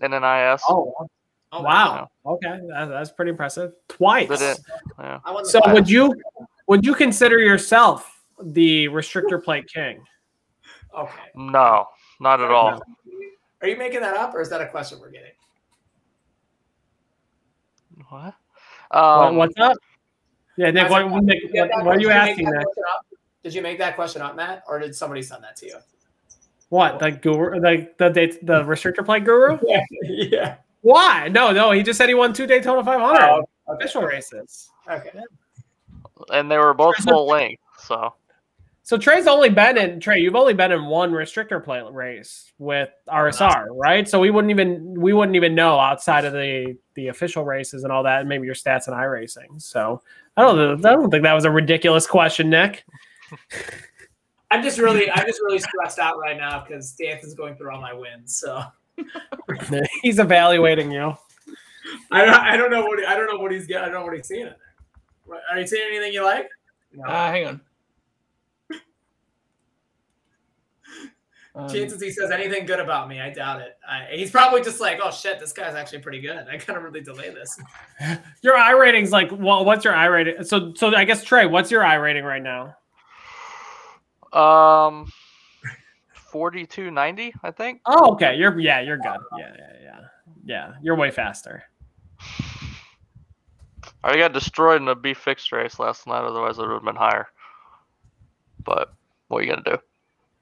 in an IS. Oh, Oh, wow. Okay, that, that's pretty impressive. Twice. It? Yeah. I won the So would you would you consider yourself the restrictor plate king? Okay. No, not at all. Are you making that up, or is that a question we're getting? What? What- Um, what's up? Yeah, Nick. I What, said, Nick, did you get what, what are you asking, that Nick? question up? Did you make that question up, Matt, or did somebody send that to you? What the guru, the the date, the restrictor plate guru? (laughs) Yeah. yeah. Why? No, no. He just said he won two Daytona 500 Oh, okay. official races. Okay. and they were both full length. So So Trey's only been in Trey. You've only been in one restrictor plate race with RSR, right? So we wouldn't even we wouldn't even know outside of the the official races and all that, and maybe your stats in iRacing. So I don't I don't think that was a ridiculous question, Nick. (laughs) I'm just really, I'm just really stressed out right now because Danson's going through all my wins. So (laughs) He's evaluating you. I don't, I don't know what, he, I don't know what he's getting. I don't know what he's seeing in there. What- Are you seeing anything you like? No. Uh, hang on. Um, Chances he says anything good about me, I doubt it. I, he's probably just like, oh shit, this guy's actually pretty good. I gotta really delay this. (laughs) Your iRating's like, well, what's your iRating? So so I guess Trey, what's your iRating right now? um, 4290, I think. Oh, okay. You're yeah, you're good. Yeah, yeah, yeah. Yeah, you're way faster. I got destroyed in a B fixed race last night. Otherwise, it would have been higher. But what are you gonna do?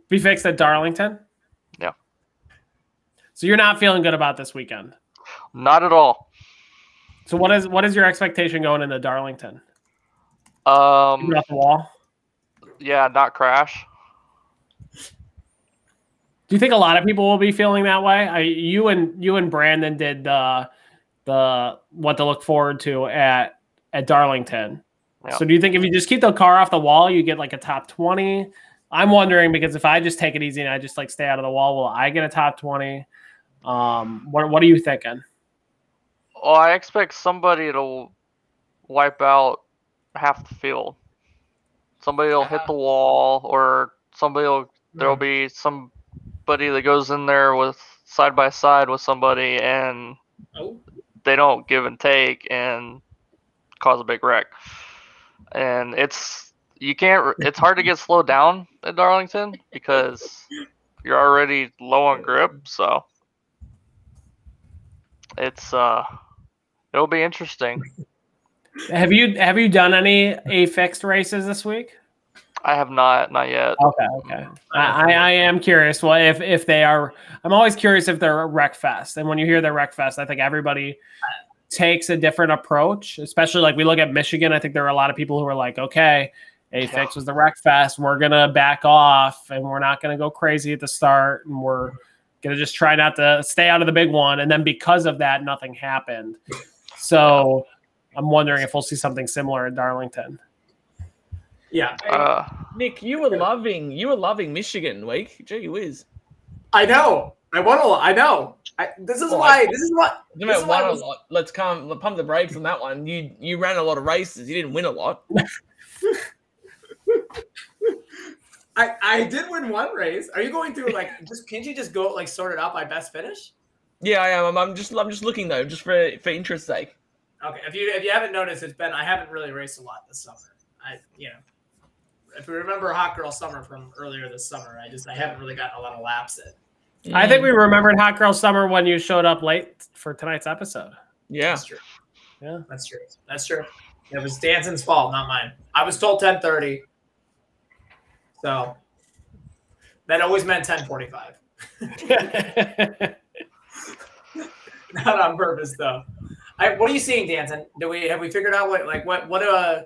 Be fixed at Darlington. Yeah. So you're not feeling good about this weekend. Not at all. So what is what is your expectation going into Darlington? Um, off the wall. yeah, not crash. Do you think a lot of people will be feeling that way? I, you and you and Brandon did the the what to look forward to at at Darlington. Yeah. So do you think if you just keep the car off the wall, you get like a top twenty? I'm wondering because if I just take it easy and I just like stay out of the wall, will I get a top twenty? Um, what what are you thinking? Well, I expect somebody to wipe out half the field. Somebody will hit the wall, or somebody will. There'll be somebody that goes in there with side by side with somebody, and Oh. they don't give and take, and cause a big wreck. And it's you can't. It's hard to get slowed down at Darlington because you're already low on grip. So it's uh, it'll be interesting. Have you have you done any a fixed races this week? I have not, not yet. Okay, okay. I, I, am curious. Well, if if they are, I'm always curious if they're a wreck fest. And when you hear they're wreck fest, I think everybody takes a different approach. Especially like we look at Michigan. I think there are a lot of people who are like, okay, a fix was the wreck fest. We're gonna back off, and we're not gonna go crazy at the start, and we're gonna just try not to stay out of the big one. And then because of that, nothing happened. So I'm wondering if we'll see something similar in Darlington. Yeah. Uh, Nick, you were loving you were loving Michigan week. Gee whiz. I know. I want to. I know. I, this is Well, why. I- This is what. You This know, is why I won a lot. Let's come pump the brakes on that one. You you ran a lot of races. You didn't win a lot. (laughs) (laughs) I, I did win one race. Are you going through like (laughs) just can't you just go like sort it out by best finish? Yeah, I am. I'm, I'm just I'm just looking though, just for for interest's sake. Okay. If you if you haven't noticed, it's been I haven't really raced a lot this summer. I you know if we remember Hot Girl Summer from earlier this summer, I just I haven't really gotten a lot of laps in. I think we remembered Hot Girl Summer when you showed up late for tonight's episode. Yeah. That's true. Yeah. That's true. That's true. It was Danson's fault, not mine. I was told 1030. So that always meant 1045. (laughs) not on purpose though. I, what are you seeing, Danson? Do we have we figured out what like what what uh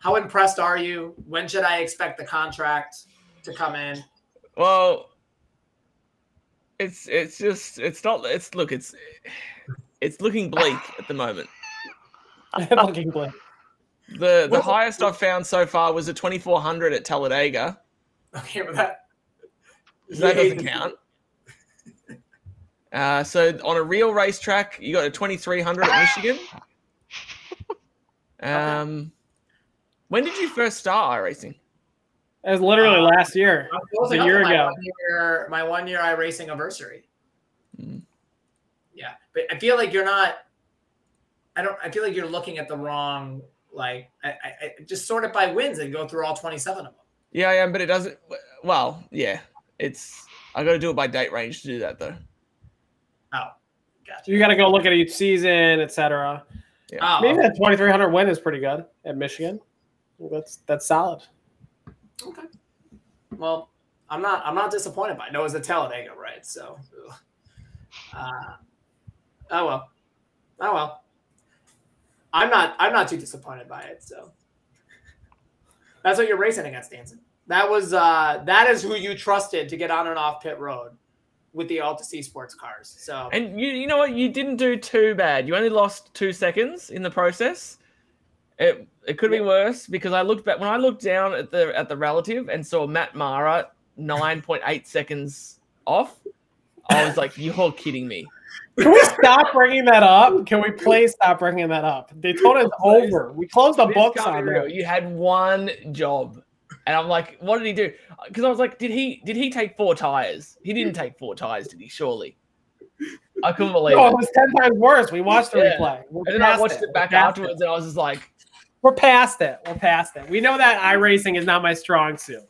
how impressed are you? When should I expect the contract to come in? Well, it's it's just it's not it's look it's it's looking bleak at the moment. (laughs) Looking bleak. The the Well- highest I've found so far was a 2400 at Talladega. Okay, but that So (laughs) that doesn't count. Uh, so on a real racetrack, you got a 2300 at Michigan. (laughs) Um, when did you first start iRacing? It was literally last year. It was a year on my ago. One year, my one year iRacing anniversary. Hmm. Yeah, but I feel like you're not. I don't. I feel like you're looking at the wrong. Like, I, I, I just sort it by wins and go through all 27 of them. Yeah, I am, but it doesn't. Well, yeah, it's. I got to do it by date range to do that though. Oh, gotcha. You got to go look at each season, etc. Oh, Maybe that 2300 win is pretty good at Michigan. That's that's solid. okay. Well, I'm not. I'm not disappointed by. it. No, it was a Talladega, right? So, uh, oh well. Oh well. I'm not. I'm not too disappointed by it. So that's what you're racing against, Danson. That was. uh That is who you trusted to get on and off pit road with the Altus eSports cars. So And you, you know what? You didn't do too bad. You only lost two seconds in the process. It it could be worse because I looked back when I looked down at the at the relative and saw Matt Mara nine point eight (laughs) seconds off. I was like, "You're kidding me." Can we stop bringing that up? Can we please stop bringing that up? Daytona's over. We closed the This books on be real. that. You had one job, and I'm like, "What did he do?" Because I was like, "Did he did he take four tires? He didn't take four tires, did he? Surely." (laughs) I couldn't believe No, it. it was ten times worse. We watched the Yeah. replay. We're And then I watched it We're back past afterwards, and I was just like, We're past it. We're past it. We know that iRacing is not my strong suit.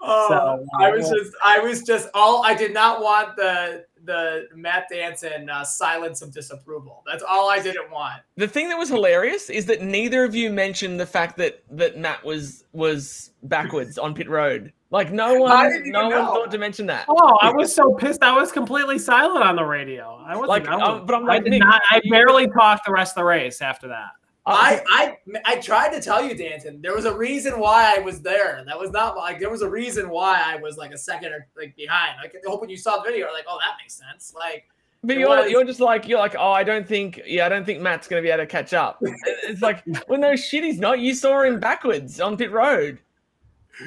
Oh, So, I was uh, just, I was just all. I did not want the the Matt Danson uh, silence of disapproval. That's all I didn't want. The thing that was hilarious is that neither of you mentioned the fact that that Matt was was backwards on pit road. Like no I one, didn't even no one thought to mention that. Oh, I was so pissed. I was completely silent on the radio. I was Like, I was- um, but I'm I like, did Nick, not. I barely talked the rest of the race after that. Uh, I, I, I tried to tell you, Danson. There was a reason why I was there. That was not like there was a reason why I was like a second or like behind. Like I hope when you saw the video, like, oh, that makes sense. Like, But you're was- you're just like you're like, oh, I don't think, yeah, I don't think Matt's gonna be able to catch up. (laughs) It's like, well, no shit, he's not. You saw him backwards on pit road. (laughs)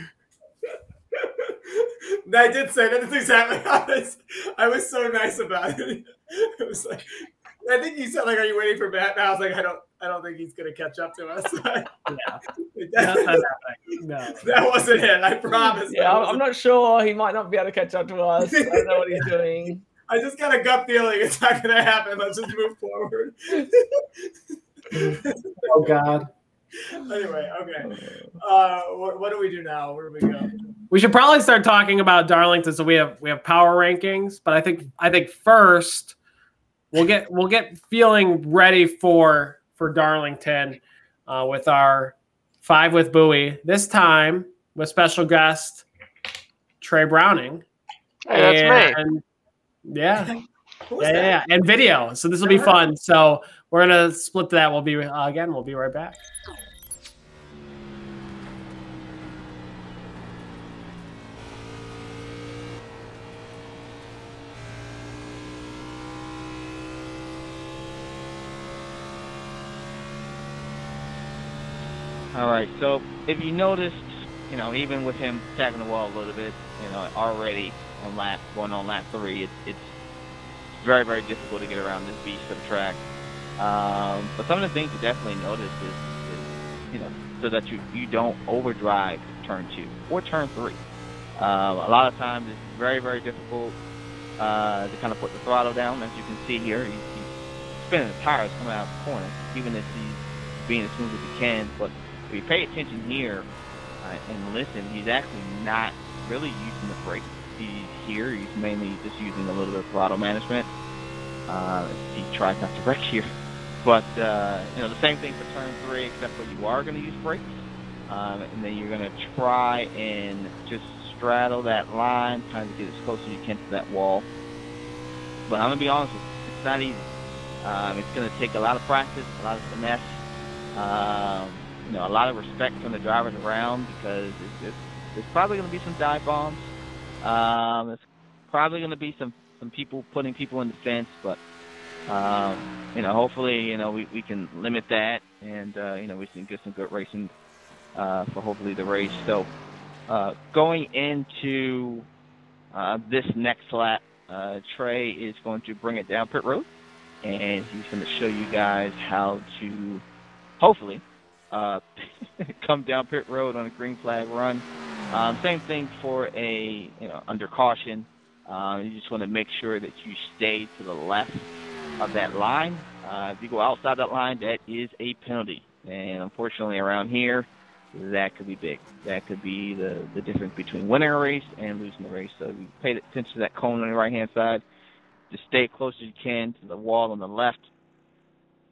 I did say that. That's exactly how I was. I was so nice about it. (laughs) It was like, I think you said like, "Are you waiting for Matt?" And I was like, "I don't, I don't think he's gonna catch up to us." (laughs) Yeah, (laughs) that, that's not happening. No. that wasn't it. I promise. Yeah, I'm I'm wasn't- not sure. He might not be able to catch up to us. I don't know what he's doing. (laughs) I just got a gut feeling it's not gonna happen. Let's just move forward. Oh God. anyway, okay. Uh, what, what do we do now? Where do we go? We should probably start talking about Darlington. So we have we have power rankings, but I think I think first we'll get we'll get feeling ready for for Darlington uh, with our five with Bowie this time with special guest Trey Browning. Hey, that's me. and, Yeah. (laughs) Yeah, yeah, yeah, and video. So this will be fun. So we're gonna split that. We'll be uh, again. We'll be right back. All right. So if you noticed, you know, even with him tagging the wall a little bit, you know, already on lap going on lap three, it, it's very very difficult to get around this beast of track. Um, but some of the things to definitely notice is, is you know, so that you you don't overdrive turn two or turn three. Um, a lot of times it's very very difficult uh, to kind of put the throttle down, as you can see here. He, he's spinning the tires coming out of the corner, even if he's being as smooth as he can. But you pay attention here uh, and listen, he's actually not really using the brakes. He's here. He's mainly just using a little bit of throttle management. Uh, he tries not to wreck here. But, uh, you know, the same thing for turn three, except for you are going to use brakes. Um, and then you're going to try and just straddle that line, trying to get as close as you can to that wall. But I'm going to be honest with you, it's not easy. Um, it's going to take a lot of practice, a lot of finesse, um, you know, a lot of respect from the drivers around because it's, it's, there's probably going to be some dive bombs. Um, it's probably going to be some, some people putting people in the fence, but um, you know, hopefully, you know, we, we can limit that and, uh, you know, we can get some good racing uh, for hopefully the race. So uh, going into uh, this next lap, uh, Trey is going to bring it down pit road and he's going to show you guys how to hopefully uh, (laughs) come down pit road on a green flag run. Um, same thing for a you know under caution. Um, you just want to make sure that you stay to the left of that line. Uh, if you go outside that line, that is a penalty. And unfortunately, around here, that could be big. That could be the, the difference between winning a race and losing a race. So you pay attention to that cone on the right hand side. Just stay close as you can to the wall on the left.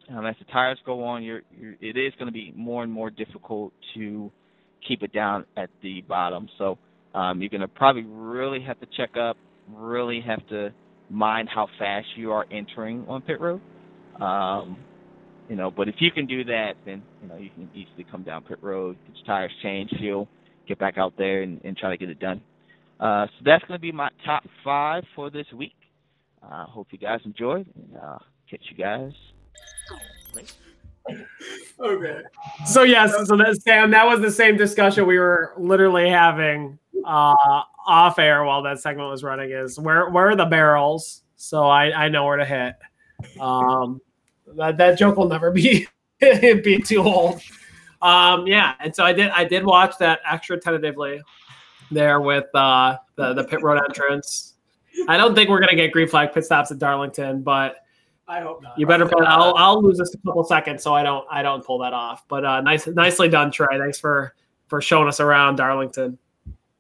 Um, as the tires go on, you're, you're, it is going to be more and more difficult to keep it down at the bottom. So um, you're going to probably really have to check up, really have to mind how fast you are entering on pit road. Um, you know, but if you can do that, then you know you can easily come down pit road, get your tires changed, fuel, get back out there, and, and try to get it done. Uh, so that's going to be my top five for this week. I uh, hope you guys enjoyed, and uh, catch you guys. Okay. So yes, so that Sam, that was the same discussion we were literally having uh, off air while that segment was running. Is where where are the barrels? So I I know where to hit. Um, that that joke will never be (laughs) be too old. Um, yeah, and so I did I did watch that extra tentatively there with uh, the the pit road entrance. I don't think we're gonna get green flag pit stops at Darlington, but I hope not. you better. bet I'll I'll lose this a couple seconds so I don't I don't pull that off. But uh, nice nicely done, Trey. Thanks for for showing us around Darlington.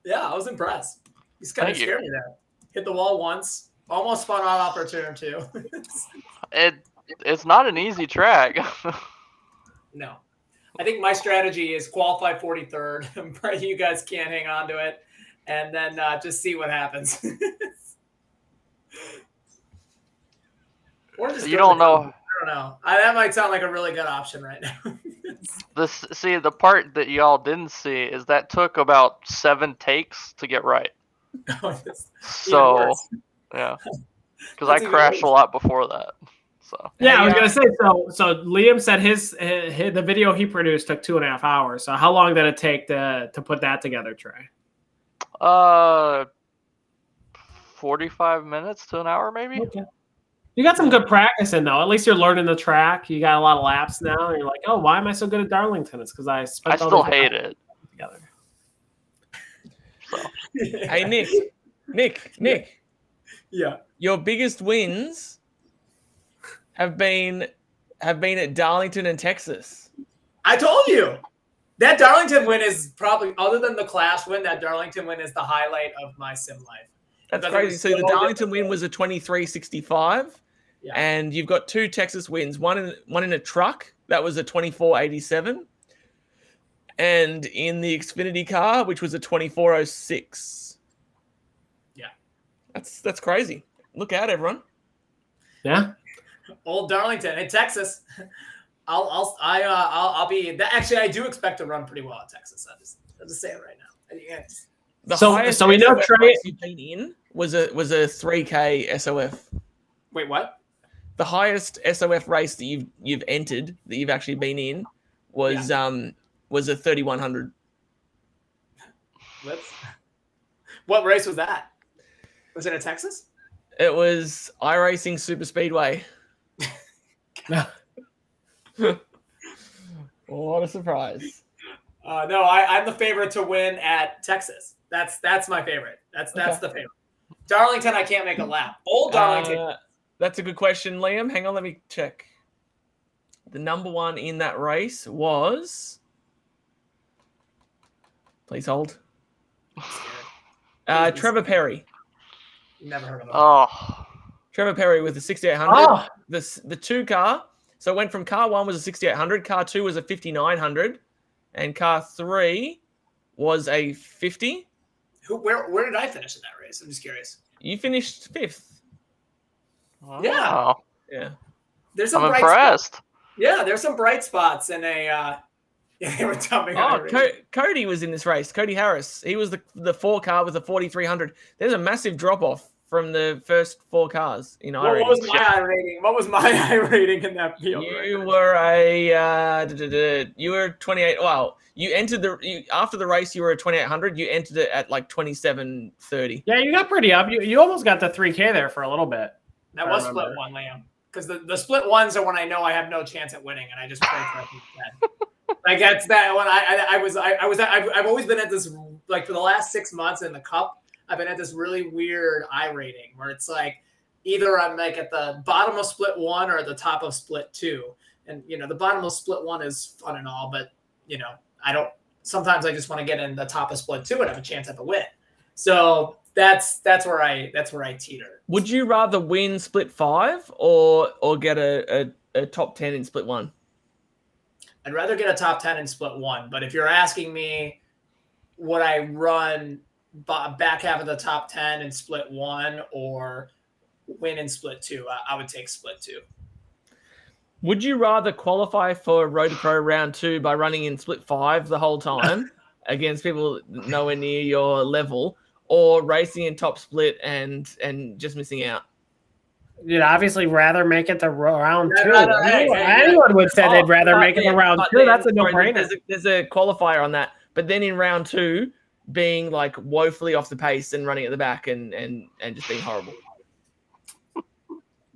Yeah, I was impressed. He's kind of Thank you. scared me there. Hit the wall once, almost spun out opportunity too. (laughs) It it's not an easy track. (laughs) no. I think my strategy is qualify 43rd. and pray you guys can't hang on to it. And then uh, just see what happens. (laughs) or just You don't the- know. I don't know. I, that might sound like a really good option right now. (laughs) This see the part that y'all didn't see is that took about seven takes to get right. So yeah, because I crashed a lot before that. So Yeah, I was gonna say so. So Liam said his, his the video he produced took two and a half hours. So how long did it take to to put that together, Trey? uh, forty-five minutes to an hour maybe. Okay. You got some good practice in though. At least you're learning the track. You got a lot of laps now. And you're like, oh, why am I so good at Darlington? It's because I spent. I all still hate it. Together. So Hey Nick, Nick, Nick, (laughs) yeah. your biggest wins have been have been at Darlington and Texas. I told you that Darlington win is probably other than the Clash win. That Darlington win is the highlight of my sim life. That's crazy. was So the Darlington win was a 23.65. Yeah. And you've got two Texas wins, one in one in a truck, that was a 24.87. And in the Xfinity car, which was a 24.06. Yeah. That's that's crazy. Look out, everyone. Yeah. Old Darlington in Texas. (laughs) I'll I'll I uh, I'll, I'll be that. Actually, I do expect to run pretty well in Texas. I just I'll just say it right now. Yeah. The So- highest so we know SOF Trey- you've been in was a was a 3K SOF. Wait, what? The highest SOF race that you've you've entered that you've actually been in was um was a 3100. Let's. What race was that? Was it in Texas? It was iRacing Super Speedway. what (laughs) a surprise. Uh, no, I, I'm the favorite to win at Texas. That's that's my favorite. That's that's the favorite. Darlington, I can't make a lap. Old Darlington. Uh, that's a good question, Liam. Hang on, let me check. The number one in that race was. Please hold. Uh, Trevor Perry. Never heard of him. Oh, Trevor Perry with the 6800. Oh. The the two car. So it went from car one was a 6800, car two was a 5900, and car three was a 50. Who? Where? Where did I finish in that race? I'm just curious. You finished fifth. Yeah. wow. Yeah. There's some I'm bright impressed. Spots. Yeah, there's some bright spots in a. Uh, (laughs) yeah, they were dumping Oh, a. Co- Cody was in this race. Cody Harris. He was the the four car with the 4300. There's a massive drop off from the first four cars in What, iRating. what was my (laughs) I rating? What was my I rating in that field? You were a uh, duh, duh, duh, you were 28. Well, you entered the you, after the race. You were a 2800. You entered it at like 2730. Yeah, you got pretty up. You, you almost got the 3K there for a little bit. That I was remember. split one, Liam. Because the, the split ones are when I know I have no chance at winning, and I just play for instead. (laughs) like that's that when I I, I was I, I was I've, I've always been at this like for the last six months in the cup. I've been at this really weird iRating where it's like either I'm like at the bottom of split one or at the top of split two, and you know the bottom of split one is fun and all, but you know I don't. Sometimes I just want to get in the top of split two and have a chance at the win. So that's that's where I that's where I teeter. Would you rather win split five or or get a, a, a top 10 in split one? I'd rather get a top 10 in split one. But if you're asking me, would I run ba- back half of the top 10 in split one or win in split two? I, I would take split two. Would you rather qualify for Road to Pro round two by running in split five the whole time (laughs) against people nowhere near your level, or racing in top split and and just missing out? You'd obviously rather make it to ro- round Yeah, two. no, no, hey, anyone, hey, hey. anyone would say they'd Oh, rather but make it to round two. then- That's a no brainer. There's a, there's a qualifier on that, but then in round two, being like woefully off the pace and running at the back and and and just being horrible.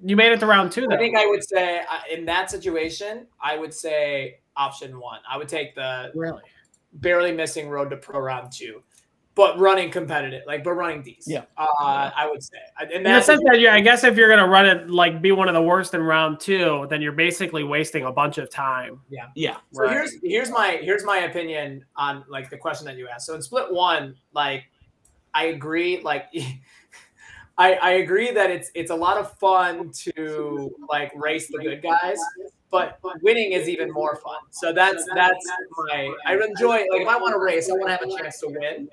You made it to round two, though. I think I would say uh, in that situation, I would say option one. I would take the really barely missing road to pro round two, but running competitive, like but running these. Yeah. Uh, I would say. In In the that sense that, yeah, I guess if you're gonna run it like be one of the worst in round two, then you're basically wasting a bunch of time. Yeah. Yeah. So Right. here's here's my here's my opinion on like the question that you asked. So in split one, like I agree, like (laughs) I, I agree that it's it's a lot of fun to like race the good guys, but winning is even more fun. So that's that's my I enjoy like if I want to race, I want to have a chance to win.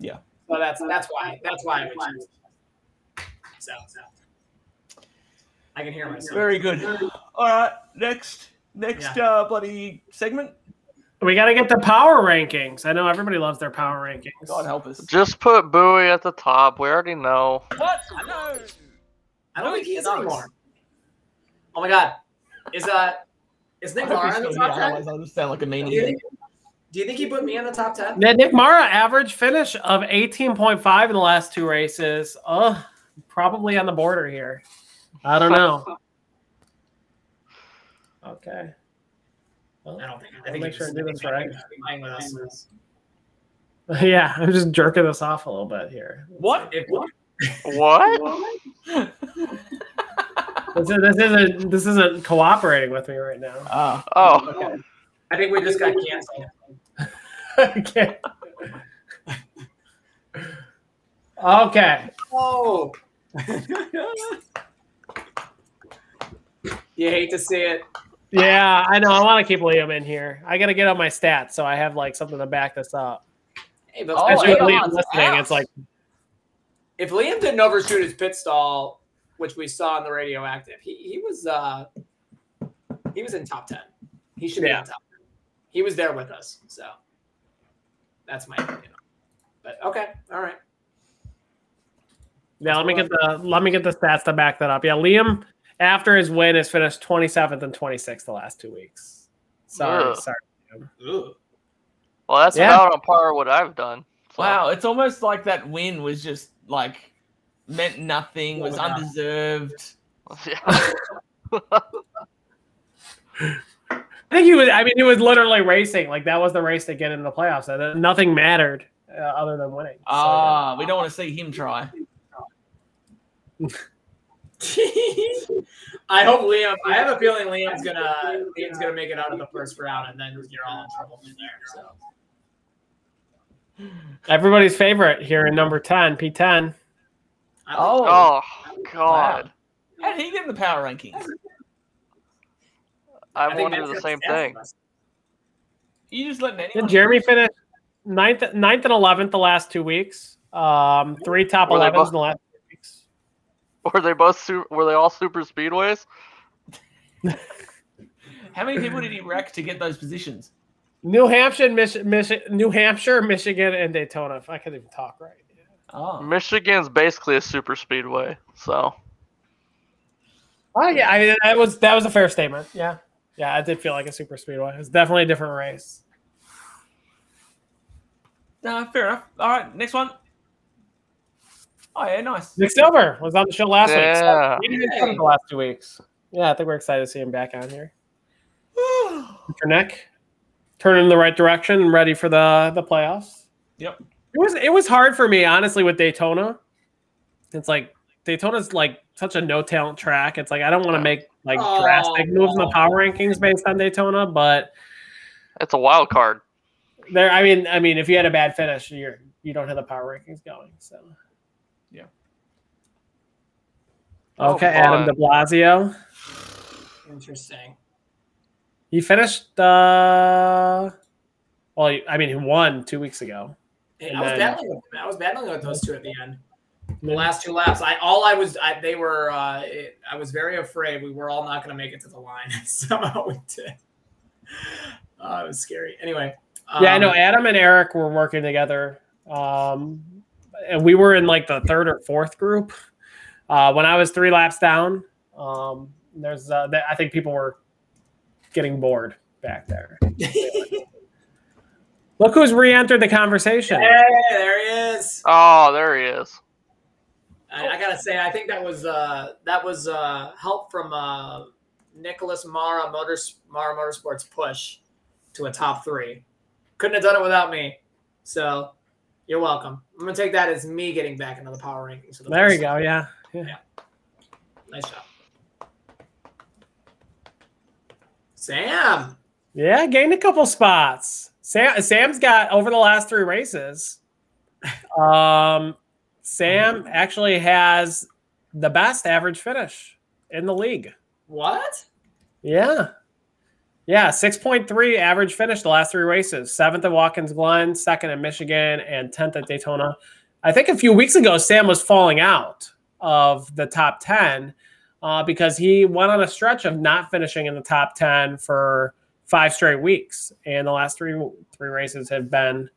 Yeah. So that's that's why that's why I would choose. So, so. I can hear myself. Very good. All right, next next uh bloody segment. We got to get the power rankings. I know everybody loves their power rankings. God help us. Just put Bowie at the top. We already know. What? I know. I don't think he is Nice. anymore. Oh my god. Is uh is Nick I hope Mara in the top ten? I'll just sound like a Do you meanie. think do you think he put me in the top ten? Yeah, Nick Mara average finish of 18.5 in the last two races. Uh, probably on the border here. I don't know. (laughs) Okay. Well, I don't think I think make sure I do this right. think he's playing with us. Yeah, I'm just jerking this off a little bit here. What? If, What? (laughs) This, is, this isn't this isn't cooperating with me right now. Ah. Oh. Okay. I think we just got canceled. Okay. Okay. Oh. (laughs) you hate to see it. Yeah, I know. I want to keep Liam in here. I got to get on my stats so I have like something to back this up. Hey, but Oh, hey, Liam listening, it's like if Liam didn't overshoot his pit stall, which we saw in the radioactive, he, he was uh he was in top ten. He should be Yeah. in top ten. He was there with us, so that's my opinion. But okay, all right. yeah. Let me get the let me get the stats to back that up. Yeah, Liam after his win has finished 27th and 26th the last two weeks. Sorry, Ugh. sorry. Ooh. Well, that's Yeah. about on par with what I've done. So. Wow, it's almost like that win was just like meant nothing, was (laughs) Yeah. undeserved. (laughs) Yeah. (laughs) I think he was. I mean, he was literally racing. Like that was the race to get into the playoffs. And nothing mattered uh, other than winning. So, Ah, we don't want to see him try. (laughs) I hope Liam. I have a feeling Liam's gonna Liam's gonna make it out of the first round, and then you're all in trouble from there. So everybody's favorite here in number 10, P10. Oh, Oh God, how did he get in the power rankings? I, I think wonder Matt's the same thing. on us. You just letting Did? Jeremy finish ninth, ninth and eleventh the last two weeks? Um, three top Were 11s both- in the last two weeks. Were they both? Su- were they all super speedways? (laughs) How many people did he wreck to get those positions? New Hampshire, Mich- Mich- New Hampshire, Michigan, and Daytona. If I could even talk right. Oh, Michigan's basically a super speedway, so Oh yeah, I mean, that was that was a fair statement. Yeah, yeah, I did feel like a super speedway. It was definitely a different race. no, fair enough. All right, next one. Oh yeah, nice. Nick Silver was on the show last week. Yeah. So he didn't come the last two weeks. Yeah, I think we're excited to see him back on here. (sighs) For Nick, turning in the right direction and ready for the the playoffs. Yep. It was it was hard for me honestly with Daytona. It's like Daytona's like such a no talent track. It's like I don't want to make like Oh, drastic moves in the power rankings based on Daytona, but it's a wild card. there. I mean, I mean, if you had a bad finish, you're you don't have the power rankings going. So Yeah. Oh, Okay, Adam boy. De Blasio. Interesting. He finished. uh Well, I mean, he won two weeks ago. Hey, I was then- battling. With, I was battling with those two at the end. The last two laps, I all I was, I, they were. Uh, it, I was very afraid we were all not going to make it to the line. (laughs) Somehow we did. Uh, it was scary. Anyway. yeah, I know. um, Adam and Eric were working together, um, and we were in like the third or fourth group. Uh, when I was three laps down, um, there's. Uh, th- I think people were getting bored back there. (laughs) Look who's re-entered the conversation. Hey, there he is. Oh, there he is. I, I gotta say, I think that was uh, that was uh, help from uh, Nicholas Mara Motors Mara Motorsports push to a top three. Couldn't have done it without me. So you're welcome. I'm gonna take that as me getting back into the power rankings. the There you go. time. Yeah. yeah. Nice job, Sam. Yeah, gained a couple spots. Sam Sam's got over the last three races. (laughs) Um, Sam actually has the best average finish in the league. What? Yeah. Yeah, 6.3 average finish the last three races. Seventh at Watkins Glen, second at Michigan, and 10th at Daytona. I think a few weeks ago, Sam was falling out of the top 10 uh, because he went on a stretch of not finishing in the top 10 for five straight weeks. And the last three three races have been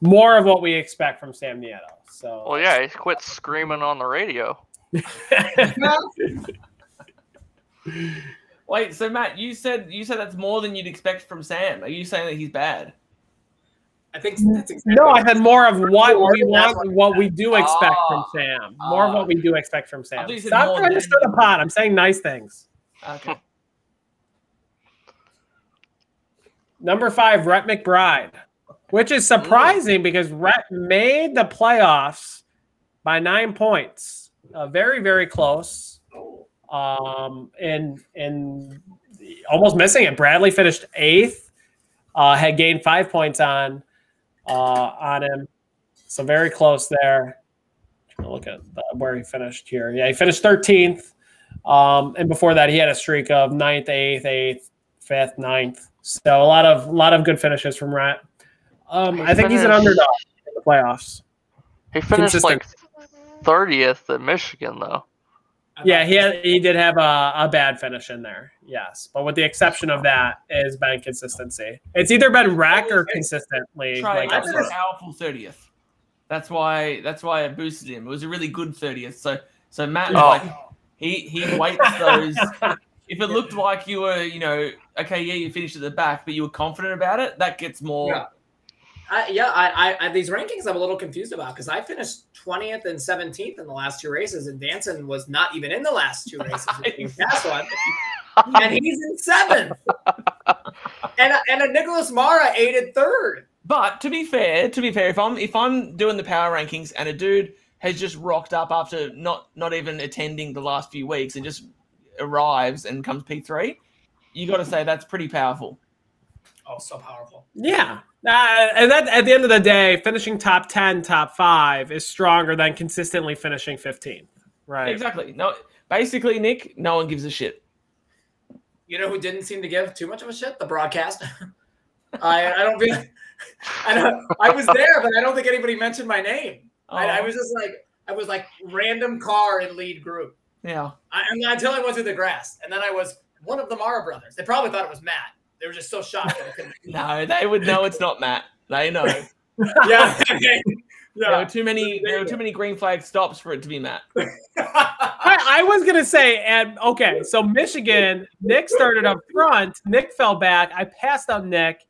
more of what we expect from Sam Nieto. So Well, yeah, he quit screaming on the radio. (laughs) Wait, so Matt, you said you said that's more than you'd expect from Sam. Are you saying that he's bad? I think mm, that's exactly No, I said more of what we want, what we do ah. expect from. Sam. More of what we do expect from Sam. thought you said Stop more trying to than- stir the pot. I'm saying nice things. Okay. (laughs) Number five, Rhett McBride, which is surprising because Rhett made the playoffs by nine points. Uh, very, very close. um, and and almost missing it. Bradley finished eighth, uh, had gained five points on uh, on him, so very close there. Look at the, where he finished here. Yeah, he finished thirteenth, um, and before that he had a streak of ninth, eighth, eighth, fifth, ninth. So a lot of a lot of good finishes from Rat. Um, I think he's an underdog in the playoffs. He finished Consistent. like thirtieth at Michigan though. Yeah, he had, he did have a, a bad finish in there. Yes, but with the exception of that, has been consistency. It's either been wreck or consistently Try like that's up a powerful thirtieth. That's why that's why I boosted him. It was a really good thirtieth. So so Matt Oh. like he he weights those. if it looked like you were, you know, okay, yeah, you finished at the back, but you were confident about it, that gets more. Yeah. I, yeah, I, I, these rankings I'm a little confused about because I finished 20th and 17th in the last two races, and Danson was not even in the last two races. (laughs) one, and he's in seventh. (laughs) and a, and a Nicholas Mara aided third. But to be fair, to be fair, if I'm if I'm doing the power rankings and a dude has just rocked up after not not even attending the last few weeks and just arrives and comes P three, you got to say that's pretty powerful. Oh, so powerful. Yeah, uh, and that at the end of the day, finishing top ten, top five is stronger than consistently finishing 15th. Right? Exactly. No, basically, Nick, no one gives a shit. You know who didn't seem to give too much of a shit? The broadcast. (laughs) I I don't feel. I don't. I was there, but I don't think anybody mentioned my name. I, I Oh. was just like I was like random car in lead group. Yeah. I, I until I went through the grass, and then I was one of the Mara brothers. They probably thought it was Matt. They were just so shocked. That I. No, they would know it's not Matt. They know. (laughs) yeah. There were too many. There were too many green flag stops for it to be Matt. (laughs) I, I was gonna say, and okay, so Michigan, Nick started up front. Nick fell back. I passed up Nick,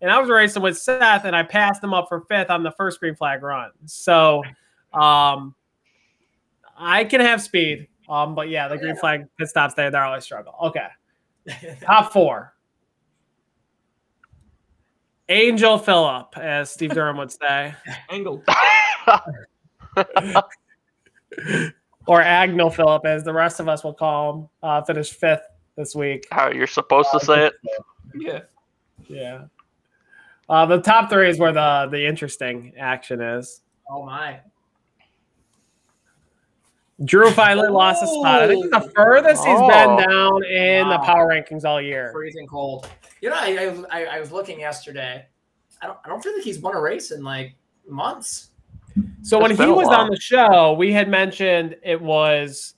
and I was racing with Seth, and I passed him up for fifth on the first green flag run. So, um, I can have speed. Um, but yeah, the green flag pit stops there, they're always struggle. Okay, top four. Angel Phillip, as Steve (laughs) Durham would say. Angle. (laughs) or Agnel Phillip, as the rest of us will call him, uh, finished fifth this week. How you're supposed to say it? Yeah. Yeah. Uh, the top three is where the the interesting action is. Oh my. Drew finally lost a spot. I think the furthest he's Oh. been down in the power rankings all year. Freezing cold. You know, I, I I was looking yesterday. I don't I don't feel like he's won a race in like months. So when he was while. on the show, we had mentioned it was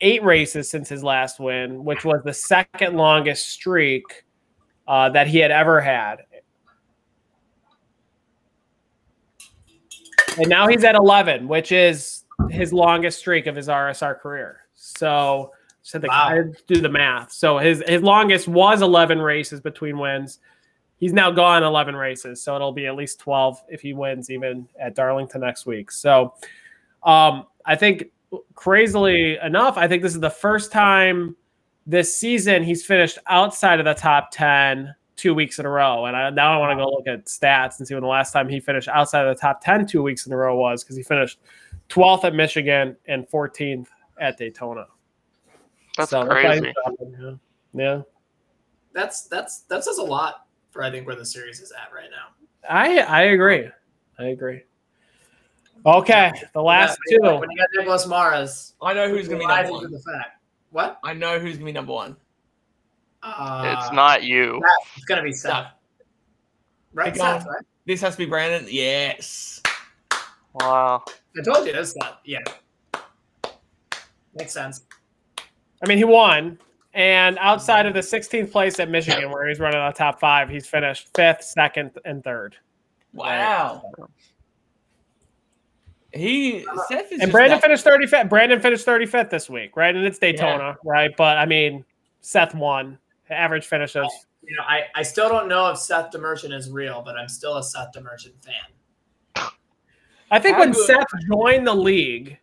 eight races since his last win, which was the second longest streak uh, that he had ever had. And now he's at 11, which is his longest streak of his RSR career. So so had to I do the math. So his his longest was 11 races between wins. He's now gone 11 races, so it'll be at least 12 if he wins even at Darlington next week. So um, I think crazily enough, I think this is the first time this season he's finished outside of the top 10 two weeks in a row. And I, now I want to go look at stats and see when the last time he finished outside of the top 10 two weeks in a row was because he finished 12th at Michigan and 14th at Daytona. That's why he's crazy. dropping, Yeah. yeah. That's that's that says a lot for I think where the series is at right now. I I agree. I agree. Okay, the last Yeah, two. When you got Nicholas Maras, I know who's going to be number one. the fact. What? I know who's going to be number one. Uh, it's not you. It's gonna be Seth. Right, Pick Seth, right? This has to be Brandon. Yes. Wow. I told you this Seth. Yeah. Makes sense. I mean, he won, and outside of the 16th place at Michigan, where he's running on top five, he's finished fifth, second, and third. Wow. He Seth is And Brandon that- finished 35th. Brandon finished 35th this week, right? And it's Daytona, right? But I mean, Seth won. Average finishes. You know, I, I still don't know if Seth DeMerchant is real, but I'm still a Seth DeMerchant fan. I think when good- Seth joined the league,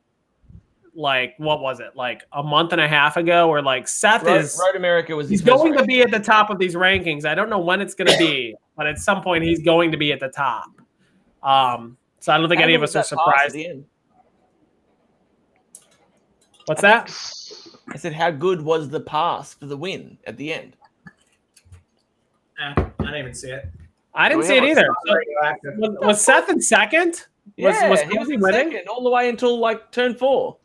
like what was it, like a month and a half ago, where like Seth Road, is Road America was he's going to be at the top of these rankings. I don't know when it's going to be, (coughs) but at some point he's going to be at the top. Um, so I don't think How any of us are that pass at surprised. What's that? I said, how good was the pass for the win at the end? Eh, I didn't even see it. I didn't we see it either. Not radioactive. Was, was Seth in second? Was, yeah, was he was Cozy in winning? second all the way until like turn four.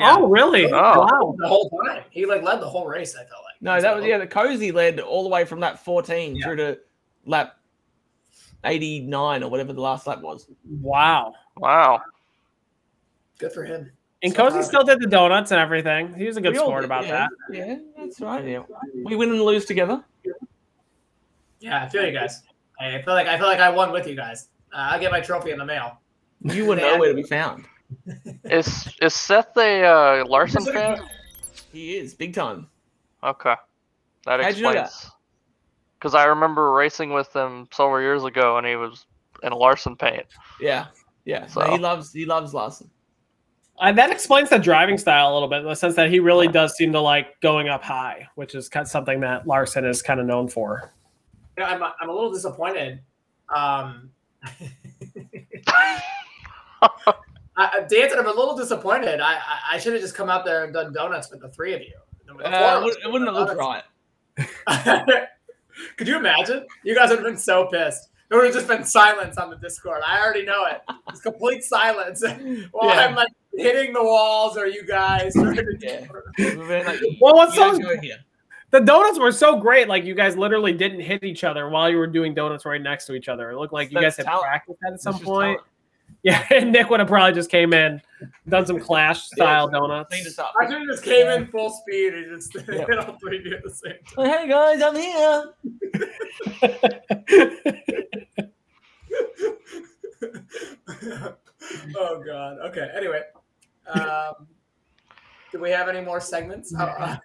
Oh, really? Oh. Wow. The whole time. He like led the whole race, I felt like. No, that was yeah. The cozy led all the way from lap fourteen through to lap eighty nine or whatever the last lap was. Wow. Wow. Good for him. And So Cozy still did the donuts and everything. He was a good We sport did, about yeah, that. Yeah, that's right. Yeah, we win and lose together. Yeah, I feel you guys. I feel like I feel like I won with you guys. Uh, I'll get my trophy in the mail. You were nowhere to be (laughs) found. Is is Seth a uh, Larson fan? He is big time. Okay, that How'd you know explains. Because I remember racing with him several years ago, and he was in a Larson paint. Yeah, yeah. No, So- he loves he loves Larson. Uh, that explains the driving style a little bit in the sense that he really does seem to like going up high, which is kind of something that Larson is kind of known for. Yeah, I'm, I'm a little disappointed. Um, (laughs) (laughs) (laughs) I, Danton, I'm a little disappointed. I, I, I should have just come out there and done donuts with the three of you. Uh, it wouldn't- it wouldn't have looked right. (laughs) Could you imagine? You guys would have been so pissed. There would have just been silence on the Discord. I already know it. It's complete silence. (laughs) Well, Yeah. I'm like hitting the walls. Are you guys? trying Yeah. Like, Well, what's you guys so here. the donuts were so great. Like you guys literally didn't hit each other while you were doing donuts right next to each other. It looked like you That's guys had talent. practiced that at some point. talent. (laughs) Yeah, and Nick would have probably just came in, done some clash style donuts. Cleaned us up. I should have just came in full speed and just (laughs) Yeah. hit all three of you at the same time. Hey guys, I'm here. (laughs) oh god. Okay. Anyway, um, do we have any more segments? Uh,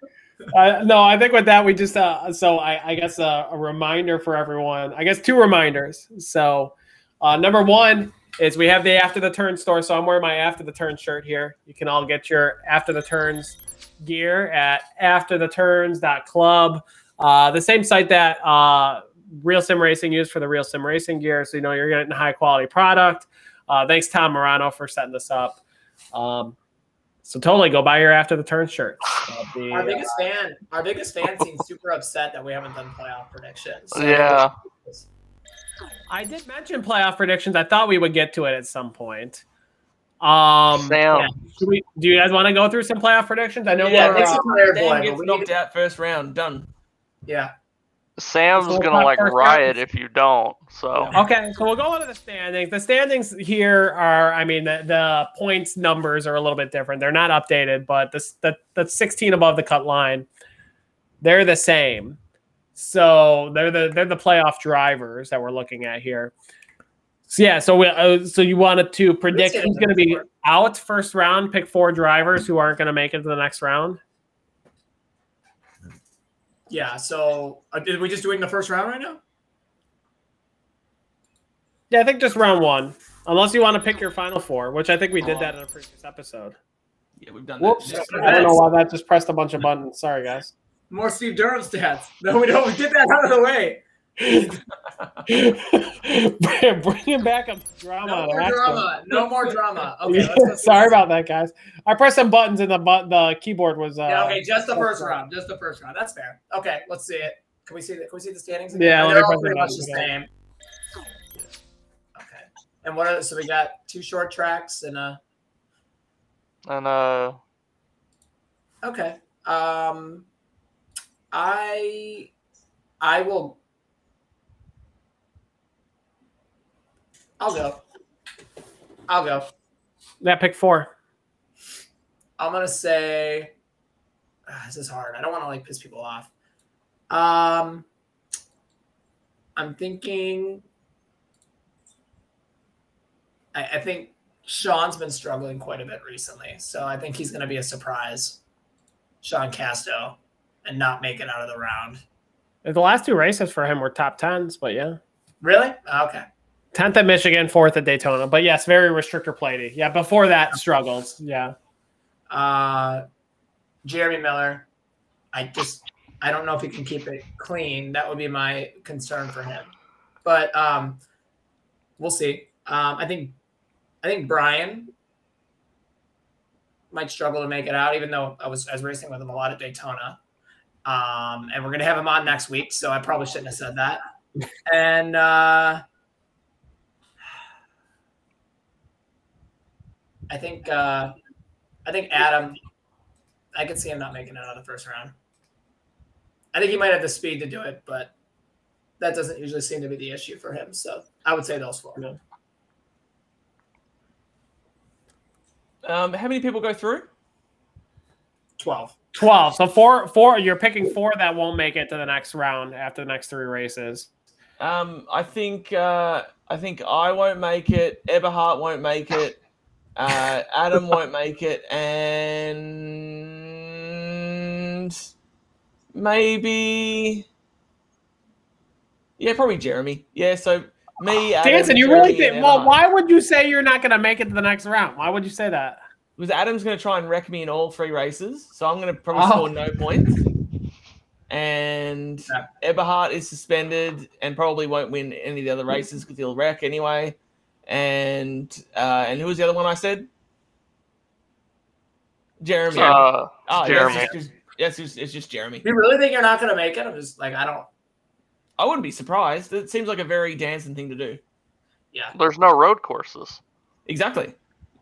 Uh, no, I think with that we just uh, so I, I guess uh, a reminder for everyone. I guess two reminders. So uh, number one is we have the after the turn store. So I'm wearing my after the turn shirt here. You can all get your after the turns gear at aftertheturns.club. Uh, the same site that uh, Real Sim Racing used for the Real Sim Racing gear. So you know you're getting a high quality product. Uh, thanks Tom Morano for setting this up. Um, so totally go buy your after the turn shirt. Uh, the, our biggest fan, our biggest fan seems super upset that we haven't done playoff predictions. So- Yeah. I did mention playoff predictions. I thought we would get to it at some point. Um, Sam. yeah. Should we, do you guys want to go through some playoff predictions? I know Yeah, we're. Nick's Uh, a player Dan gets we knocked out first round. Done. Yeah. Sam's So gonna like riot round? if you don't. So okay, so we'll go on to the standings. The standings here are, I mean, the, the points numbers are a little bit different. They're not updated, but this the the 16 above the cut line, they're the same. So they're the they're the playoff drivers that we're looking at here. So yeah, so we uh, so you wanted to predict who's going to be out first round, pick four drivers who aren't going to make it to the next round. Yeah. So, uh, did we just doing the first round right now? Yeah, I think just round one, unless you want to pick your final four, which I think we did that in a previous episode. Yeah, we've done Whoops! that. I don't know why that just pressed a bunch of buttons. Sorry, guys. More Steve Durham stats. (laughs) No, we don't. We get that out of the way. (laughs) Bringing back a drama. No more drama. No more drama. (laughs) Okay. Let's. Sorry about that, guys. I pressed some buttons and the but the keyboard was. Uh, Yeah, okay, just the first that's- round. Just the first round. That's fair. Okay, let's see it. Can we see the, Can we see the standings? Yeah, Again? let They're me all press the pretty much the again. same. Okay. And what are so we got two short tracks and a. and uh okay. Um I I will I'll go. I'll go. That pick four. I'm gonna say ah, this is hard. I don't want to like piss people off. Um, I'm thinking. I, I think Sean's been struggling quite a bit recently, so I think he's gonna be a surprise. Sean Casto, and not make it out of the round. The last two races for him were top tens, but yeah. Really? Okay. Tenth at Michigan, fourth at Daytona. But yes, very restrictor platey. Yeah, before that struggles. Yeah. Uh, Jeremy Miller, I just I don't know if he can keep it clean. That would be my concern for him. But um, we'll see. Um, I think I think Brian. might struggle to make it out, even though I was I was racing with him a lot at Daytona. Um, and we're gonna have him on next week, so I probably shouldn't have said that. And uh, I think uh, I think Adam, I could see him not making it out of the first round. I think he might have the speed to do it, but that doesn't usually seem to be the issue for him. So I would say those four. Um, how many people go through? Twelve. 12. So four, four. You're picking four that won't make it to the next round after the next three races. Um, I think uh, I think I won't make it. Eberhard won't make it. Uh, Adam (laughs) won't make it, and maybe yeah, probably Jeremy. Yeah, so me. Adam, Danson, you Jeremy, really think? Well, why would you say you're not going to make it to the next round? Why would you say that? Because Adam's going to try and wreck me in all three races, so I'm going to probably Oh. score no points. And Eberhard is suspended and probably won't win any of the other races because he'll wreck anyway. And uh, and who was the other one I said? Jeremy. Uh, oh, Jeremy. Yes, it's just, yes, it's, it's just Jeremy. You really think you're not gonna make it? I'm just like I don't. I wouldn't be surprised. It seems like a very Danson thing to do. Yeah. There's no road courses. Exactly.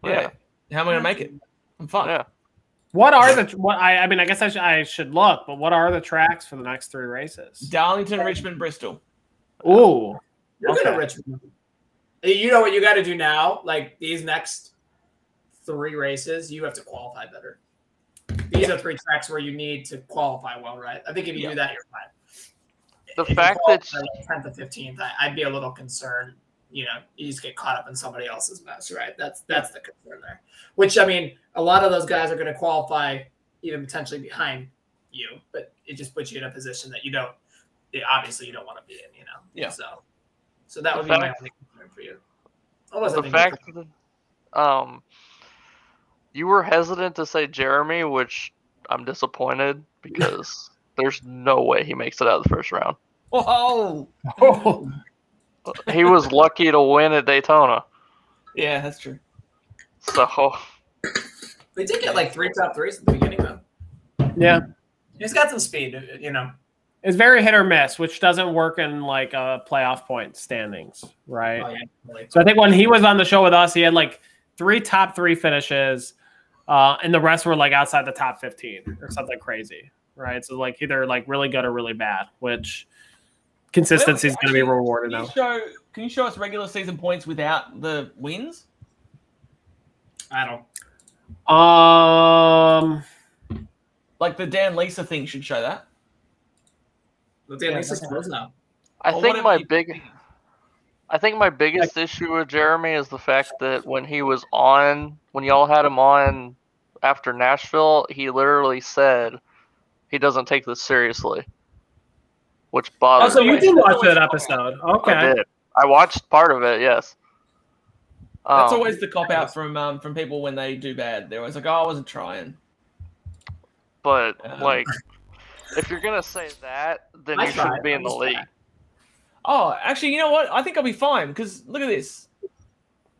Yeah. How am I going to make it? I'm fine. Yeah. What are the what? I, I mean, I guess I should, I should look, but what are the tracks for the next three races? Darlington, Richmond, Bristol. Ooh, You're Okay. good at Richmond. You know what you got to do now? Like these next three races, you have to qualify better. These are three tracks where you need to qualify well, right? I think if you do that, you're fine. The If you fact that qualify like tenth to fifteenth, I'd be a little concerned. You know, you just get caught up in somebody else's mess, right? That's that's the concern there. Which I mean, a lot of those guys are going to qualify even potentially behind you, but it just puts you in a position that you don't. yeah, Obviously, you don't want to be in. You know. Yeah. So, so that The would be my only concern for you. Unless I the think you're fact that um you were hesitant to say Jeremy, which I'm disappointed because (laughs) there's no way he makes it out of the first round. Whoa. (laughs) (laughs) He was lucky to win at Daytona. Yeah, that's true. So They did get like three top threes at the beginning, though. Yeah, He's got some speed, you know. it's very hit or miss, which doesn't work in like uh, playoff point standings, right? Oh, yeah, really. So I think when he was on the show with us, he had like three top three finishes, uh, and the rest were like outside the top fifteen or something crazy, right? So like either like really good or really bad, which consistency is going to be rewarded Can now. show? Can you show us regular season points without the wins? I don't. Um, Like the Dan Lisa thing should show that. But Dan Lisa's close now. I Or think my you- big I think my biggest issue with Jeremy is the fact that when he was on when y'all had him on after Nashville, he literally said he doesn't take this seriously. Which oh, bothers so me. you did watch that episode? I Okay. did. I watched part of it, yes. That's Um, always the cop out from um, from people when they do bad. They're always like, "Oh, I wasn't trying." but Um, like if you're gonna say that, then I you shouldn't be in the was league. trying. Oh, actually, you know what? I think I'll be fine because look at this.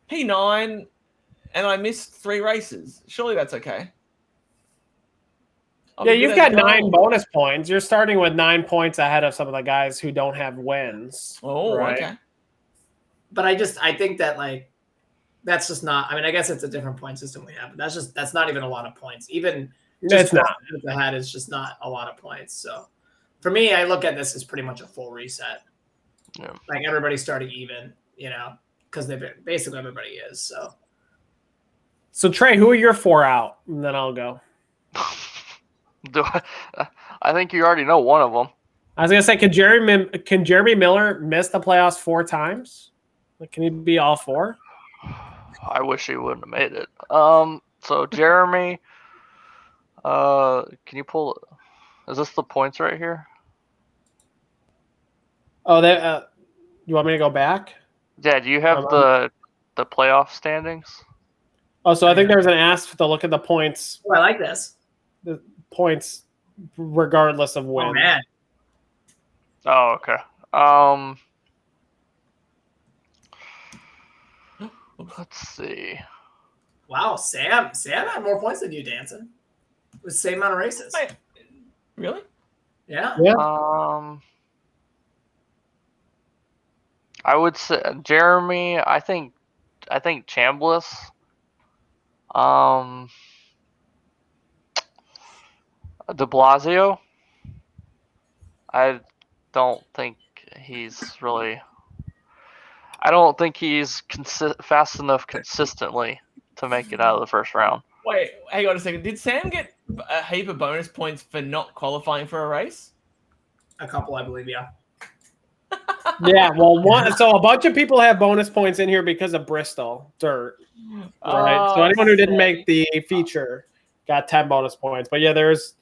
P nine, and I missed three races. Surely that's okay. I'll Yeah, you've got as nine gold. bonus points. You're starting with nine points ahead of some of the guys who don't have wins. Oh, right? okay. But I just I think that like that's just not. I mean, I guess it's a different point system we have, but that's just that's not even a lot of points. Even It's just not. points ahead is just not a lot of points. So for me, I look at this as pretty much a full reset. Yeah. Like everybody starting even, you know, because they've been basically everybody is. So So Trey, who are your four out? And then I'll go. (laughs) (laughs) Do I, I think you already know one of them. I was gonna say, can Jerry Mim- can Jeremy Miller miss the playoffs four times? Like, can he be all four? (sighs) I wish he wouldn't have made it. Um, so (laughs) Jeremy, uh, can you pull? Is this the points right here? Oh, they. Uh, you want me to go back? Yeah. Do you have Um, the the playoff standings? Oh, so I think there's an ask to look at the points. oh, I like this. The points, regardless of win. Oh man, Oh, okay. Um, (gasps) let's see. Wow, Sam. Sam had more points than you, Danson. It was the same amount of races. Wait, really? Yeah. Um, I would say Jeremy. I think, I think Chambliss. Um, De Blasio. I don't think he's really. I don't think he's consi- fast enough consistently to make it out of the first round. Wait, hang on a second. Did Sam get a heap of bonus points for not qualifying for a race? A couple, I believe. Yeah. (laughs) Yeah, well, one. So a bunch of people have bonus points in here because of Bristol dirt. All right. So Oh, anyone who didn't make the feature got ten bonus points. But yeah, there's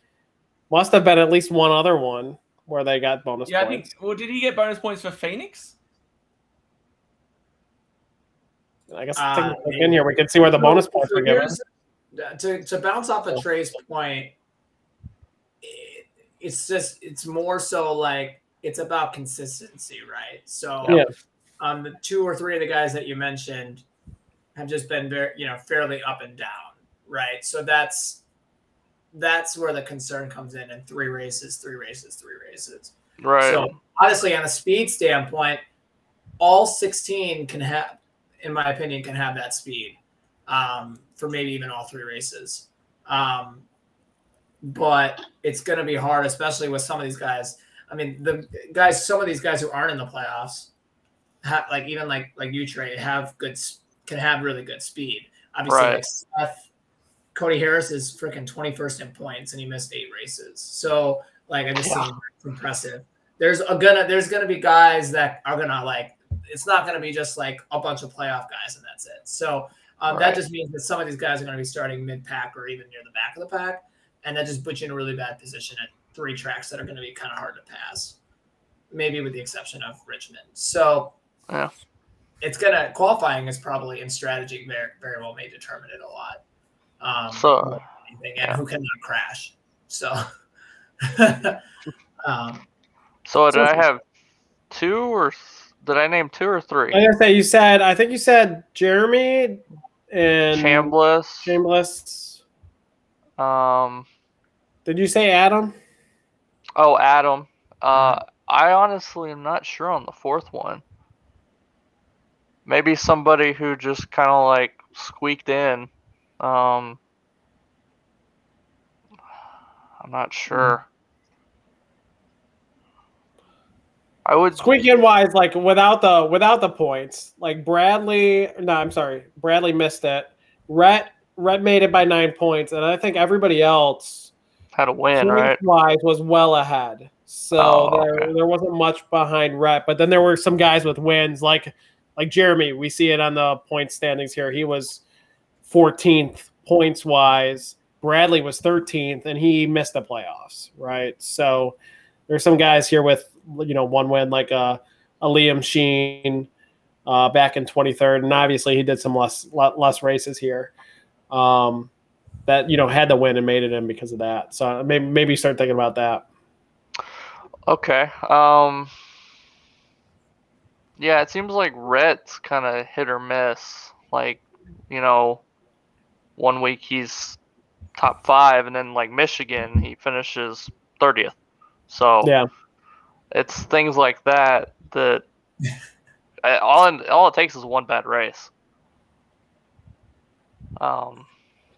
must have been at least one other one where they got bonus Yeah, I points. think. Well, did he get bonus points for Phoenix? I guess Uh, take a look in here we can see where the bonus points So were given. To, to bounce off of Trey's point, it, it's just it's more so like it's about consistency, right? So Yeah. um, the two or three of the guys that you mentioned have just been very, you know, fairly up and down, right? So that's that's where the concern comes in. In three races, three races, three races. Right. So honestly, on a speed standpoint, all 16 can have, in my opinion, can have that speed um, for maybe even all three races. Um, but it's going to be hard, especially with some of these guys. I mean, the guys, some of these guys who aren't in the playoffs, have like even like like you Trey, have good can have really good speed. Obviously, Right. like Seth, Cody Harris is freaking 21st in points and he missed eight races. So like I just think it's impressive. There's a gonna there's gonna be guys that are gonna like it's not gonna be just like a bunch of playoff guys and that's it. So um, that just means that some of these guys are gonna be starting mid pack or even near the back of the pack, and that just puts you in a really bad position at three tracks that are gonna be kind of hard to pass. Maybe with the exception of Richmond. So Yeah. it's gonna qualifying is probably in strategy very very well may determine it a lot. Um, So- anything, and who cannot crash. So, (laughs) um, So did So- I have two or did I name two or three? Like I say, you said I think you said Jeremy and Chambliss. Chambliss. Um. Did you say Adam? Oh, Adam. Uh, I honestly am not sure on the fourth one. Maybe somebody who just kind of like squeaked in. Um. I'm not sure. I would Squeaking wise, like without the without the points, like Bradley. No, I'm sorry, Bradley missed it. Rhett Rhett made it by nine points, and I think everybody else had a win, right? wise was well ahead. So Oh, there, there wasn't much behind Rhett, but then there were some guys with wins, like like Jeremy. We see it on the point standings here. He was 14th points wise. Bradley was 13th, and he missed the playoffs. Right, so there's some guys here with you know one win, like a, a Liam Sheen uh, back in 23rd, and obviously he did some less less races here. Um, that you know had to win and made it in because of that. So maybe maybe start thinking about that. Okay. Um. Yeah, it seems like Rhett's kind of hit or miss. Like, you know, one week he's top five, and then like Michigan, he finishes thirtieth. So Yeah. it's things like that that (laughs) all in, all it takes is one bad race. Um.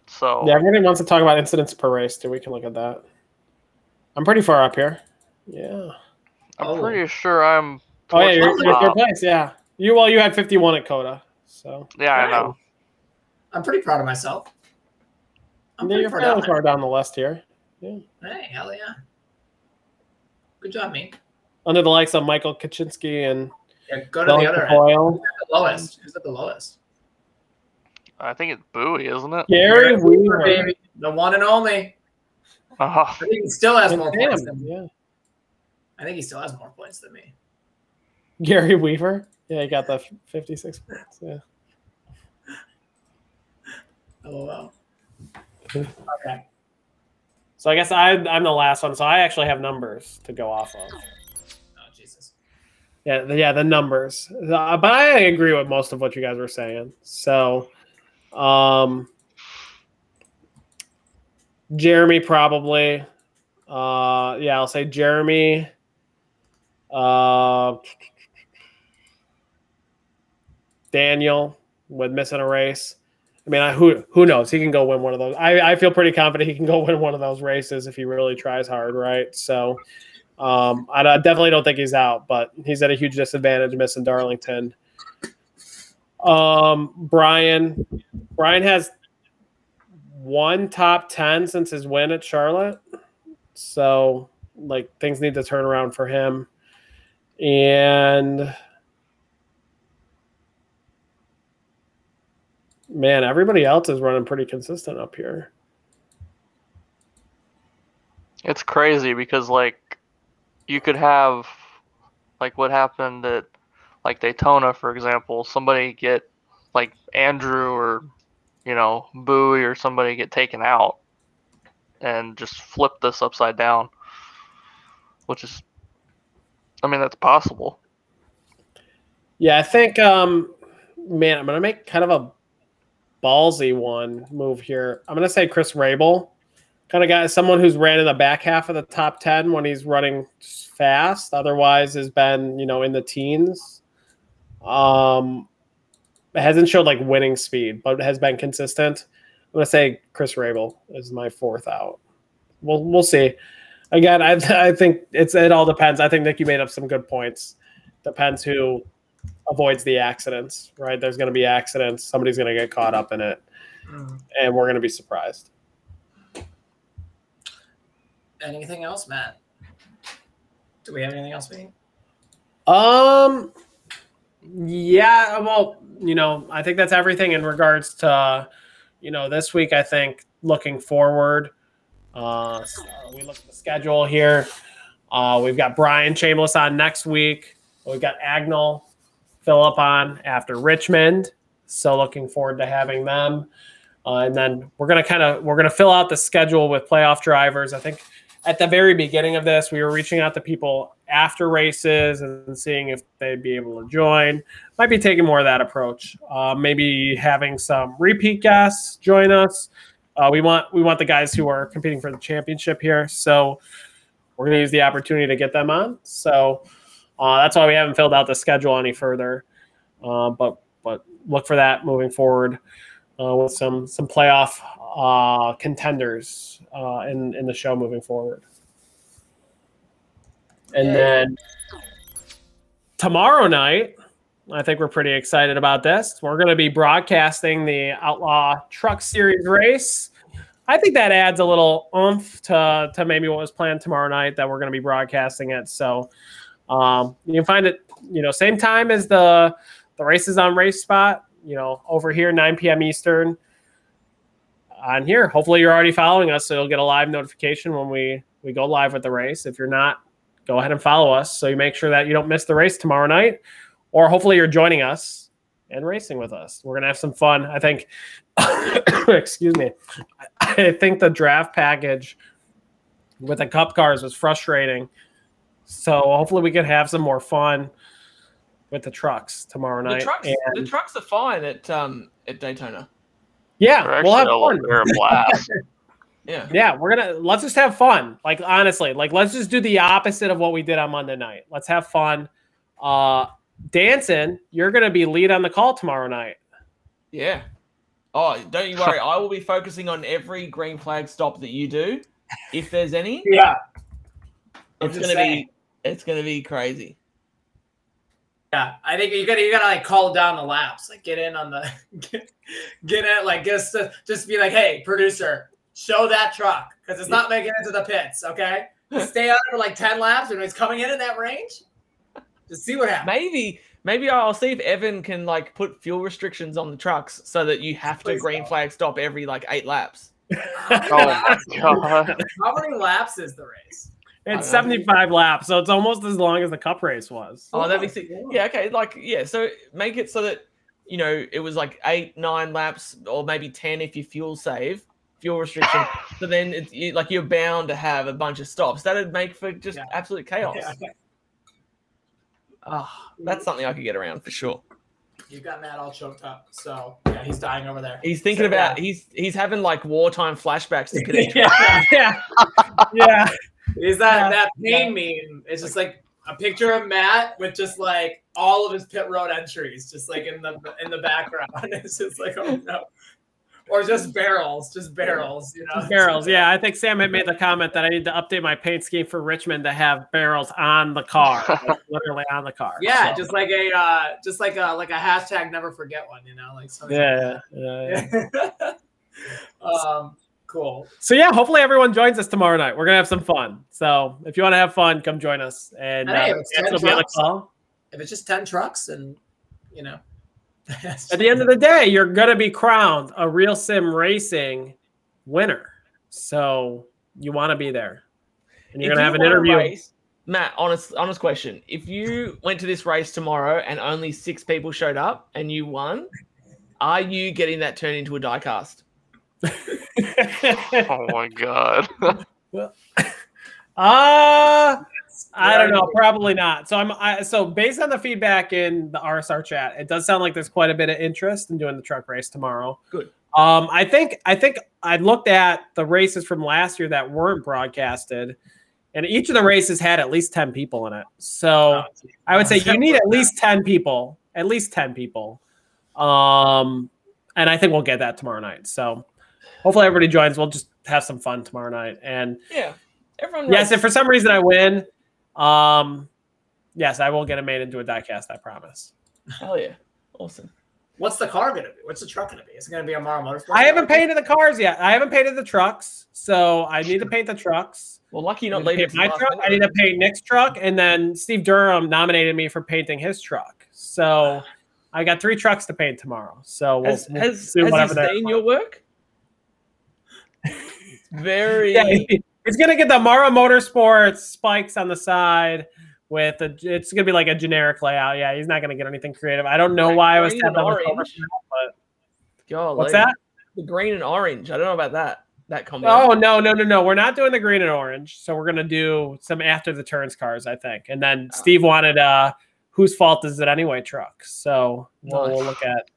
So Yeah, everybody wants to talk about incidents per race too. We can look at that. I'm pretty far up here. Yeah. I'm pretty sure I'm. Oh yeah, you're, you're third place. Yeah. You well, you had 51 at COTA. So Yeah, I know. I'm pretty proud of myself. I'm yeah, pretty you're far fairly down far down the list here. Yeah. Hey, hell yeah. Good job, me. Under the likes of Michael Kaczynski and Yeah, go to the Dylan other end. Who's at the lowest? Who's at the lowest? I think it's Bowie, isn't it? Gary Gary Weaver, Weaver. baby. The one and only. Oh, I think he still has And more Sam, points than me. yeah. I think he still has more points than me. Gary Weaver. Yeah, he got the 56 points. Yeah. Oh wow. Okay. So I guess I, I'm the last one. So I actually have numbers to go off of. Oh Jesus. Yeah, the, yeah, the numbers. Uh, but I agree with most of what you guys were saying. So, um, Jeremy probably. Uh, yeah, I'll say Jeremy. Uh, Daniel with missing a race. I mean, I, who who knows? He can go win one of those. I, I feel pretty confident he can go (laughs) win one of those races if he really tries hard, right? So, um, I, I definitely don't think he's out, but he's at a huge disadvantage missing Darlington. Um, Brian, Brian has one top ten since his win at Charlotte, so like things need to turn around for him, and man, everybody else is running pretty consistent up here. It's crazy because like you could have like what happened at like Daytona, for example, somebody get like Andrew or you know Bowie or somebody get taken out and just flip this upside down, which is, I mean, that's possible. Yeah, I think, um, man, I'm gonna make kind of a ballsy one move here. I'm gonna say Chris Rabel, kind of guy, someone who's ran in the back half of the top ten when he's running fast. Otherwise, has been you know in the teens. Um, hasn't showed like winning speed, but has been consistent. I'm gonna say Chris Rabel is my fourth out. We'll we'll see. Again, I (laughs) I think it's it all depends. I think Nick, you made up some good points. Depends who avoids the accidents, right? There's gonna be accidents. Somebody's gonna get caught up in it, and we're gonna be surprised. Anything else, Matt? Do we have anything else, me? Um, yeah. Well, you know, I think that's everything in regards to, you know, this week. I think looking forward, uh, so we look at the schedule here. Uh, we've got Brian Chambliss on next week. We've got Agnell, Philip on after Richmond. So looking forward to having them. Uh, and then we're gonna kind of we're gonna fill out the schedule with playoff drivers. I think at the very beginning of this, we were reaching out to people after races and seeing if they'd be able to join. Might be taking more of that approach. Uh, maybe having some repeat guests join us. Uh, we want we want the guys who are competing for the championship here, so we're to use the opportunity to get them on. So uh, that's why we haven't filled out the schedule any further. Uh, but but look for that moving forward uh, with some some playoff uh, contenders uh, in in the show moving forward. And then tomorrow night, I think we're pretty excited about this. We're going to be broadcasting the Outlaw Truck Series race. I think that adds a little oomph to, to maybe what was planned tomorrow night that we're going to be broadcasting it. So um, you can find it, you know, same time as the the races on Race Spot. You know, over here 9 p.m. Eastern. On here, hopefully you're already following us, so you'll get a live notification when we we go live with the race. If you're not, go ahead and follow us so you make sure that you don't miss the race tomorrow night or hopefully you're joining us and racing with us we're to have some fun i think (coughs) excuse me i think the draft package with the cup cars was frustrating so hopefully we can have some more fun with the trucks tomorrow The night trucks, And- the trucks are fine at um at Daytona. yeah They're we'll have actually fun a- they're a blast. Yeah. Yeah, we're gonna let's just have fun. Like honestly, like let's just do the opposite of what we did on Monday night. Let's have fun. Uh Danson, you're gonna be lead on the call tomorrow night. Yeah. Oh, don't you worry. (laughs) I will be focusing on every green flag stop that you do, if there's any. Yeah. It's gonna saying. be it's gonna be crazy. Yeah, I think you gotta you gotta like call down the laps, like get in on the get, (laughs) get in, like just just be like, hey, producer, show that truck because it's not making it to the pits. Okay, stay on for like ten laps, and it's coming in in that range, just see what happens. Maybe maybe I'll see if Evan can like put fuel restrictions on the trucks so that you have to green don't. flag stop every like eight laps. (laughs) Oh my god. How many laps is the race? It's I 75 laps, so it's almost as long as the cup race was. Oh, that'd be sick. Yeah, okay. Like, yeah. So make it so that you know it was like eight, nine laps, or maybe ten if you fuel save, fuel restriction. (laughs) so then it's you, like you're bound to have a bunch of stops. That'd make for just Yeah. absolute chaos. Yeah. Ah, that's something I could get around for sure. You've got Matt all choked up. So yeah, he's dying over there. He's thinking So, about yeah. he's he's having like wartime flashbacks to (laughs) Connect. yeah, yeah, yeah. Is that Yeah. that pain meme? It's just like a picture of Matt with just like all of his pit road entries, just like in the in the background. (laughs) It's just like oh no, or just barrels, just barrels. You know, Barrels, yeah. I think Sam had made the comment that I need to update my paint scheme for Richmond to have barrels on the car, (laughs) like, literally on the car. Yeah, So, just like a uh, just like a like a hashtag never forget one. You know, like something. yeah, yeah, yeah. (laughs) um, cool. So yeah, hopefully everyone joins us tomorrow night. We're gonna have some fun. So if you want to have fun, come join us. And Hey, uh, it's Jackson 10 will be on the call. If it's just ten trucks, and you know, At the end of the day, you're gonna be crowned a real sim racing winner. So you want to be there, and you're If gonna you have an interview. race- Matt, honest honest question. If you went to this race tomorrow and only six people showed up and you won, are you getting that turned into a diecast? (laughs) oh my god. (laughs) (laughs) Uh I don't know, probably not. So I'm I, so based on the feedback in the RSR chat, it does sound like there's quite a bit of interest in doing the truck race tomorrow. Good. Um, I think I think I looked at the races from last year that weren't broadcasted, and each of the races had at least ten people in it. So I would say you need at least ten people, at least ten people. Um, and I think we'll get that tomorrow night. So hopefully everybody joins. We'll just have some fun tomorrow night. And Yeah. Everyone yes, races. if for some reason I win, um, yes, I will get it made into a diecast. I promise. Hell yeah. Awesome. what's the car gonna be? What's the truck gonna be? Is it gonna be a Mara Motorsports? I haven't painted the cars yet. I haven't painted the trucks, so I need to paint the trucks. Well, lucky you're I not need to leaving. paint my truck. I need to paint Nick's truck, and then Steve Durham nominated me for painting his truck. So (sighs) I got three trucks to paint tomorrow. So we'll, Has, we'll has, has he whatever they're- seen your work? Very. Yeah, it's gonna get the Mara Motorsports spikes on the side with a. It's gonna be like a generic layout. Yeah, he's not gonna get anything creative. I don't know Green- why I was green tapping and on the cover orange. for that, Golly. What's that? The green and orange. I don't know about that. That combo. Oh no, no, no, no. We're not doing the green and orange. So we're gonna do some after the turns cars, I think. And then Oh. Steve wanted uh whose fault is it anyway truck. So we'll, we'll look at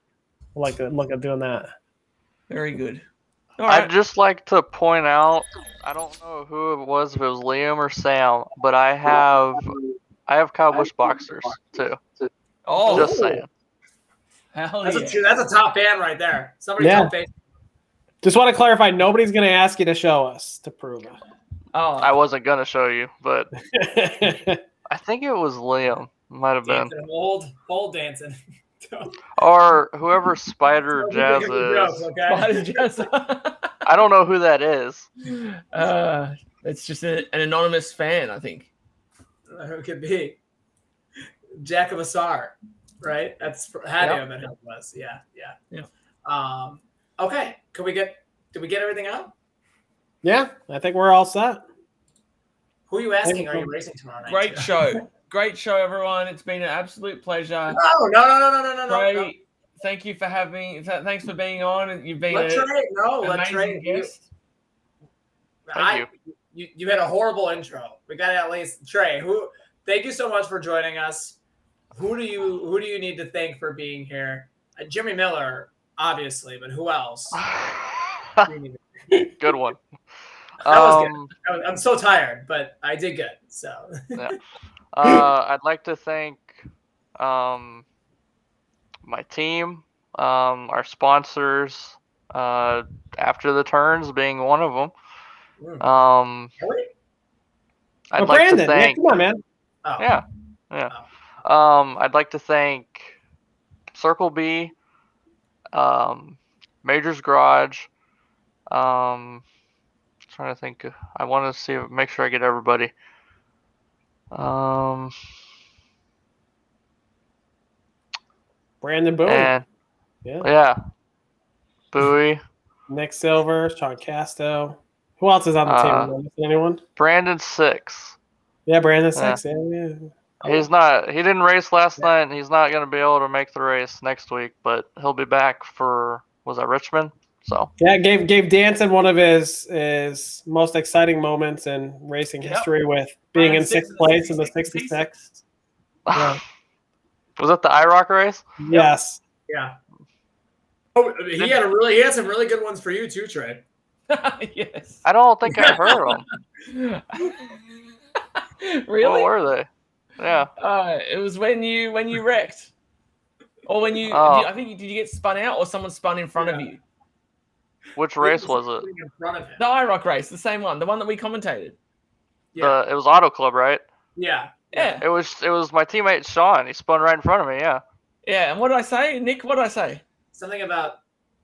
we'll like look at doing that. Very good. All I'd just like to point out, I don't know who it was, if it was Liam or Sam, but I have I have Kyle Busch boxers too. Oh, Just saying. Hell That's yeah. a that's a top fan right there. Somebody Yeah. tell face. Just want to clarify, nobody's gonna ask you to show us to prove it. Oh, I wasn't gonna show you, but. (laughs) I think it was Liam. Might have been. Old old Danson. (laughs) (laughs) Or whoever (laughs) Spider Jazz think you're is. okay? Spider Jazz. (laughs) I don't know who that is. uh, it's just a, an anonymous fan, I think. Who could be? Jack of Asar, right? That's had to Yep. have been who it was. Yeah, yeah. Yeah. Um. Okay. Can we get? Did we get everything out? yeah, I think we're all set. Who are you asking? Are you racing tomorrow night? Great too? show. Great show, everyone. It's been an absolute pleasure. No, no, no, no, no, no, no, no. Trey, no. thank you for having. th- Thanks for being on. And you've been Let a Trey. No, let amazing Trey. You, guest. I, you. you had a horrible intro. We got to at least Trey. Who? Thank you so much for joining us. Who do you Who do you need to thank for being here? Uh, Jimmy Miller, obviously, but who else? Do you need to- Good one. That was Um, good. I was- I'm so tired, but I did good. So yeah. (laughs) Uh, I'd like to thank um, my team, um, our sponsors, uh, After the Turns being one of them. Mm. Um, I'd Oh, like Brandon, to yeah, thank. come on, man. Oh. Yeah, yeah. Um, I'd like to thank Circle B, um, Major's Garage. Um, trying to think. I want to see, make sure I get everybody. Um, Brandon Bowie, and yeah. yeah, Bowie, Nick Silver, Sean Casto. Who else is on the Uh, team? Am I missing Anyone? Brandon Six. Yeah, Brandon Six. Yeah, yeah. He's not. He didn't race last night, and he's not going to be able to make the race next week. But he'll be back for was that Richmond? So Yeah, gave gave Danson one of his his most exciting moments in racing Yep. history with being Running in sixth place in the 66. 66. Yeah. was that the IROC race? Yes. Yeah. Oh, he had a really he had some really good ones for you too, Trey. (laughs) yes. I don't think I heard them. (laughs) really? What were they? Yeah. Uh, it was when you when you wrecked, or when you. Oh. did- I think you- did you get spun out, or someone spun in front of you? Which race was it? In front of him. The IROC race, the same one, the one that we commentated. The, it was Auto Club, right? Yeah. Yeah. It was it was my teammate Sean. He spun right in front of me. Yeah. Yeah, and what did I say, Nick? What did I say? Something about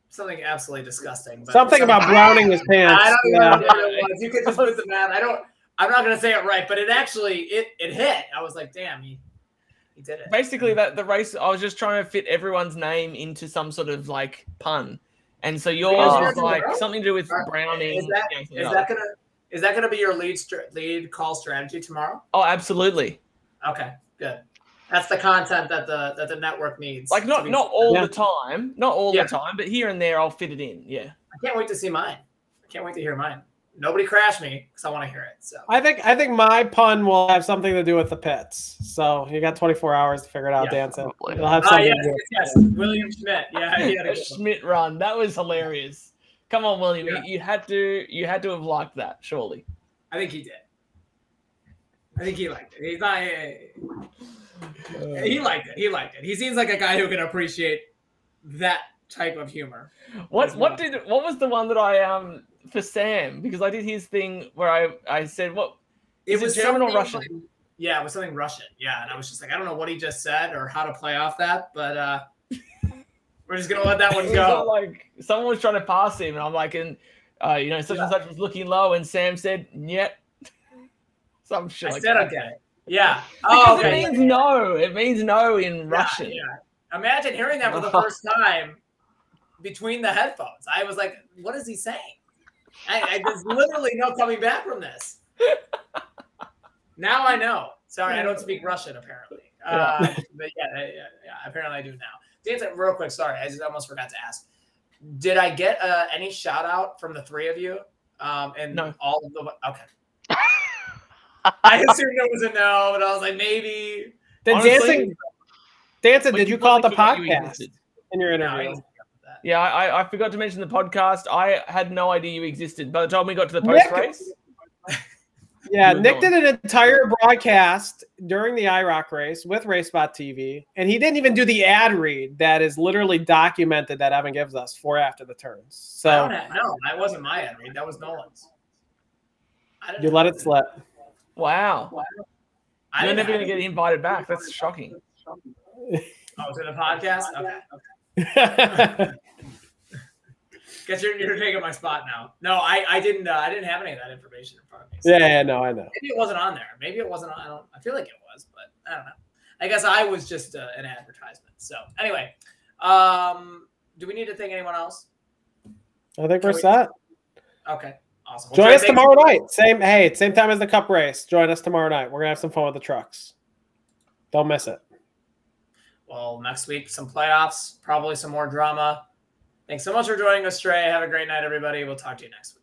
something absolutely disgusting. But Something about browning his pants. I don't know what it was. You could just put the math. I don't. I'm not gonna say it right, but it actually it it hit. I was like, damn, he he did it. Basically, that the race, I was just trying to fit everyone's name into some sort of like pun, and so yours was like something to do with browning. Is that yanking is up. that gonna is that gonna be your lead str- lead call strategy tomorrow? Oh, absolutely. Okay, good. That's the content that the that the network needs. Like not not all Yeah. the time, not all Yeah. the time, but here and there I'll fit it in. Yeah. I can't wait to see mine. I can't wait to hear mine. Nobody crash me because I want to hear it. So I think I think my pun will have something to do with the pits. So you got 24 hours to figure it out, Yeah, Danson. It'll have something yes, to do. yes, yes. William Schmidt. Yeah, he had a (laughs) A. Schmidt run. That was hilarious. Come on, William. You, you had to you had to have liked that, surely. I think he did. I think he liked it. He's not. he liked it. He liked it. He seems like a guy who can appreciate that type of humor. What what well. did what was the one that I um for Sam because I did his thing where I I said what is it, German or something Russian? like- yeah, it was something Russian. Yeah, and I was just like, I don't know what he just said or how to play off that, but uh (laughs) we're just gonna let that one It was go. like someone was trying to pass him, and I'm like, and uh, you know, such and such was looking low, and Sam said, "Yet." (laughs) Some shit. I like said that. okay. Yeah. Because Oh, okay. it means no. It means no in Yeah, Russian. yeah. Imagine hearing that for the (laughs) first time between the headphones. I was like, what is he saying? I, I there's literally no coming back from this. Now I know. Sorry, I don't speak Russian apparently. Uh, but yeah, yeah, yeah, yeah, apparently I do now. Danson, real quick, sorry, I just almost forgot to ask. Did I get uh, any shout out from the three of you? Um, and No. all of the okay. (laughs) I assumed it was a no, but I was like maybe. Did Honestly, Danson, Danson, did you call it the completely forgot you podcast in your interview? I- Yeah, I, I- I forgot to mention the podcast. I had no idea you existed. By the time we got to the Nick- post race, (laughs) Yeah, Nick going. did an entire broadcast during the IROC race with RaceSpot TV, and he didn't even do the ad read that is literally documented that Evan gives us for after the turns. So no, that wasn't my ad read. That was Nolan's. I didn't you let it slip. wow, I you're didn't never going to get invited back. (laughs) That's shocking. Oh, to a podcast? Okay. (laughs) Guess you're, you're taking my spot now. No, I, I didn't uh, I didn't have any of that information in front of me. so yeah, yeah, no, I know. Maybe it wasn't on there. Maybe it wasn't on. I don't. I feel like it was, but I don't know. I guess I was just uh, an advertisement. So anyway, um, do we need to thank anyone else? I think we're we- set. Okay, awesome. Well, Join us tomorrow night. Same, hey, same time as the Cup race. Join us tomorrow night. We're gonna have some fun with the trucks. Don't miss it. Well, next week some playoffs, probably some more drama. Thanks so much for joining us, Trey. Have a great night, everybody. We'll talk to you next week.